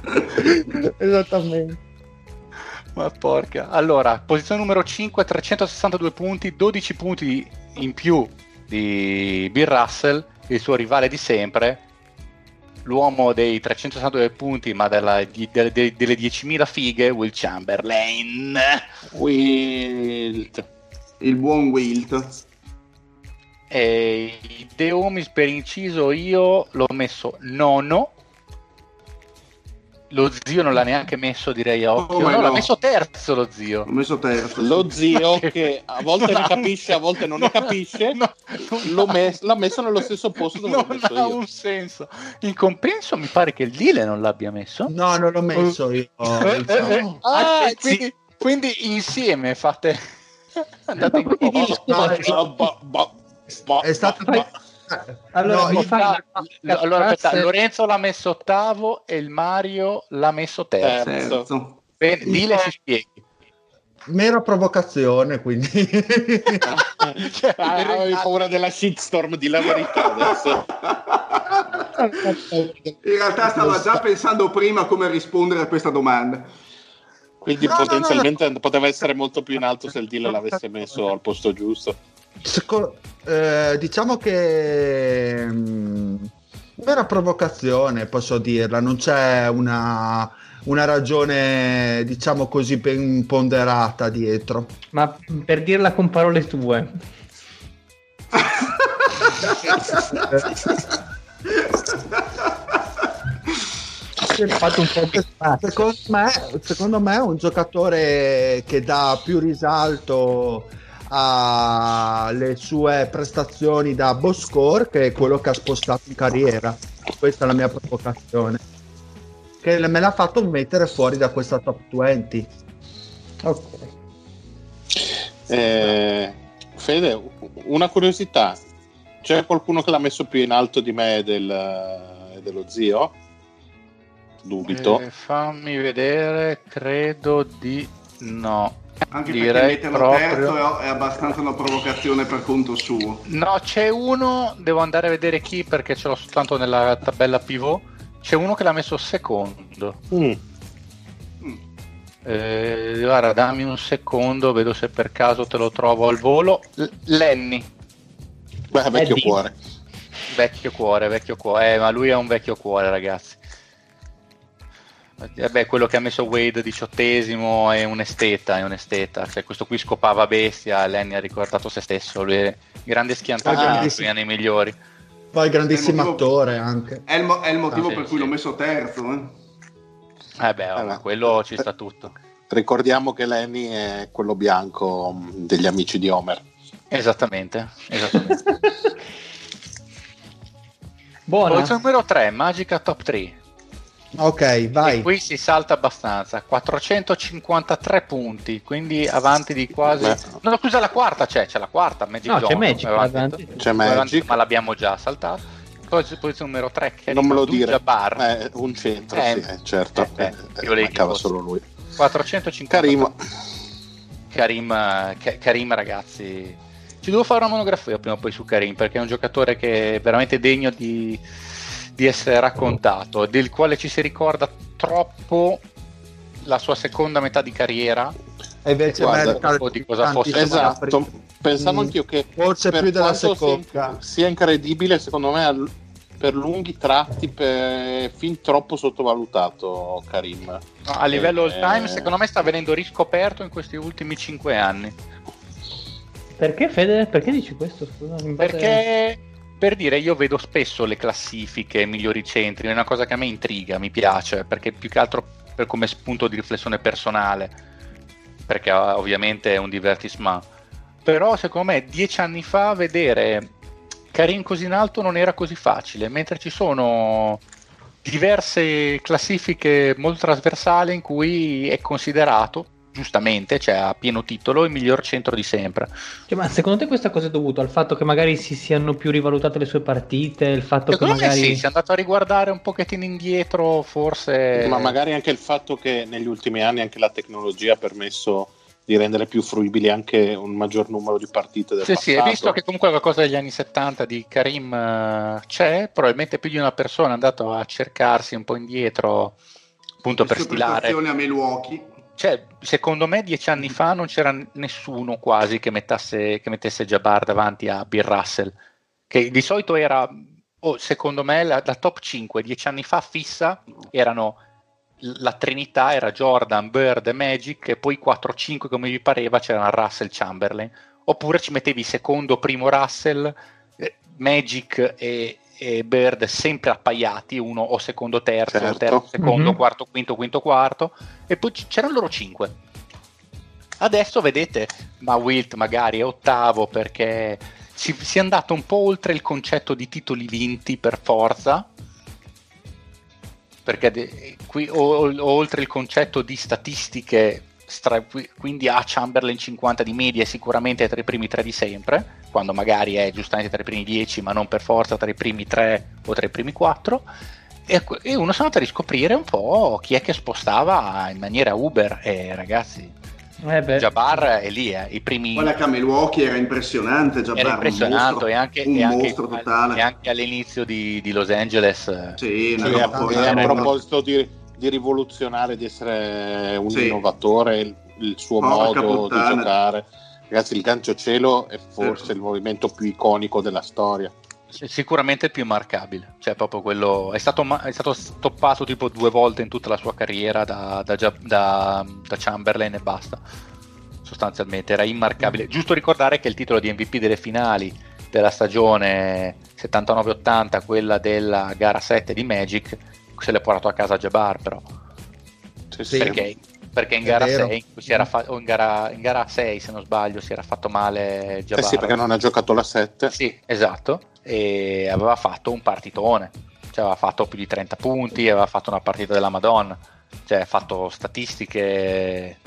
S1: esattamente
S5: ma porca. Allora, posizione numero 5, 362 punti, 12 punti in più di Bill Russell, il suo rivale di sempre, l'uomo dei 362 punti, ma della- di- delle, delle- delle 10.000 fighe, Will Chamberlain.
S3: Wilt.
S2: Il buon Wilt.
S5: E i The Homies per inciso io l'ho messo nono. Lo zio non l'ha neanche messo, direi a occhio.
S2: Come
S5: no, l'ha
S2: no?
S5: messo terzo lo zio.
S2: Ho messo terzo.
S3: Lo zio che a volte ne capisce, a volte non ne capisce,
S5: No, non
S3: l'ho mes- l'ha messo nello stesso posto dove l'ho
S5: non
S3: messo
S5: ha
S3: io.
S5: un senso. In compenso mi pare che il Dile non l'abbia messo.
S1: no non l'ho messo io
S5: Eh, eh, eh. Ah,
S4: Ah,
S5: quindi, quindi insieme fate... Andate in coro.
S4: scusa,
S3: ba- ba-
S1: è stato
S4: Allora,
S1: No,
S4: una-
S5: No, allora, aspetta, Lorenzo l'ha messo ottavo e il Mario l'ha messo terzo.
S3: Terzo.
S5: Bene, Dile si spieghi.
S1: mera provocazione quindi
S3: Ah, avevi paura della shitstorm di la verità adesso.
S2: In realtà stava già pensando prima come rispondere a questa domanda.
S3: Quindi
S1: No, no,
S3: potenzialmente poteva essere molto più in alto se il deal l'avesse messo al posto giusto.
S1: Seco- eh, diciamo che mm, mera provocazione posso dirla. Non c'è una, una ragione diciamo così ben ponderata dietro.
S4: Ma per dirla con parole tue, ho fatto un po' di spazio.
S1: secondo me, secondo me è un giocatore che dà più risalto alle sue prestazioni da boss score che è quello che ha spostato in carriera questa è la mia provocazione che me l'ha fatto mettere fuori da questa top 20
S4: Ok.
S3: Eh, Fede, una curiosità. C'è qualcuno che l'ha messo più in alto di me e del, dello zio? Dubito.
S5: Eh, fammi vedere, credo di no.
S2: Anche
S5: Direi
S2: perché metterlo
S5: proprio-
S2: terzo è, è abbastanza una provocazione per conto suo.
S5: No, c'è uno, devo andare a vedere chi perché ce l'ho soltanto nella tabella pivot. C'è uno che l'ha messo secondo.
S3: Mm.
S2: Mm.
S5: Eh, guarda, dammi un secondo, vedo se per caso te lo trovo al volo. L- Lenny,
S3: Beh, vecchio
S4: Eddie.
S3: cuore.
S5: vecchio cuore, vecchio cuore, eh, ma lui è un vecchio cuore, ragazzi. Eh, beh, quello che ha messo Wade diciottesimo è un esteta, è un esteta. Cioè, questo qui scopava bestia, Lenny ha ricordato se stesso, lui è grande schiantato
S1: Ah,
S5: nei
S1: sì.
S5: suoi anni migliori.
S1: poi grandissimo
S2: motivo-
S1: attore anche
S2: È il, mo- è il motivo
S5: Ah, sì,
S2: per cui
S5: sì.
S2: l'ho messo terzo. eh.
S5: Eh beh, oh,
S3: Eh,
S5: quello ci sta tutto.
S3: Ricordiamo che Lenny è quello bianco mm, degli amici di Homer.
S5: Esattamente, esattamente.
S4: Buona.
S5: Posizione numero 3, Magica Top 3.
S1: Ok, vai.
S5: E qui si salta abbastanza. 453 punti, quindi avanti di quasi.
S3: Beh.
S5: No, scusa, la quarta c'è, c'è la quarta. Magic
S4: No, c'è
S5: Johnson,
S4: Magic,
S5: avevamo
S4: avanti.
S3: C'è
S5: Avanti,
S3: Magic.
S5: ma l'abbiamo già saltato. Poi posizione numero 3 che
S3: non me lo dire.
S5: Jabbar.
S3: Eh, un centro,
S5: Eh,
S3: sì, eh, certo.
S5: eh, eh,
S3: Eh, mancava solo lui.
S5: 450
S3: Karim,
S5: Karim, eh, Ka- Karim, ragazzi ci devo fare una monografia prima o poi su Karim perché è un giocatore che è veramente degno di, di essere raccontato del quale ci si ricorda troppo la sua seconda metà di carriera
S1: E invece
S3: Guarda,
S5: di cosa fosse-
S3: esatto. Pensavo
S1: Mm,
S3: anch'io che
S1: Forse
S3: per
S1: più della seconda.
S3: Sia, sia incredibile, secondo me, al- per lunghi tratti, per, fin troppo sottovalutato Karim.
S5: No, a livello all
S3: Eh,
S5: time secondo me sta venendo riscoperto in questi ultimi 5 anni
S4: Perché Fede? Perché dici questo? Scusa,
S5: Perché per dire, io vedo spesso le classifiche migliori centri, è una cosa che a me intriga, mi piace, perché più che altro per come spunto di riflessione personale, perché ah, ovviamente è un divertissement. Però secondo me dieci anni fa vedere Karim così in alto non era così facile, mentre ci sono diverse classifiche molto trasversali in cui è considerato giustamente, cioè a pieno titolo, il miglior centro di sempre.
S4: Cioè, ma secondo te questa cosa è dovuta al fatto che magari si siano più rivalutate le sue partite? Il fatto
S5: Secondo
S4: che magari.
S5: sì, si è andato a riguardare un pochettino indietro, forse...
S3: Ma magari anche il fatto che negli ultimi anni anche la tecnologia ha permesso di rendere più fruibili anche un maggior numero di partite del
S5: Sì, sì,
S3: passato.
S5: e visto che comunque qualcosa degli anni 70 di Karim eh, c'è, probabilmente più di una persona è andato a cercarsi un po' indietro, appunto per stilare.
S2: a Milwaukee.
S5: Cioè, secondo me dieci anni fa non c'era nessuno quasi che, mettasse, che mettesse Jabbar davanti a Bill Russell, che di solito era, oh, secondo me, la, la top 5 dieci anni fa fissa erano la trinità era Jordan, Bird e Magic e poi 4-5 come vi pareva c'erano Russell Chamberlain. Oppure ci mettevi secondo primo Russell eh, Magic e, e Bird sempre appaiati uno o secondo terzo
S3: Certo.
S5: terzo secondo
S4: Mhm.
S5: quarto quinto quinto quarto e poi c'erano loro 5 adesso vedete ma Wilt magari è ottavo perché si, si è andato un po' oltre il concetto di titoli vinti per forza perché de- qui, o, o- oltre il concetto di statistiche stra- qui- quindi ha Chamberlain 50 di media sicuramente tra i primi tre di sempre quando magari è giustamente tra i primi 10 ma non per forza tra i primi 3 o tra i primi 4 e, e uno si è andato a riscoprire un po' chi è che spostava in maniera Uber e ragazzi
S4: Eh beh,
S5: Jabbar è lì eh, i primi
S2: a Milwaukee era impressionante. Jabbar,
S5: era
S2: un
S5: impressionante
S2: mostro,
S5: e anche,
S2: un
S5: e anche-
S2: mostro totale.
S5: e anche all'inizio di, di Los Angeles eh,
S2: Sì,
S3: Sì,
S2: roba
S3: a, e proposito di, di rivoluzionare, di essere un
S2: Sì.
S3: innovatore, il, il suo
S2: Porca
S3: modo
S2: puttana.
S3: di giocare. Ragazzi, il gancio cielo è forse il movimento più iconico della storia.
S5: Sicuramente il più marcabile, cioè proprio quello è stato, ma- è stato stoppato tipo due volte in tutta la sua carriera da, da, da- da Chamberlain e basta. Sostanzialmente era immarcabile. Giusto ricordare che il titolo di MVP delle finali della stagione 79-80, quella della gara 7 di Magic, se l'è portato a casa Jabbar però.
S3: Sì,
S1: Sì.
S5: Perché, in gara
S1: vero.
S5: 6 in era fa- o in gara, in gara 6 se non sbaglio si era fatto male
S3: Eh
S5: Jabbar.
S3: sì, perché non ha giocato la 7.
S5: Sì, esatto. E aveva fatto un partitone. Cioè, aveva fatto più di 30 punti, aveva fatto una partita della Madonna. Cioè, ha fatto statistiche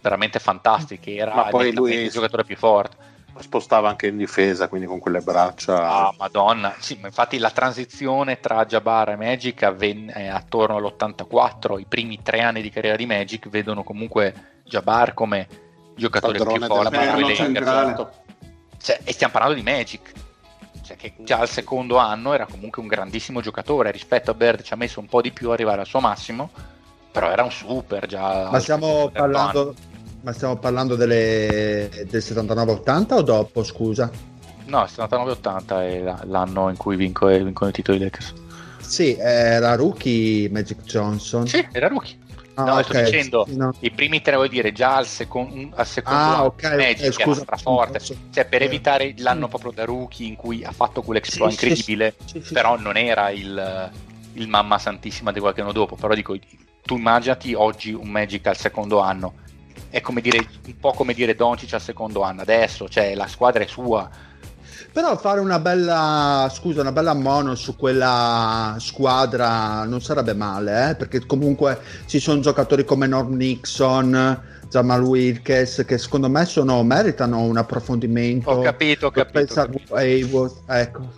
S5: veramente fantastiche. Era
S3: Ma poi lui-
S5: il giocatore più forte.
S3: Spostava anche in difesa, quindi con quelle braccia.
S5: Ah, Madonna. Sì, ma infatti la transizione tra Jabbar e Magic avvenne attorno all'84. I primi tre anni di carriera di Magic vedono comunque Jabbar come giocatore
S3: Padrone
S5: più forte
S2: centrale.
S5: Cioè, e stiamo parlando di Magic, cioè, che già al secondo anno era comunque un grandissimo giocatore. Rispetto a Bird ci ha messo un po' di più a arrivare al suo massimo, però era un super già.
S1: Ma stiamo
S5: terzo anno.
S1: Ma stiamo parlando delle, del 79-80 o dopo, scusa?
S5: No, il 79-80 è la- l'anno in cui vinco, vincono i titoli Lakers.
S1: Sì, era rookie Magic Johnson.
S5: Sì, era rookie.
S1: Ah,
S5: no,
S1: ok,
S5: sto dicendo
S1: sì, no.
S5: i primi tre, vuol dire già al, secon- al secondo
S1: Ah,
S5: anno
S1: ok,
S5: Magic era
S1: scusa.
S5: straforte.
S1: Sì.
S5: Cioè, per
S1: Eh.
S5: evitare l'anno proprio da rookie in cui ha fatto quell'exploit
S1: Sì,
S5: incredibile,
S1: sì,
S5: però non era il, il mamma santissima di qualche anno dopo. Però dico, tu immaginati oggi un Magic al secondo anno, è come dire un po' come dire Doncic al secondo anno. Adesso, cioè, la squadra è sua,
S1: Però fare una bella, scusa, una bella mono su quella squadra non sarebbe male, eh? perché comunque ci sono giocatori come Norm Nixon, Jamal Wilkes, che secondo me sono, meritano un approfondimento.
S5: Ho capito, ho capito.
S1: Pensa a Hayward, ecco.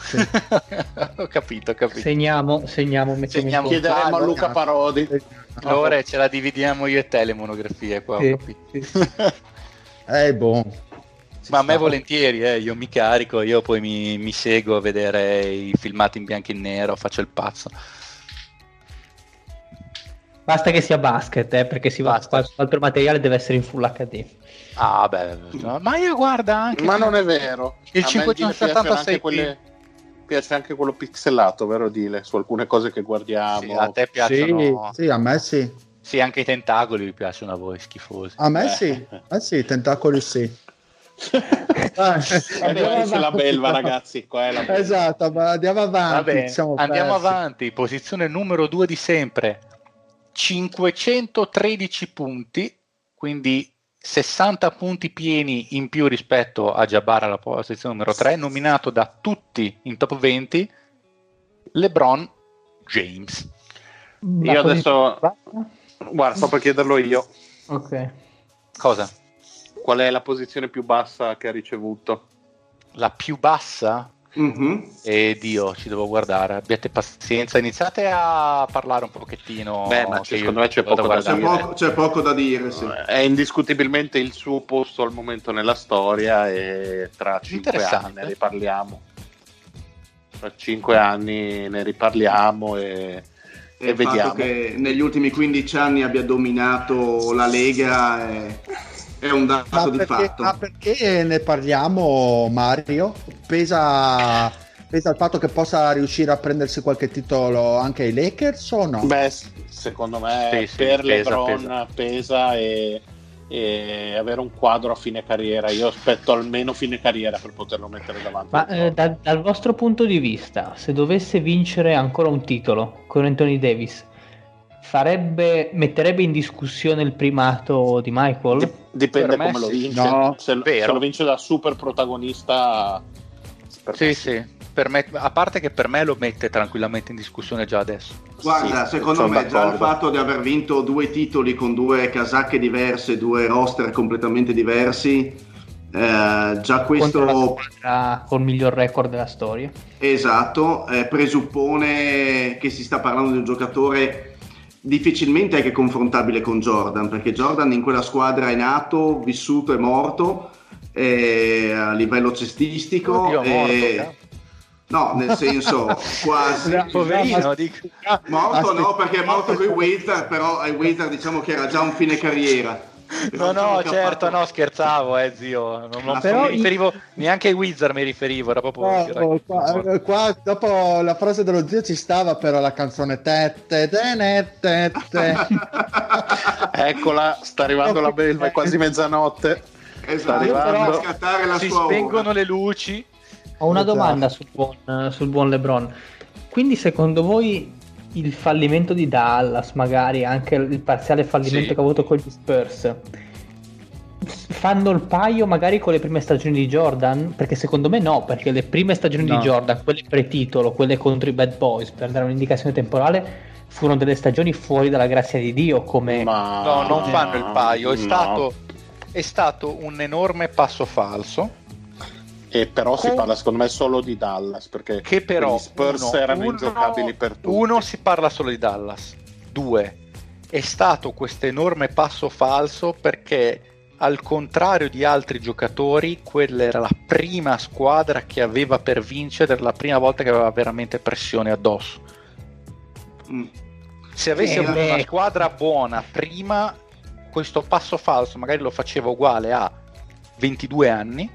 S1: Sì.
S5: ho capito, ho capito.
S4: Segniamo, segniamo, mettiamo
S5: Segniamo.
S3: Chiederemo a Luca
S1: no.
S3: Parodi.
S5: Ora ce la dividiamo io e te le monografie qua, ho
S4: Sì,
S5: capito.
S4: sì.
S1: Eh, boh. Ci
S5: Ma a me
S1: sta.
S5: volentieri, eh, io mi carico, io poi mi, mi seguo a vedere i filmati in bianco e nero, faccio il pazzo.
S4: Basta che sia basket, eh, perché si va altro materiale deve essere in full HD.
S5: Ah, beh, ma io guarda anche.
S3: Ma non è vero.
S5: Il
S3: A me
S5: 576
S3: piacciono anche quelle- Piace anche quello pixelato, vero Dile? Su alcune cose che guardiamo.
S5: Sì, a te
S1: Sì,
S5: piacciono. Sì.
S1: sì, a me sì.
S5: anche i tentacoli vi piacciono a voi, schifosi.
S1: A me
S3: Eh.
S1: sì, eh sì, i tentacoli sì.
S3: Ecco,
S1: andiamo
S3: esce la
S1: avanti.
S3: belva, ragazzi. Qua è la belva.
S1: Esatto, ma andiamo avanti.
S5: Va bene,
S1: siamo
S5: andiamo
S1: persi.
S5: avanti. Posizione numero 2 di sempre. 513 punti, quindi 60 punti pieni in più rispetto a Jabbar alla posizione numero 3, nominato da tutti in top 20 LeBron James.
S4: La
S3: Io
S4: posizione
S3: adesso-? Guarda, sto per chiederlo io.
S4: Ok.
S5: Cosa?
S3: Qual è la posizione più bassa che ha ricevuto?
S5: La più bassa?
S2: Mhm.
S5: E Dio, ci devo guardare. Abbiate pazienza, iniziate a parlare un pochettino.
S3: Beh, ma secondo me c'è poco da
S2: C'è,
S5: guardare.
S2: poco, c'è poco da dire, sì.
S3: È indiscutibilmente il suo posto al momento nella storia e tra cinque anni ne riparliamo. Tra cinque anni ne riparliamo e,
S2: E
S3: e
S2: il fatto
S3: vediamo.
S2: che negli ultimi 15 anni abbia dominato la Lega è, è un dato
S1: Ma
S2: di
S1: perché,
S2: fatto.
S1: ma perché ne parliamo, Mario? Pesa, pesa il fatto che possa riuscire a prendersi qualche titolo anche ai Lakers o no?
S3: Beh, secondo me
S5: Sì, sì,
S3: per
S5: pesa,
S3: LeBron
S5: pesa.
S3: pesa, e, e avere un quadro a fine carriera. Io aspetto almeno fine carriera per poterlo mettere davanti.
S4: Ma eh, da- dal vostro punto di vista, se dovesse vincere ancora un titolo con Anthony Davis, farebbe, metterebbe in discussione il primato di Michael?
S3: Dip- dipende come lo
S5: sì.
S3: vince.
S1: No,
S3: se, lo-
S5: vero.
S3: se lo vince da super protagonista, per
S5: Sì, sì. Per me- a parte che per me lo mette tranquillamente in discussione già adesso.
S2: Guarda,
S3: Sì,
S2: secondo me già il
S3: d'accordo.
S2: fatto di aver vinto due titoli con due casacche diverse, due roster completamente diversi, eh, già questo
S4: squadra col miglior record della storia.
S2: esatto eh, presuppone che si sta parlando di un giocatore difficilmente anche confrontabile con Jordan, perché Jordan in quella squadra è nato, vissuto e morto eh, a livello cestistico.
S5: Oddio, morto,
S2: e-
S5: cazzo.
S2: No, nel senso quasi.
S5: Poverino, dico.
S2: Morto no, perché è morto qui Wilter, però ai Wilter diciamo che era già un fine carriera.
S5: No, no, certo,
S2: fatto-
S5: no, scherzavo, eh, zio. Non, non
S2: Però
S5: mi riferivo neanche ai Wizard, mi riferivo, era proprio.
S1: Oh, qua, eh, qua, dopo la frase dello zio ci stava però la canzone tette, tene, tette.
S3: Eccola, sta arrivando la belva, è quasi mezzanotte.
S2: Esatto,
S3: arrivando.
S2: fa scattare la
S5: si
S2: sua ora.
S5: spengono le luci.
S4: Ho una
S1: Esatto.
S4: domanda sul buon, sul buon LeBron. Quindi secondo voi il fallimento di Dallas, magari anche il parziale fallimento
S5: Sì.
S4: che ha avuto con gli Spurs, fanno il paio magari con le prime stagioni di Jordan? Perché secondo me no, perché le prime stagioni
S1: No.
S4: di Jordan, quelle pre-titolo, quelle contro i Bad Boys, per dare un'indicazione temporale, furono delle stagioni fuori dalla grazia di Dio, come...
S3: Ma
S5: No, non fanno il paio. È,
S3: no.
S5: stato, è stato un enorme passo falso.
S3: E però si
S5: Con-
S3: parla secondo me solo di Dallas perché
S5: Che però
S3: gli Spurs
S5: uno,
S3: erano
S5: uno-
S3: ingiocabili per tutti.
S5: Uno si parla solo di Dallas. Due, è stato questo enorme passo falso perché al contrario di altri giocatori, quella era la prima squadra che aveva per vincere, la prima volta che aveva veramente pressione addosso.
S2: Mm.
S5: Se avessi
S2: Sì,
S5: avuto una squadra buona prima, questo passo falso magari lo faceva uguale a 22 anni,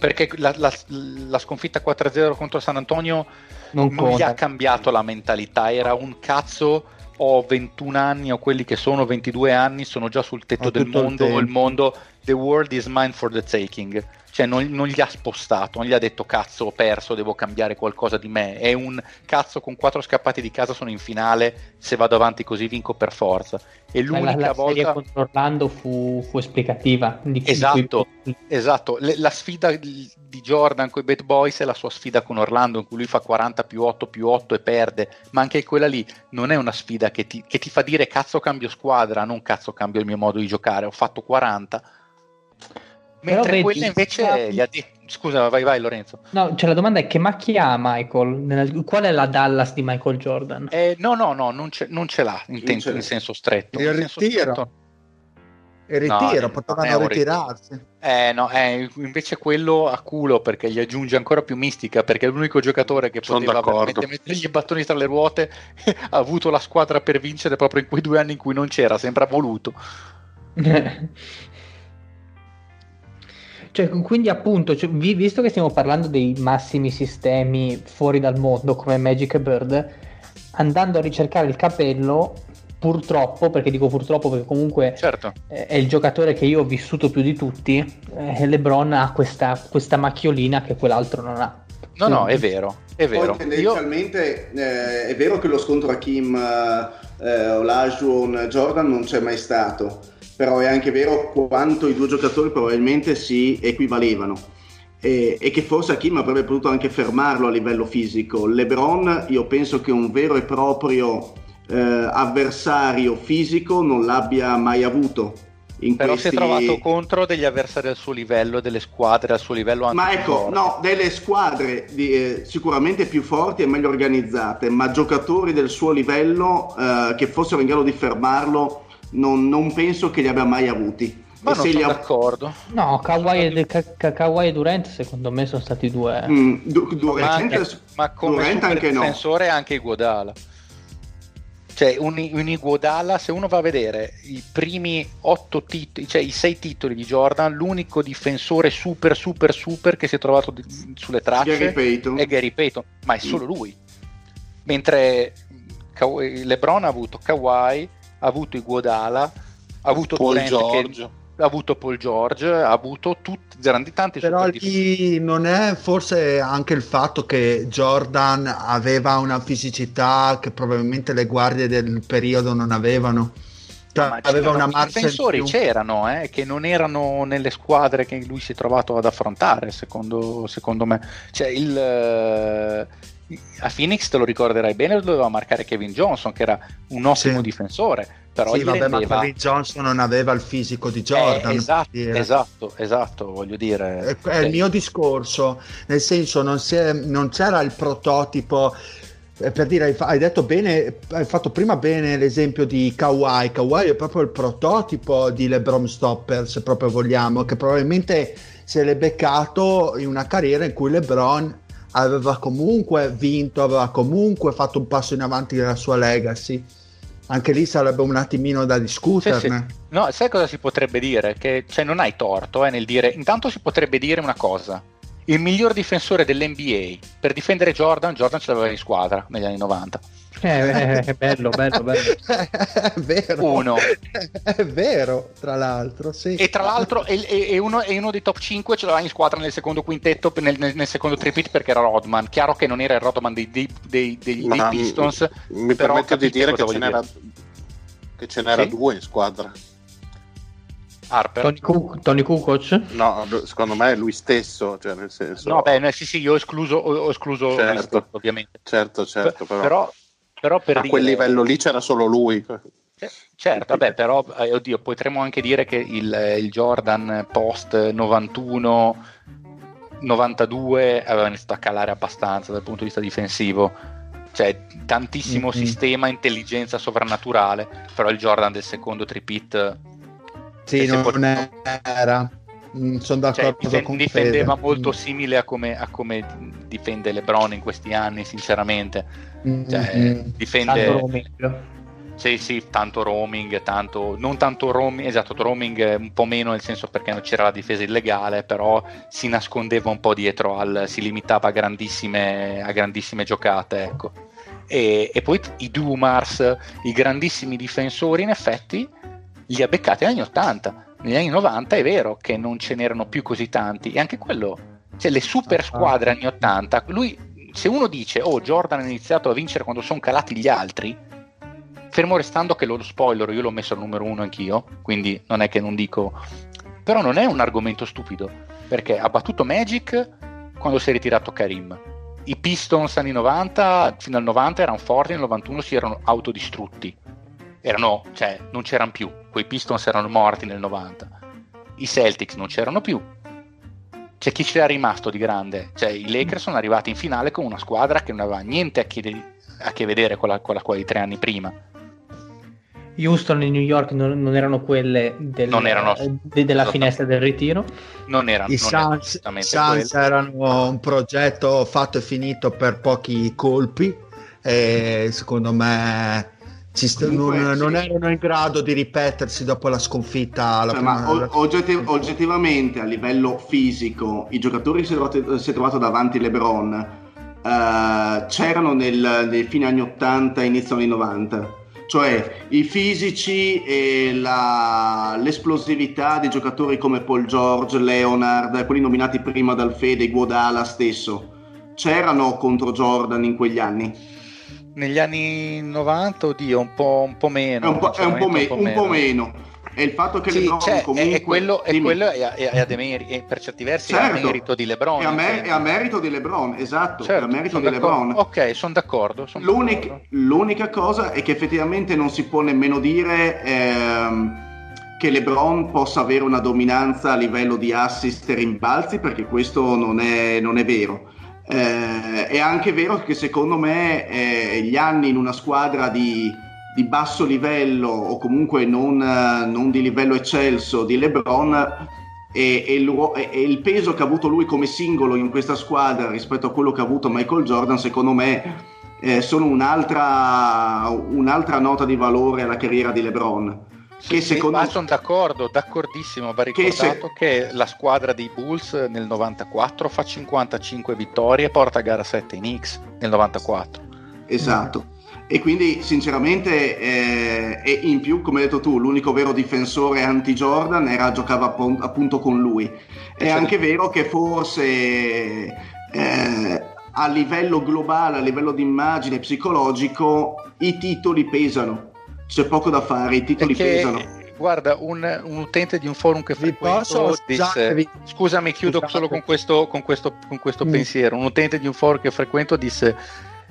S5: perché la, la- la sconfitta 4-0 contro San Antonio
S4: non
S5: non gli ha cambiato la mentalità, era un cazzo. Ho 21 anni o quelli che sono 22 anni sono già sul tetto
S1: Ho
S5: del
S1: il
S5: mondo. Il,
S1: tempo.
S5: mondo, the world is mine for the taking. Cioè, non, non, gli ha spostato, non gli ha detto cazzo ho perso, devo cambiare qualcosa di me, è un cazzo con quattro scappati di casa sono in finale, se vado avanti così vinco per forza. E l'unica
S4: la, la
S5: volta...
S4: contro Orlando fu, fu esplicativa.
S5: Di esatto, cui... esatto. Le, la sfida di Jordan con i Bad Boys è la sua sfida con Orlando in cui lui fa 40 più 8 più 8 e perde, ma anche quella lì non è una sfida che ti, che ti fa dire cazzo cambio squadra, non cazzo cambio il mio modo di giocare, ho fatto 40 Mentre vedi, quella invece ma... gli ha detto. Scusa, vai, vai Lorenzo.
S4: No, cioè la domanda è che macchia ha Michael? Qual è la Dallas di Michael Jordan?
S5: Eh, no, no, no, non ce, non ce l'ha in, tempo, in senso stretto.
S1: Il ritiro. Il ritiro, no, potevano ritirarsi.
S5: Eh no, eh, invece quello a culo perché gli aggiunge ancora più mistica perché è l'unico giocatore che
S3: Sono
S5: poteva
S3: veramente
S5: mettergli i battoni tra le ruote ha avuto la squadra per vincere proprio in quei due anni in cui non c'era, sembra voluto.
S4: Cioè, quindi appunto, cioè, visto che stiamo parlando dei massimi sistemi fuori dal mondo come Magic e Bird, andando a ricercare il capello, purtroppo, perché dico purtroppo perché comunque
S5: certo.
S4: è il giocatore che io ho vissuto più di tutti, eh, LeBron ha questa, questa macchiolina che quell'altro non ha.
S5: No, no, è vero, è vero.
S2: Poi tendenzialmente io... eh, è vero che lo scontro a Kim, eh, Olajuwon, Jordan non c'è mai stato però è anche vero quanto i due giocatori probabilmente si equivalevano e, e, che forse Hakim avrebbe potuto anche fermarlo a livello fisico. LeBron io penso che un vero e proprio eh, avversario fisico non l'abbia mai avuto.
S5: Però
S2: questi...
S5: si è trovato contro degli avversari al suo livello, delle squadre al suo livello anche
S2: Ma ecco, forte. no, delle squadre di, eh, sicuramente più forti e meglio organizzate, ma giocatori del suo livello eh, che fossero in grado di fermarlo non, non penso che li abbia mai avuti.
S5: Ma non sono ha... d'accordo.
S4: No, Kawhi e, Ka- Kawhi e Durant secondo me sono stati due.
S2: Mm, du- Durant,
S5: ma, anche, ma come Durant anche no. difensore anche Iguodala. Cioè un, un Iguodala, se uno va a vedere i primi otto titoli, cioè i sei titoli di Jordan, l'unico difensore super super super che si è trovato di, sulle tracce
S2: Gary
S5: è Gary Payton, ma è solo lui. Mentre LeBron ha avuto Kawhi ha avuto Iguodala, ha avuto
S3: Paul
S5: Durant
S3: George.
S5: Che, ha avuto Paul George, ha avuto tutti, grandi tanti
S1: Però lì non è forse anche il fatto che Jordan aveva una fisicità che probabilmente le guardie del periodo non avevano.
S5: Cioè, aveva una marcia I difensori c'erano, eh, che non erano nelle squadre che lui si è trovato ad affrontare, secondo, secondo me. Cioè, il, a Phoenix te lo ricorderai bene, lo doveva marcare Kevin Johnson, che era un ottimo sì. difensore. Però
S1: sì,
S5: vabbè,
S1: rendeva... ma Kevin Johnson non aveva il fisico di Jordan.
S5: Eh, esatto, esatto, esatto, voglio dire.
S1: È, è il mio discorso, nel senso non, è, non c'era il prototipo eh, per dire, hai detto bene, hai fatto prima bene l'esempio di Kawhi. Kawhi è proprio il prototipo di LeBron Stopper, se proprio vogliamo, che probabilmente se l'è beccato in una carriera in cui LeBron aveva comunque vinto, aveva comunque fatto un passo in avanti nella sua legacy. Anche lì sarebbe un attimino da discuterne.
S5: Sì, sì. No, sai cosa si potrebbe dire? Che cioè, non hai torto eh, nel dire. Intanto si potrebbe dire una cosa. Il miglior difensore dell'NBA per difendere Jordan, Jordan ce l'aveva in squadra negli anni 90.
S4: Eh, eh, bello, bello, bello.
S1: è vero.
S5: Uno.
S1: È vero, tra l'altro, sì.
S5: E tra l'altro è, è, uno, è uno, dei top 5 ce l'aveva in squadra nel secondo quintetto, nel, nel, nel secondo tripit perché era Rodman. Chiaro che non era il Rodman dei, dei, dei, dei Pistons.
S3: Mi permetto di dire che ce, n'era, che ce n'era, sì? due in squadra.
S5: Harper.
S4: Tony, Cook, Tony Kukoc?
S3: No, secondo me è lui stesso, cioè nel senso...
S5: No, beh, sì, sì, io ho escluso, ho escluso
S3: certo,
S5: stesso, ovviamente.
S3: Certo, certo, però...
S5: però però per
S3: a
S5: dire...
S3: quel livello lì c'era solo lui.
S5: Certo, vabbè, però eh, oddio, potremmo anche dire che il, il Jordan post 91 92 aveva iniziato a calare abbastanza dal punto di vista difensivo. Cioè, tantissimo mm-hmm. sistema, intelligenza sovrannaturale, però il Jordan del secondo tripit
S1: sì, non pot- era. Mm, sono d'accordo
S5: cioè, difen- difendeva Fede. molto simile a come, a come, difende LeBron in questi anni, sinceramente. Cioè, mm-hmm. difende. Sì, sì, tanto roaming, tanto, non tanto roaming, esatto, roaming un po' meno nel senso perché non c'era la difesa illegale, però si nascondeva un po' dietro al, si limitava a grandissime, a grandissime giocate, ecco. E, e poi i Dumars, i grandissimi difensori, in effetti, li ha beccati negli anni 80 negli anni 90 è vero che non ce n'erano più così tanti, e anche quello, cioè le super squadre anni 80, lui, se uno dice, oh Jordan ha iniziato a vincere quando sono calati gli altri, fermo restando che lo spoiler io l'ho messo al numero uno anch'io, quindi non è che non dico, però non è un argomento stupido, perché ha battuto Magic quando si è ritirato Karim. I Pistons anni 90, fino al 90 erano forti, nel 91 si erano autodistrutti. Erano, cioè, non c'erano più. Quei Pistons erano morti nel 90. I Celtics non c'erano più. C'è chi c'era rimasto di grande. Cioè, i Lakers sono arrivati in finale con una squadra che non aveva niente a, chiede- a che vedere con la, con la quale di tre anni prima.
S4: Houston e New York non, non erano quelle del,
S5: Non erano-
S4: de- della finestra del ritiro.
S5: Non erano,
S1: I Suns, erano un progetto fatto e finito per pochi colpi e secondo me st-
S2: Comunque,
S1: non,
S2: sì.
S1: non erano in grado di ripetersi dopo la sconfitta alla
S2: Cioè,
S1: prima-
S2: ma o- oggetti- oggettivamente a livello fisico i giocatori che si è trovato, si è trovato davanti LeBron eh, c'erano nel, nei fine anni 80 inizio anni 90 cioè i fisici e la- l'esplosività di giocatori come Paul George, Leonard, quelli nominati prima dal Fede, Guadala stesso c'erano contro Jordan in quegli anni
S5: Negli anni 90, oddio, un po', un po' meno.
S2: è un po', è un po' me- un po' meno e il fatto che
S5: Sì,
S2: LeBron
S5: cioè,
S2: comunque
S5: è, quello, quello è, è- è a demeri- è per certi versi è a
S2: Certo.
S5: merito di LeBron.
S2: È a, me- è a merito di LeBron, esatto,
S5: Certo,
S2: è a merito
S5: sono
S2: di
S5: d'accordo.
S2: LeBron.
S5: Ok, sono d'accordo. son
S2: L'unic-
S5: d'accordo.
S2: l'unica cosa è che effettivamente non si può nemmeno dire ehm, che LeBron possa avere una dominanza a livello di assist e rimbalzi, perché questo non è, non è vero. Eh, è anche vero che secondo me eh, gli anni in una squadra di, di basso livello o comunque non, eh, non di livello eccelso di LeBron e, e e- e il peso che ha avuto lui come singolo in questa squadra rispetto a quello che ha avuto Michael Jordan, secondo me eh, sono un'altra, un'altra nota di valore alla carriera di LeBron. Che
S5: Sì,
S2: secondo
S5: ma sono d'accordo, d'accordissimo. Va
S2: Che se-
S5: ricordato che, la squadra dei Bulls nel 94 fa 55 vittorie e porta a gara 7 in X nel 94.
S2: Esatto. E quindi sinceramente, eh, e in più, come hai detto tu, l'unico vero difensore anti-Jordan era giocava appunto con lui. È
S5: Cioè-
S2: anche vero che forse eh, a livello globale, a livello di immagine psicologico, i titoli pesano. C'è poco da fare, i titoli
S5: Perché,
S2: pesano.
S5: guarda, un, un utente di un forum che
S1: Vi
S5: frequento
S1: posso-
S5: disse,
S1: scusatevi.
S5: scusami, chiudo
S1: Scusate.
S5: solo con questo, con questo, con questo
S1: Mm.
S5: pensiero, un utente di un forum che frequento disse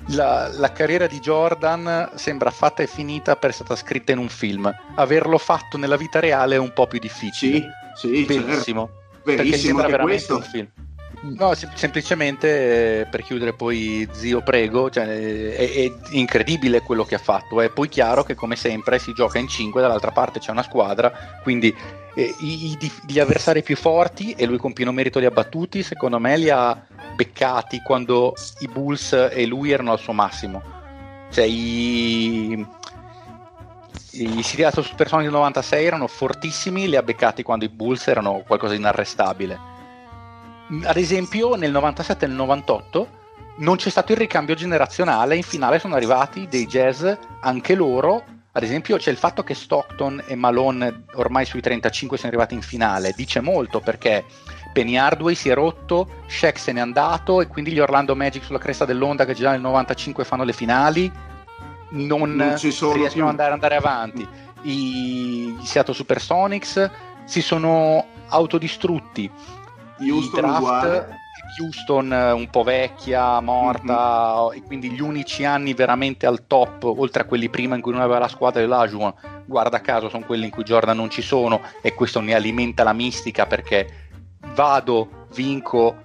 S5: la, la carriera di Jordan sembra fatta e finita per essere stata scritta in un film, averlo fatto nella vita reale è un po' più difficile.
S2: Sì, sì, certo.
S5: Verissimo, perché sembra veramente
S2: questo.
S5: un film. No, sem- semplicemente eh, per chiudere poi zio prego, cioè, eh, è, è incredibile quello che ha fatto, è poi chiaro che come sempre si gioca in 5, dall'altra parte c'è una squadra, quindi eh, i- i gli avversari più forti, e lui con pieno merito li ha battuti, secondo me li ha beccati quando i Bulls e lui erano al suo massimo. Cioè i, i Seattle Supersonics del 96 erano fortissimi, li ha beccati quando i Bulls erano qualcosa di inarrestabile. Ad esempio, nel 97 e nel 98 non c'è stato il ricambio generazionale, in finale sono arrivati dei jazz anche loro. Ad esempio, c'è il fatto che Stockton e Malone ormai sui 35 sono arrivati in finale, dice molto perché Penny Hardway si è rotto, Shaq se n'è andato e quindi gli Orlando Magic sulla cresta dell'onda che già nel 95 fanno le finali non,
S2: Non
S5: riescono ad andare, andare avanti. I, i Seattle Supersonics si sono autodistrutti.
S2: Houston
S5: draft. Houston eh, un po' vecchia, morta,
S2: Mhm.
S5: e quindi gli unici anni veramente al top, oltre a quelli prima in cui non aveva la squadra dell'Ajuan, guarda caso sono quelli in cui Jordan non ci sono e questo ne alimenta la mistica perché vado, vinco,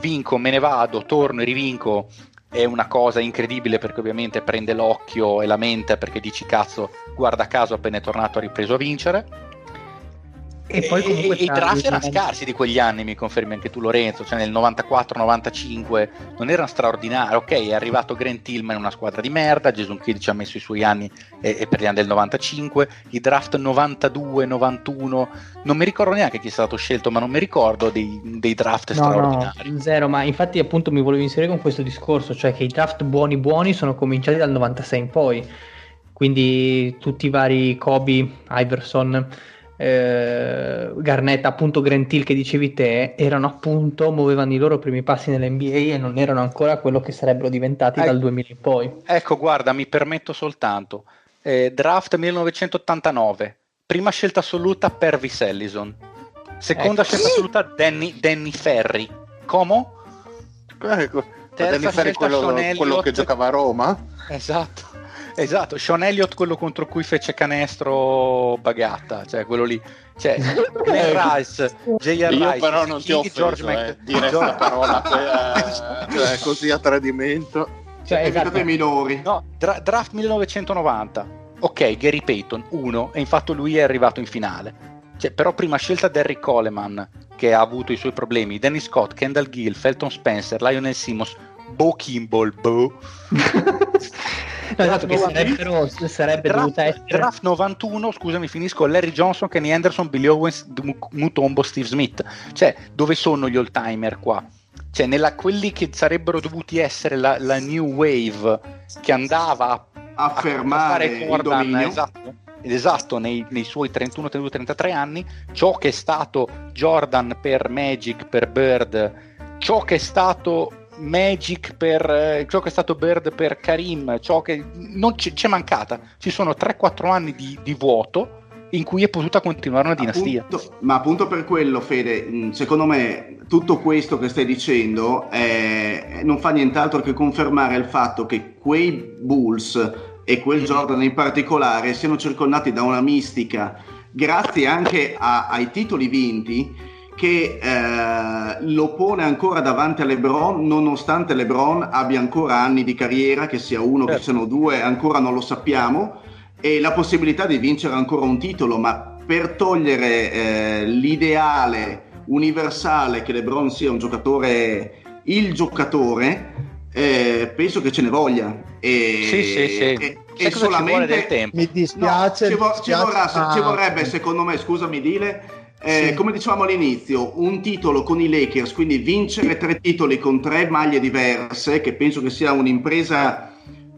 S5: vinco, me ne vado, torno e rivinco. È una cosa incredibile perché ovviamente prende l'occhio e la mente perché dici cazzo, guarda caso appena è tornato ha ripreso a vincere.
S4: E poi comunque
S5: e i draft erano scarsi di quegli anni, mi confermi anche tu Lorenzo, cioè nel 94-95 non erano straordinari, ok è arrivato Grant Tillman in una squadra di merda, Jason Kidd ci ha messo i suoi anni e, e per gli anni del 95, i draft 92-91, non mi ricordo neanche chi è stato scelto, ma non mi ricordo dei, dei draft
S4: No,
S5: straordinari.
S4: no, zero, ma infatti appunto mi volevo inserire con questo discorso, cioè che i draft buoni buoni sono cominciati dal 96 in poi, quindi tutti i vari Kobe, Iverson, eh, Garnett, appunto Grant Hill che dicevi te, erano appunto, muovevano i loro primi passi nell'NBA e non erano ancora quello che sarebbero diventati
S5: Ecco.
S4: dal 2000 in poi.
S5: Ecco, guarda, mi permetto soltanto. Eh, draft 1989, prima scelta assoluta Pervis Ellison, seconda
S4: Ecco.
S5: scelta assoluta Danny, Danny Ferry. Como?
S3: Ecco,
S5: Terza
S3: Danny Ferry,
S5: scelta
S3: quello, quello che giocava a Roma.
S5: Esatto, esatto. Sean Elliott, quello contro cui fece canestro Bagatta, cioè quello lì. Cioè, Glenn Rice, J.R.
S3: Io
S5: Rice,
S3: però non ti ho
S5: George
S3: offeso, eh,
S5: Mc-
S3: dire
S5: George-
S3: questa parola eh, cioè, così a tradimento.
S4: Cioè,
S2: Evitate
S4: esatto.
S2: i minori.
S5: No, dra- draft 1990. Ok, Gary Payton, uno, e infatti lui è arrivato in finale. Cioè, però prima scelta Derrick Coleman, che ha avuto i suoi problemi, Danny Scott, Kendall Gill, Felton Spencer, Lionel Simmons, Bo Kimball, Bo.
S4: No, esatto, che sarebbero, sarebbe dovuta
S5: Draft,
S4: essere...
S5: draft 91, scusami, finisco. Larry Johnson, Kenny Anderson, Billy Owens, Mutombo, Steve Smith. Cioè, dove sono gli all-timer qua? Cioè, nella, quelli che sarebbero dovuti essere la, la new wave che andava a
S2: Affermare
S5: fare
S2: il
S5: Jordan,
S2: dominio.
S5: esatto, esatto nei, nei suoi 31, 32, 33 anni, ciò che è stato Jordan per Magic, per Bird, ciò che è stato Magic per eh, ciò che è stato Bird per Karim, ciò che non c- c'è mancata. Ci sono 3-4 anni di, di vuoto in cui è potuta continuare una dinastia.
S2: Appunto- ma appunto per quello, Fede, mh, secondo me tutto questo che stai dicendo eh, non fa nient'altro che confermare il fatto che quei Bulls e quel Jordan in particolare siano circondati da una mistica, grazie anche a- ai titoli vinti, che eh, lo pone ancora davanti a LeBron, nonostante LeBron abbia ancora anni di carriera, che sia uno, che
S5: Certo.
S2: siano due, ancora non lo sappiamo e la possibilità di vincere ancora un titolo, ma per togliere eh, l'ideale universale che LeBron sia un giocatore, il giocatore, eh, penso che ce ne voglia. E,
S5: Sì, sì, sì.
S2: E, e
S5: cosa ci vuole del
S2: solamente
S5: tempo?
S1: Mi dispiace.
S2: No, ci, vo-
S1: mi
S2: ci
S1: dispiace-
S2: vorrà- se- ci
S1: ah,
S2: vorrebbe, secondo me, scusami Dile, eh,
S1: Sì.
S2: come dicevamo all'inizio, un titolo con i Lakers, quindi vincere tre titoli con tre maglie diverse, che penso che sia un'impresa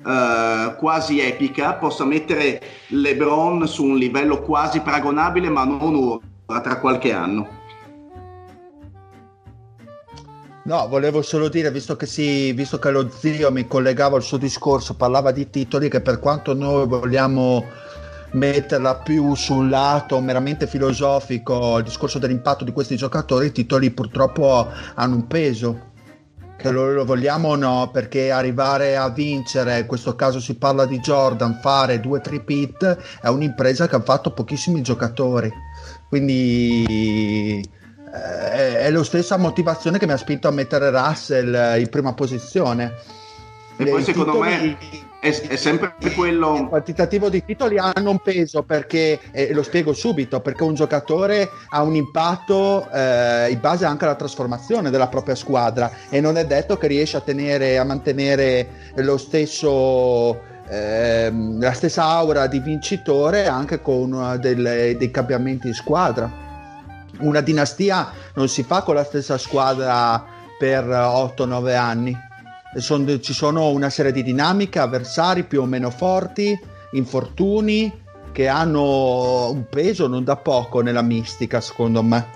S2: eh, quasi epica, possa mettere LeBron su un livello quasi paragonabile, ma non ora, tra qualche anno.
S1: No, volevo solo dire, visto che, si, visto che lo zio mi collegava al suo discorso, parlava di titoli, che per quanto noi vogliamo metterla più sul lato meramente filosofico, il discorso dell'impatto di questi giocatori, i titoli purtroppo hanno un peso. Che lo, lo vogliamo o no, perché arrivare a vincere, in questo caso si parla di Jordan, fare due tripit è un'impresa che hanno fatto pochissimi giocatori. Quindi eh, è la stessa motivazione che mi ha spinto a mettere Russell eh, in prima posizione.
S2: E poi
S1: I
S2: secondo
S1: titoli-
S2: me è, è sempre
S1: il
S2: quello...
S1: quantitativo di titoli hanno un peso perché, e lo spiego subito, perché un giocatore ha un impatto eh, in base anche alla trasformazione della propria squadra e non è detto che riesce a tenere, a mantenere lo stesso, ehm, la stessa aura di vincitore anche con eh, delle- dei cambiamenti di squadra. Una dinastia non si fa con la stessa squadra per 8-9 anni. Son- ci sono una serie di dinamiche, avversari più o meno forti, infortuni che hanno un peso non da poco nella mistica, secondo me.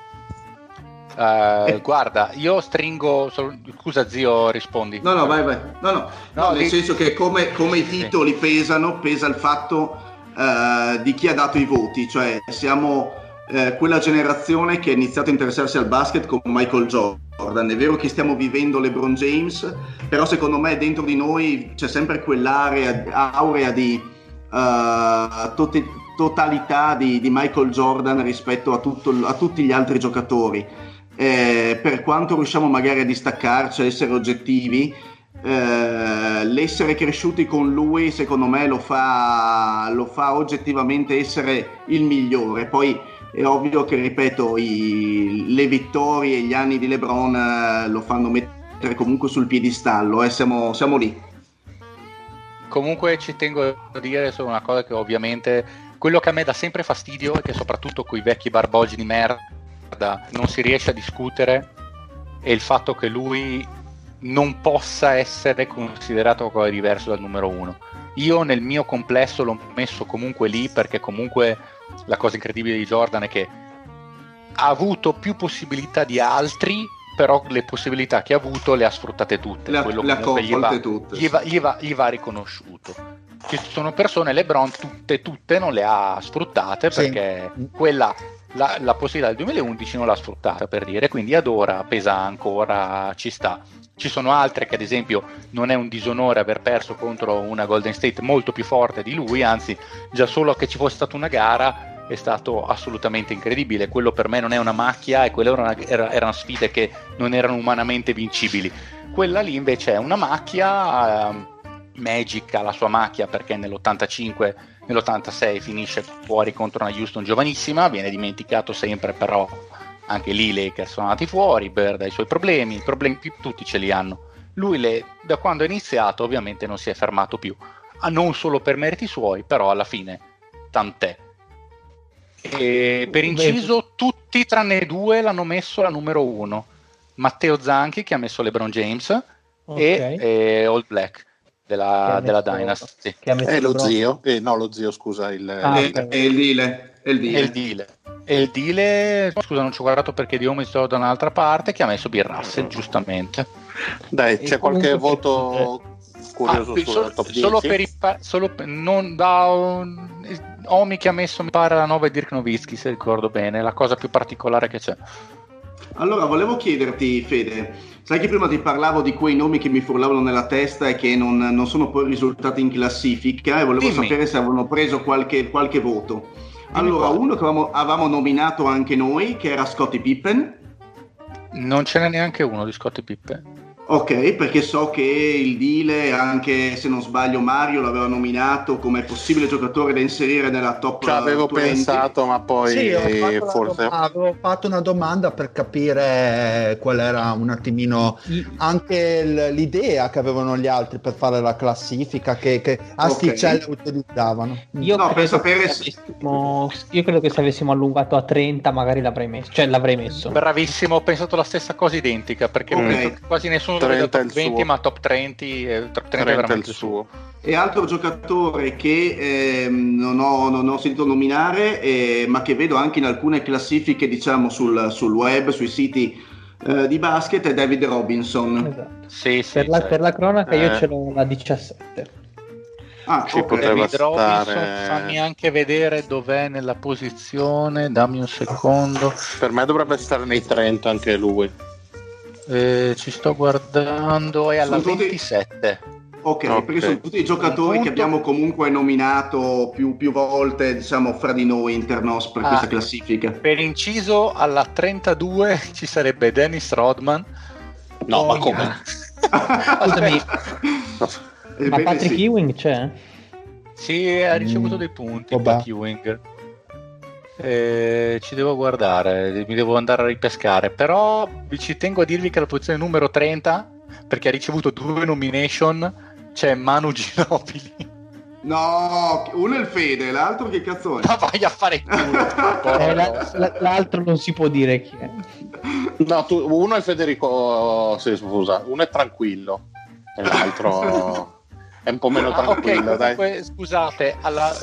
S5: Eh, guarda, io stringo. Scusa, zio, rispondi.
S2: No, no, vai, vai. No, no,
S5: No,
S2: no, nel
S5: lì-
S2: senso che come, come i
S5: Sì.
S2: titoli pesano, pesa il fatto eh, di chi ha dato i voti, cioè siamo eh, quella generazione che ha iniziato a interessarsi al basket con Michael Jordan. È vero che stiamo vivendo LeBron James, però secondo me dentro di noi c'è sempre quell'area aurea di eh, tote- totalità di, di Michael Jordan rispetto a, tutto- a tutti gli altri giocatori. Eh, per quanto riusciamo magari a distaccarci, a essere oggettivi, eh, l'essere cresciuti con lui secondo me lo fa, lo fa oggettivamente essere il migliore. Poi è ovvio che, ripeto, i- le vittorie e gli anni di LeBron eh, lo fanno mettere comunque sul piedistallo, eh, siamo, siamo lì.
S5: Comunque ci tengo a dire solo una cosa che ovviamente quello che a me dà sempre fastidio è che soprattutto con i vecchi barbogini di merda non si riesce a discutere è il fatto che lui non possa essere considerato qualcosa di diverso dal numero uno. Io nel mio complesso l'ho messo comunque lì perché comunque la cosa incredibile di Jordan è che ha avuto più possibilità di altri, però le possibilità che ha avuto le ha sfruttate tutte.
S2: Le ha-
S5: Quello gli va,
S2: colte tutte.
S5: gli va- gli va- gli va riconosciuto. Ci sono persone, LeBron, tutte, tutte non le ha sfruttate
S1: Sì.
S5: perché quella, la, la possibilità del 2011 non l'ha sfruttata per dire, quindi ad ora pesa ancora, ci sta. Ci sono altre che ad esempio non è un disonore aver perso contro una Golden State molto più forte di lui, anzi già solo che ci fosse stata una gara è stato assolutamente incredibile. Quello per me non è una macchia e quelle erano, era- erano sfide che non erano umanamente vincibili. Quella lì invece è una macchia, ehm, Magic ha la sua macchia perché nell'85, nell'86 finisce fuori contro una Houston giovanissima, viene dimenticato sempre però anche lì i Lakers sono andati fuori, Bird ha i suoi problemi, i problemi più- tutti ce li hanno. Lui le- da quando è iniziato ovviamente non si è fermato più, Ah, non solo per meriti suoi, però alla fine tant'è. E per inciso tutti tranne due l'hanno messo la numero uno. Matteo Zanchi che ha messo LeBron James
S4: Ok.
S5: e, e Old Black della, della Dynasty.
S3: È lo
S4: LeBron.
S3: zio, eh, no lo zio scusa, il,
S4: Ah,
S2: E,
S4: ok.
S2: e il dile. E il
S5: E
S2: dile.
S5: il deal. E il deal, scusa, non ci ho guardato perché di mi sto da un'altra parte, che ha messo Bill Russell, giustamente.
S3: Dai,
S4: E
S3: c'è qualche
S4: comunque-
S3: voto curioso
S5: Ah,
S3: sul
S5: solo,
S3: top 10?
S5: solo per i pa- solo per- non da Omi che ha messo mi pare la 9 Dirk Nowitzki se ricordo bene la cosa più particolare che c'è
S2: Allora, volevo chiederti, Fede, sai che prima ti parlavo di quei nomi che mi frullavano nella testa e che non, non sono poi risultati in classifica e volevo
S5: Dimmi.
S2: sapere se avevano preso qualche, qualche voto. allora,
S5: quale.
S2: uno che avevamo, avevamo nominato anche noi, che era Scottie Pippen,
S5: non ce n'è neanche uno di Scottie Pippe
S2: Ok, perché so che il Dile, anche se non sbaglio Mario, l'aveva nominato come possibile giocatore da inserire nella top
S3: Ci avevo
S2: 20.
S3: pensato, ma poi
S1: Sì, ho fatto, una
S3: forse...
S1: dom- avevo fatto una domanda per capire qual era un attimino anche l- l'idea che avevano gli altri per fare la classifica che, che asticelle utilizzavano.
S4: Io,
S2: No, per
S4: credo
S2: sapere
S4: che
S2: se-
S4: avessimo- io credo che se avessimo allungato a 30 magari l'avrei messo, cioè l'avrei messo.
S5: bravissimo ho pensato la stessa cosa identica perché
S2: Ok.
S5: penso che quasi nessuno
S3: 30
S5: vede
S3: è
S5: top
S3: il
S5: 20
S3: suo.
S5: ma top 30 eh, top 30 è
S3: 30 è il suo.
S2: E altro giocatore che ehm, non, ho, non ho sentito nominare, eh, ma che vedo anche in alcune classifiche, diciamo, sul, sul web, sui siti eh, di basket, è David Robinson.
S4: Esatto.
S5: sì, sì,
S4: Per, la,
S5: certo.
S4: per la cronaca io
S3: Eh.
S4: ce l'ho la 17.
S2: Ah,
S3: Ci
S2: ok.
S3: poteva
S5: David Robinson,
S3: stare-
S5: fammi anche vedere dov'è nella posizione, dammi un secondo.
S3: Per me dovrebbe stare nei 30 anche lui.
S5: Eh, ci sto guardando, è alla
S2: Sono tutti-
S5: 27.
S2: Ok,
S3: Ok.
S2: perché sono tutti i giocatori
S5: punto.
S2: che abbiamo comunque nominato più, più volte, diciamo, fra di noi Internos per
S5: Ah.
S2: questa classifica.
S5: Per inciso, alla 32 ci sarebbe Dennis Rodman.
S3: No,
S5: Oh,
S3: ma come?
S4: Scusami,
S2: Ebbene
S4: ma Patrick
S2: sì.
S4: Ewing c'è?
S5: Sì, ha ricevuto
S1: Mm,
S5: dei punti.
S1: vabbè.
S5: Pat Ewing. Eh, ci devo guardare, mi devo andare a ripescare. Però ci tengo a dirvi che la posizione numero 30, perché ha ricevuto due nomination, c'è Manu Ginobili.
S2: No, uno è il Fede, l'altro che cazzo è?
S5: Ma vai a fare il culo.
S4: Eh, la- la- l'altro non si può dire chi è.
S3: No, tu- uno è Federico, sì, scusa, uno è tranquillo e l'altro è un po' meno
S5: Ah,
S3: tranquillo, dai.
S5: comunque, scusate, alla,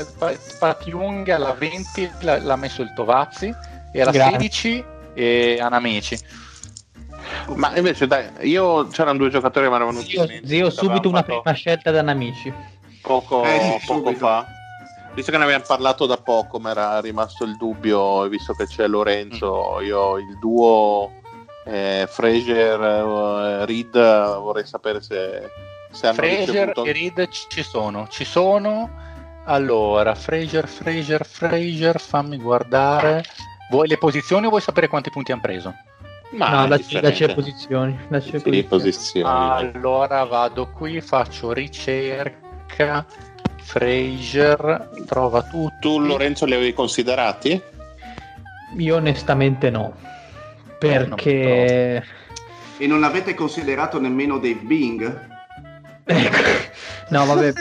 S5: Pat Young alla 20 l'ha, l'ha messo il Tovazzi e alla
S4: Grazie.
S5: 16 e Anamici.
S3: Ma invece, dai, io c'erano due giocatori che mi erano venuti
S4: Zio,
S3: in mente,
S4: zio, subito una prima scelta da Namici.
S3: fatto poco,
S2: Eh, sì,
S3: poco fa. Visto che ne abbiamo parlato da poco, mi era rimasto il dubbio, e visto che c'è Lorenzo, io il duo eh, Fraser eh, Reed vorrei sapere se,
S5: Fraser
S3: ricevuto
S5: e Reed ci- sono, ci sono. Allora, Fraser, Fraser, Fraser, fammi guardare. Vuoi le posizioni o vuoi sapere quanti punti hanno preso?
S3: Ma
S4: no,
S3: è
S4: dacci,
S3: differente.
S4: dacci le posizioni. Dacci le
S3: Sì,
S4: posizioni.
S5: Allora vado qui, faccio ricerca. Fraser, trova tutto.
S3: Tu Lorenzo li avevi considerati?
S4: Io onestamente no. Perché...
S2: E non avete considerato nemmeno Dave Bing?
S4: Ecco. no, vabbè.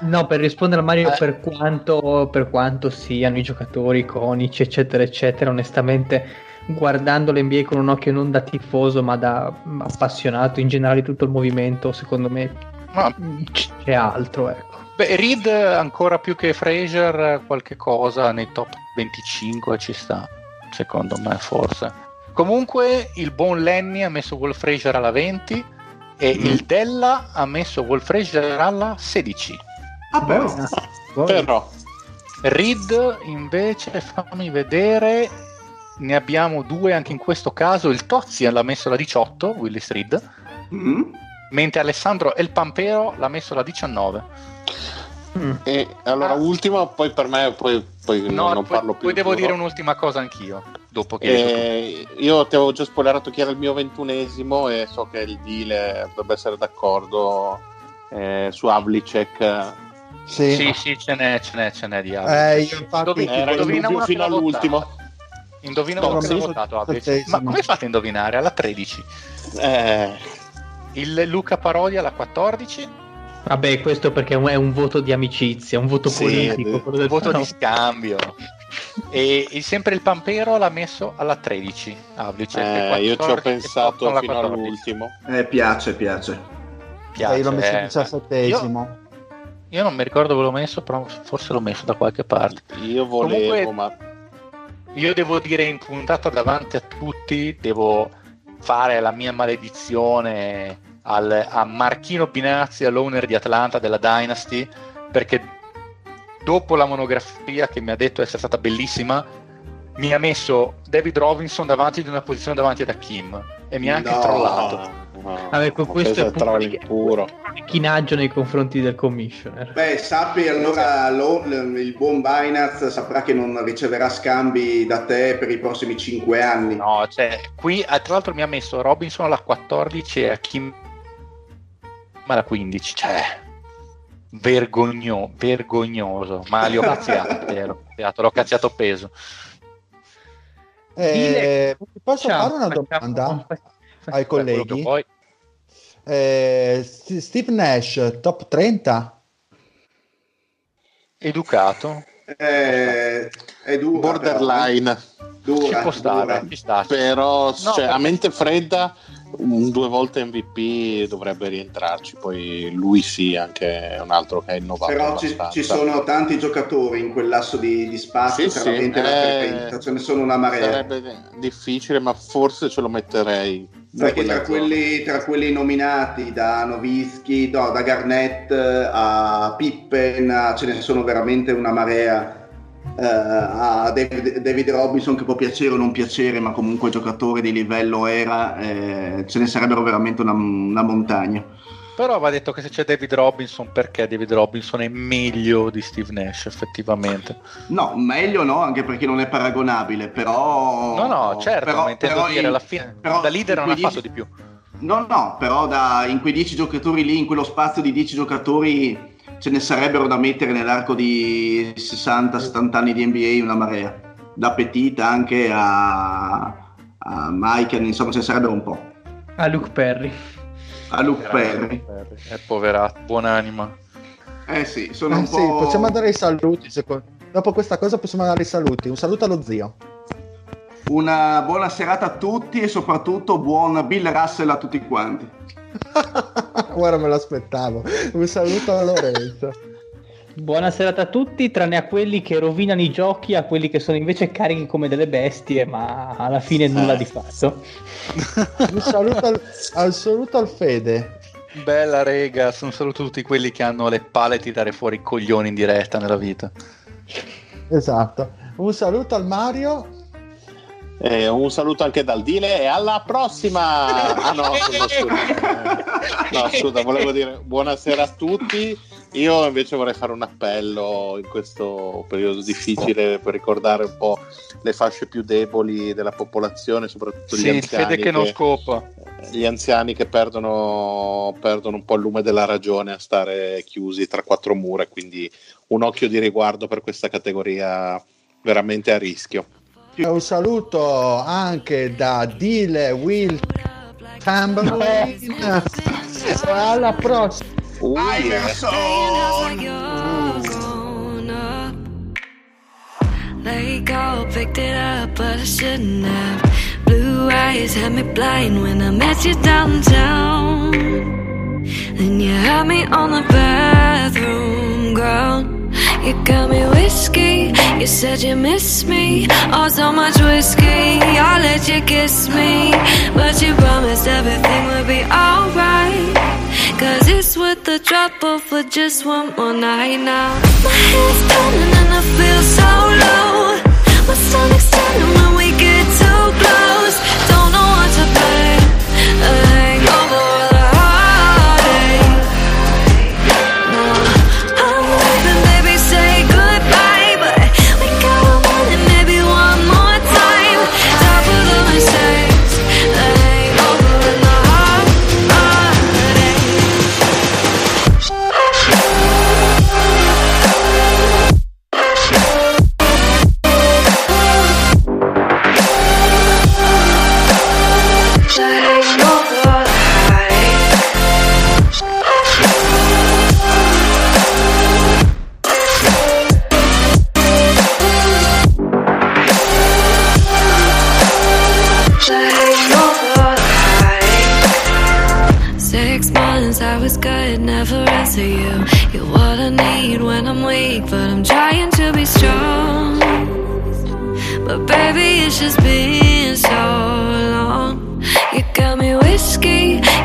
S4: No, per rispondere a Mario,
S5: Eh.
S4: per, quanto, per quanto siano i giocatori iconici, eccetera, eccetera, onestamente, guardando l'NBA con un occhio non da tifoso, ma da appassionato in generale tutto il movimento, secondo me
S5: Ma,
S4: c'è altro, ecco.
S5: beh, Reed ancora più che Fraser, qualche cosa nei top 25 ci sta, secondo me forse. Comunque il buon Lenny ha messo Wolf Fraser alla 20 e
S2: Mm.
S5: il Della ha messo Wolf Fraser alla 16.
S2: Ah, però.
S1: Poi-
S3: Però,
S5: Reed invece, fammi vedere, ne abbiamo due anche in questo caso. Il Tozzi l'ha messo alla 18, Willis Reed,
S2: Mm.
S5: mentre Alessandro El Pampero l'ha messo alla 19.
S4: Mm.
S3: e allora
S5: Ah.
S3: ultima, poi per me, poi, poi
S5: No,
S3: non,
S5: poi,
S3: parlo più.
S5: poi devo
S3: giuro.
S5: dire un'ultima cosa anch'io, dopo che.
S3: Eh, io ti avevo già spoilerato chi era il mio ventunesimo e so che il deal dovrebbe essere d'accordo eh, su Havlicek.
S1: Sì.
S5: Sì, sì, ce n'è, ce n'è, ce n'è di altri.
S1: Eh, io infatti
S5: Indovina-
S3: Era in
S5: indovina una
S3: fino all'ultimo.
S5: votata. Indovina
S3: No,
S5: uno che votato.
S1: Settesimo.
S5: Ma come fate a indovinare? Alla 13.
S3: Eh,
S5: Il Luca Parodia alla 14.
S4: Vabbè, questo perché è un, un voto di amicizia, un voto
S3: Sì,
S4: politico.
S3: eh,
S4: del
S5: voto di scambio. E, e sempre il Pampero l'ha messo alla 13. Havlicek,
S3: eh, io ci ho
S5: 14,
S3: pensato
S5: alla
S3: fino
S5: 14.
S3: all'ultimo.
S2: Eh, piace, piace.
S5: Piace,
S1: io l'ho messo
S5: eh.
S1: diciassettesimo.
S5: Io, io non mi ricordo dove l'ho messo, però forse l'ho messo da qualche parte.
S3: Io volevo,
S5: Comunque-
S3: ma
S5: Io devo dire in puntata davanti a tutti, devo fare la mia maledizione al- a Marchino Binazzi, all'owner di Atlanta della Dynasty, perché dopo la monografia che mi ha detto essere stata bellissima, mi ha messo David Robinson davanti di una posizione davanti ad Hakim e mi ha anche
S2: No.
S5: trollato.
S3: no,
S4: Vabbè, que- questo è pubblico.
S3: impuro.
S4: Chinaggio nei confronti del commissioner.
S2: Beh, sappi allora lo- il buon Binance saprà che non riceverà scambi da te per i prossimi 5 anni.
S5: No, cioè, qui tra l'altro mi ha messo Robinson alla 14 e Hakim alla 15. Cioè, vergogno, vergognoso. Ma li ho cazziati, eh, l'ho cazziato, l'ho cazziato peso.
S1: Eh, posso fare una
S4: facciamo-
S1: domanda ai
S5: quello che
S1: colleghi? Eh, St- Steve Nash, top 30?
S5: Educato,
S2: Eh, è dura.
S3: Borderline,
S2: però. Dura,
S5: ci può stare,
S2: dura.
S5: ci sta.
S3: però
S5: No,
S3: cioè,
S5: perché-
S3: a mente fredda un due volte MVP dovrebbe rientrarci, poi lui sì, anche un altro che ha innovato
S2: Però ci, ci sono tanti giocatori in quel lasso di, di spazio
S3: Sì,
S2: tra
S3: sì,
S2: 20 la
S3: eh,
S2: 30, ce ne sono una marea.
S3: Sarebbe difficile, ma forse ce lo metterei.
S2: Perché tra quelli, tra quelli nominati da Novischi, no, da Garnett a Pippen, a- ce ne sono veramente una marea. Eh, a David, David Robinson che può piacere o non piacere, ma comunque giocatore di livello era, eh, ce ne sarebbero veramente una, una montagna.
S5: Però va detto che se c'è David Robinson, perché David Robinson è meglio di Steve Nash, effettivamente.
S2: No, meglio no, anche perché non è paragonabile, però...
S5: No, no, certo,
S2: però-
S5: ma intendo dire
S2: in-
S5: alla fine, da leader non ha
S2: quei
S5: fatto di più.
S2: No, no, però da, in quei 10 giocatori lì, in quello spazio di 10 giocatori, ce ne sarebbero da mettere nell'arco di 60-70 anni di NBA una marea. Da Petit anche a, a Michael, insomma ce ne sarebbero un po'.
S4: A Luke Perry.
S2: A Luke Perry.
S5: È poverato, buonanima.
S2: Eh sì, sono
S1: Eh,
S2: un
S1: sì,
S2: po'...
S1: possiamo dare i saluti. secondo- Dopo questa cosa possiamo dare i saluti. Un saluto allo zio.
S2: Una buona serata a tutti e soprattutto buon Bill Russell a tutti quanti.
S1: Ora me l'aspettavo. Un saluto a Lorenzo.
S4: Buona serata a tutti, tranne a quelli che rovinano i giochi, a quelli che sono invece carichi come delle bestie, ma alla fine nulla di fatto.
S1: Un saluto al, al saluto al Fede.
S5: Bella rega, un saluto a tutti quelli che hanno le palle di tirare fuori i coglioni in diretta nella vita.
S1: Esatto. Un saluto al Mario.
S3: Eh, un saluto anche dal Dile e alla prossima! Ah no, no, scusa. No, scusa, volevo dire buonasera a tutti. Io invece vorrei fare un appello in questo periodo difficile per ricordare un po' le fasce più deboli della popolazione, soprattutto gli
S5: Sì,
S3: anziani.
S5: Fede che non scopa.
S3: gli anziani che perdono, perdono un po' il lume della ragione a stare chiusi tra quattro mura, quindi un occhio di riguardo per questa categoria veramente a rischio.
S1: Un saluto anche da Dile Will Chamberlain. Alla prossima.
S3: Uh,
S7: Let go, picked it up, but I shouldn't have. Blue eyes had me blind when I met you downtown. Then you had me on the bathroom ground. You got me whiskey, you said you miss me. Oh, so much whiskey. I'll let you kiss me. But you promised everything would be alright. Cause it's worth the trouble for just one more night now. My head's turning and I feel so low. My stomach's turning when we get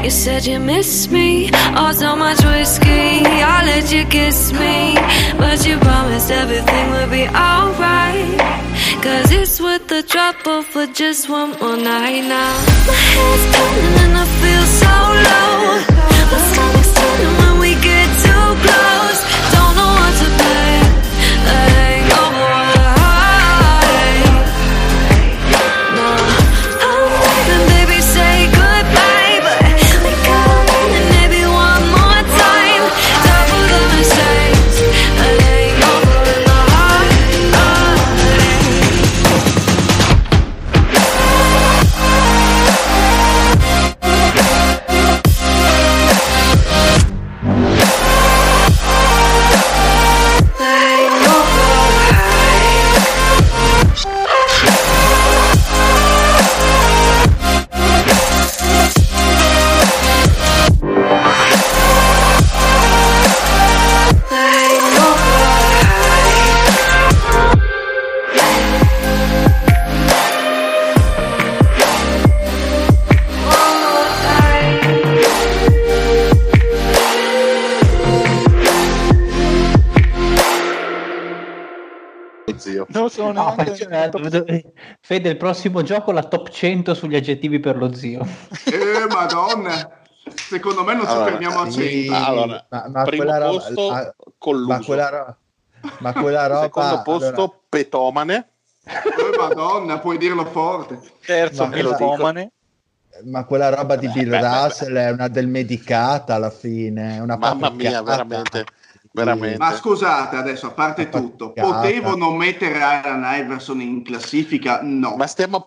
S7: you said you miss me. Oh, so much whiskey, I'll let you kiss me. But you promised everything would be alright. Cause it's worth the trouble for just one more night now. My head's turning and I feel so low. My stomach's turning when we get too close. Don't know what to play.
S8: Sono
S4: No. Vedo- Fede, il prossimo gioco la top 100 sugli aggettivi per lo zio.
S2: Eh, madonna. Secondo me non ci
S3: Allora,
S2: fermiamo a
S1: Sì,
S2: 100.
S3: Allora,
S1: ma, ma quella roba,
S3: posto
S1: ah,
S3: colluso.
S1: ma quella, ro- ma quella roba
S3: Secondo posto
S1: allora,
S3: petomane.
S2: Eh, madonna, puoi dirlo forte.
S8: terzo
S1: Ma
S8: melomane.
S1: ma quella roba di
S3: Beh,
S1: Bill
S3: beh, beh,
S1: Russell è una del medicata alla fine, una
S3: Mamma mia, veramente, veramente.
S2: Ma scusate, adesso a parte tutto, non mettere Alan Iverson in classifica? No.
S3: Ma stiamo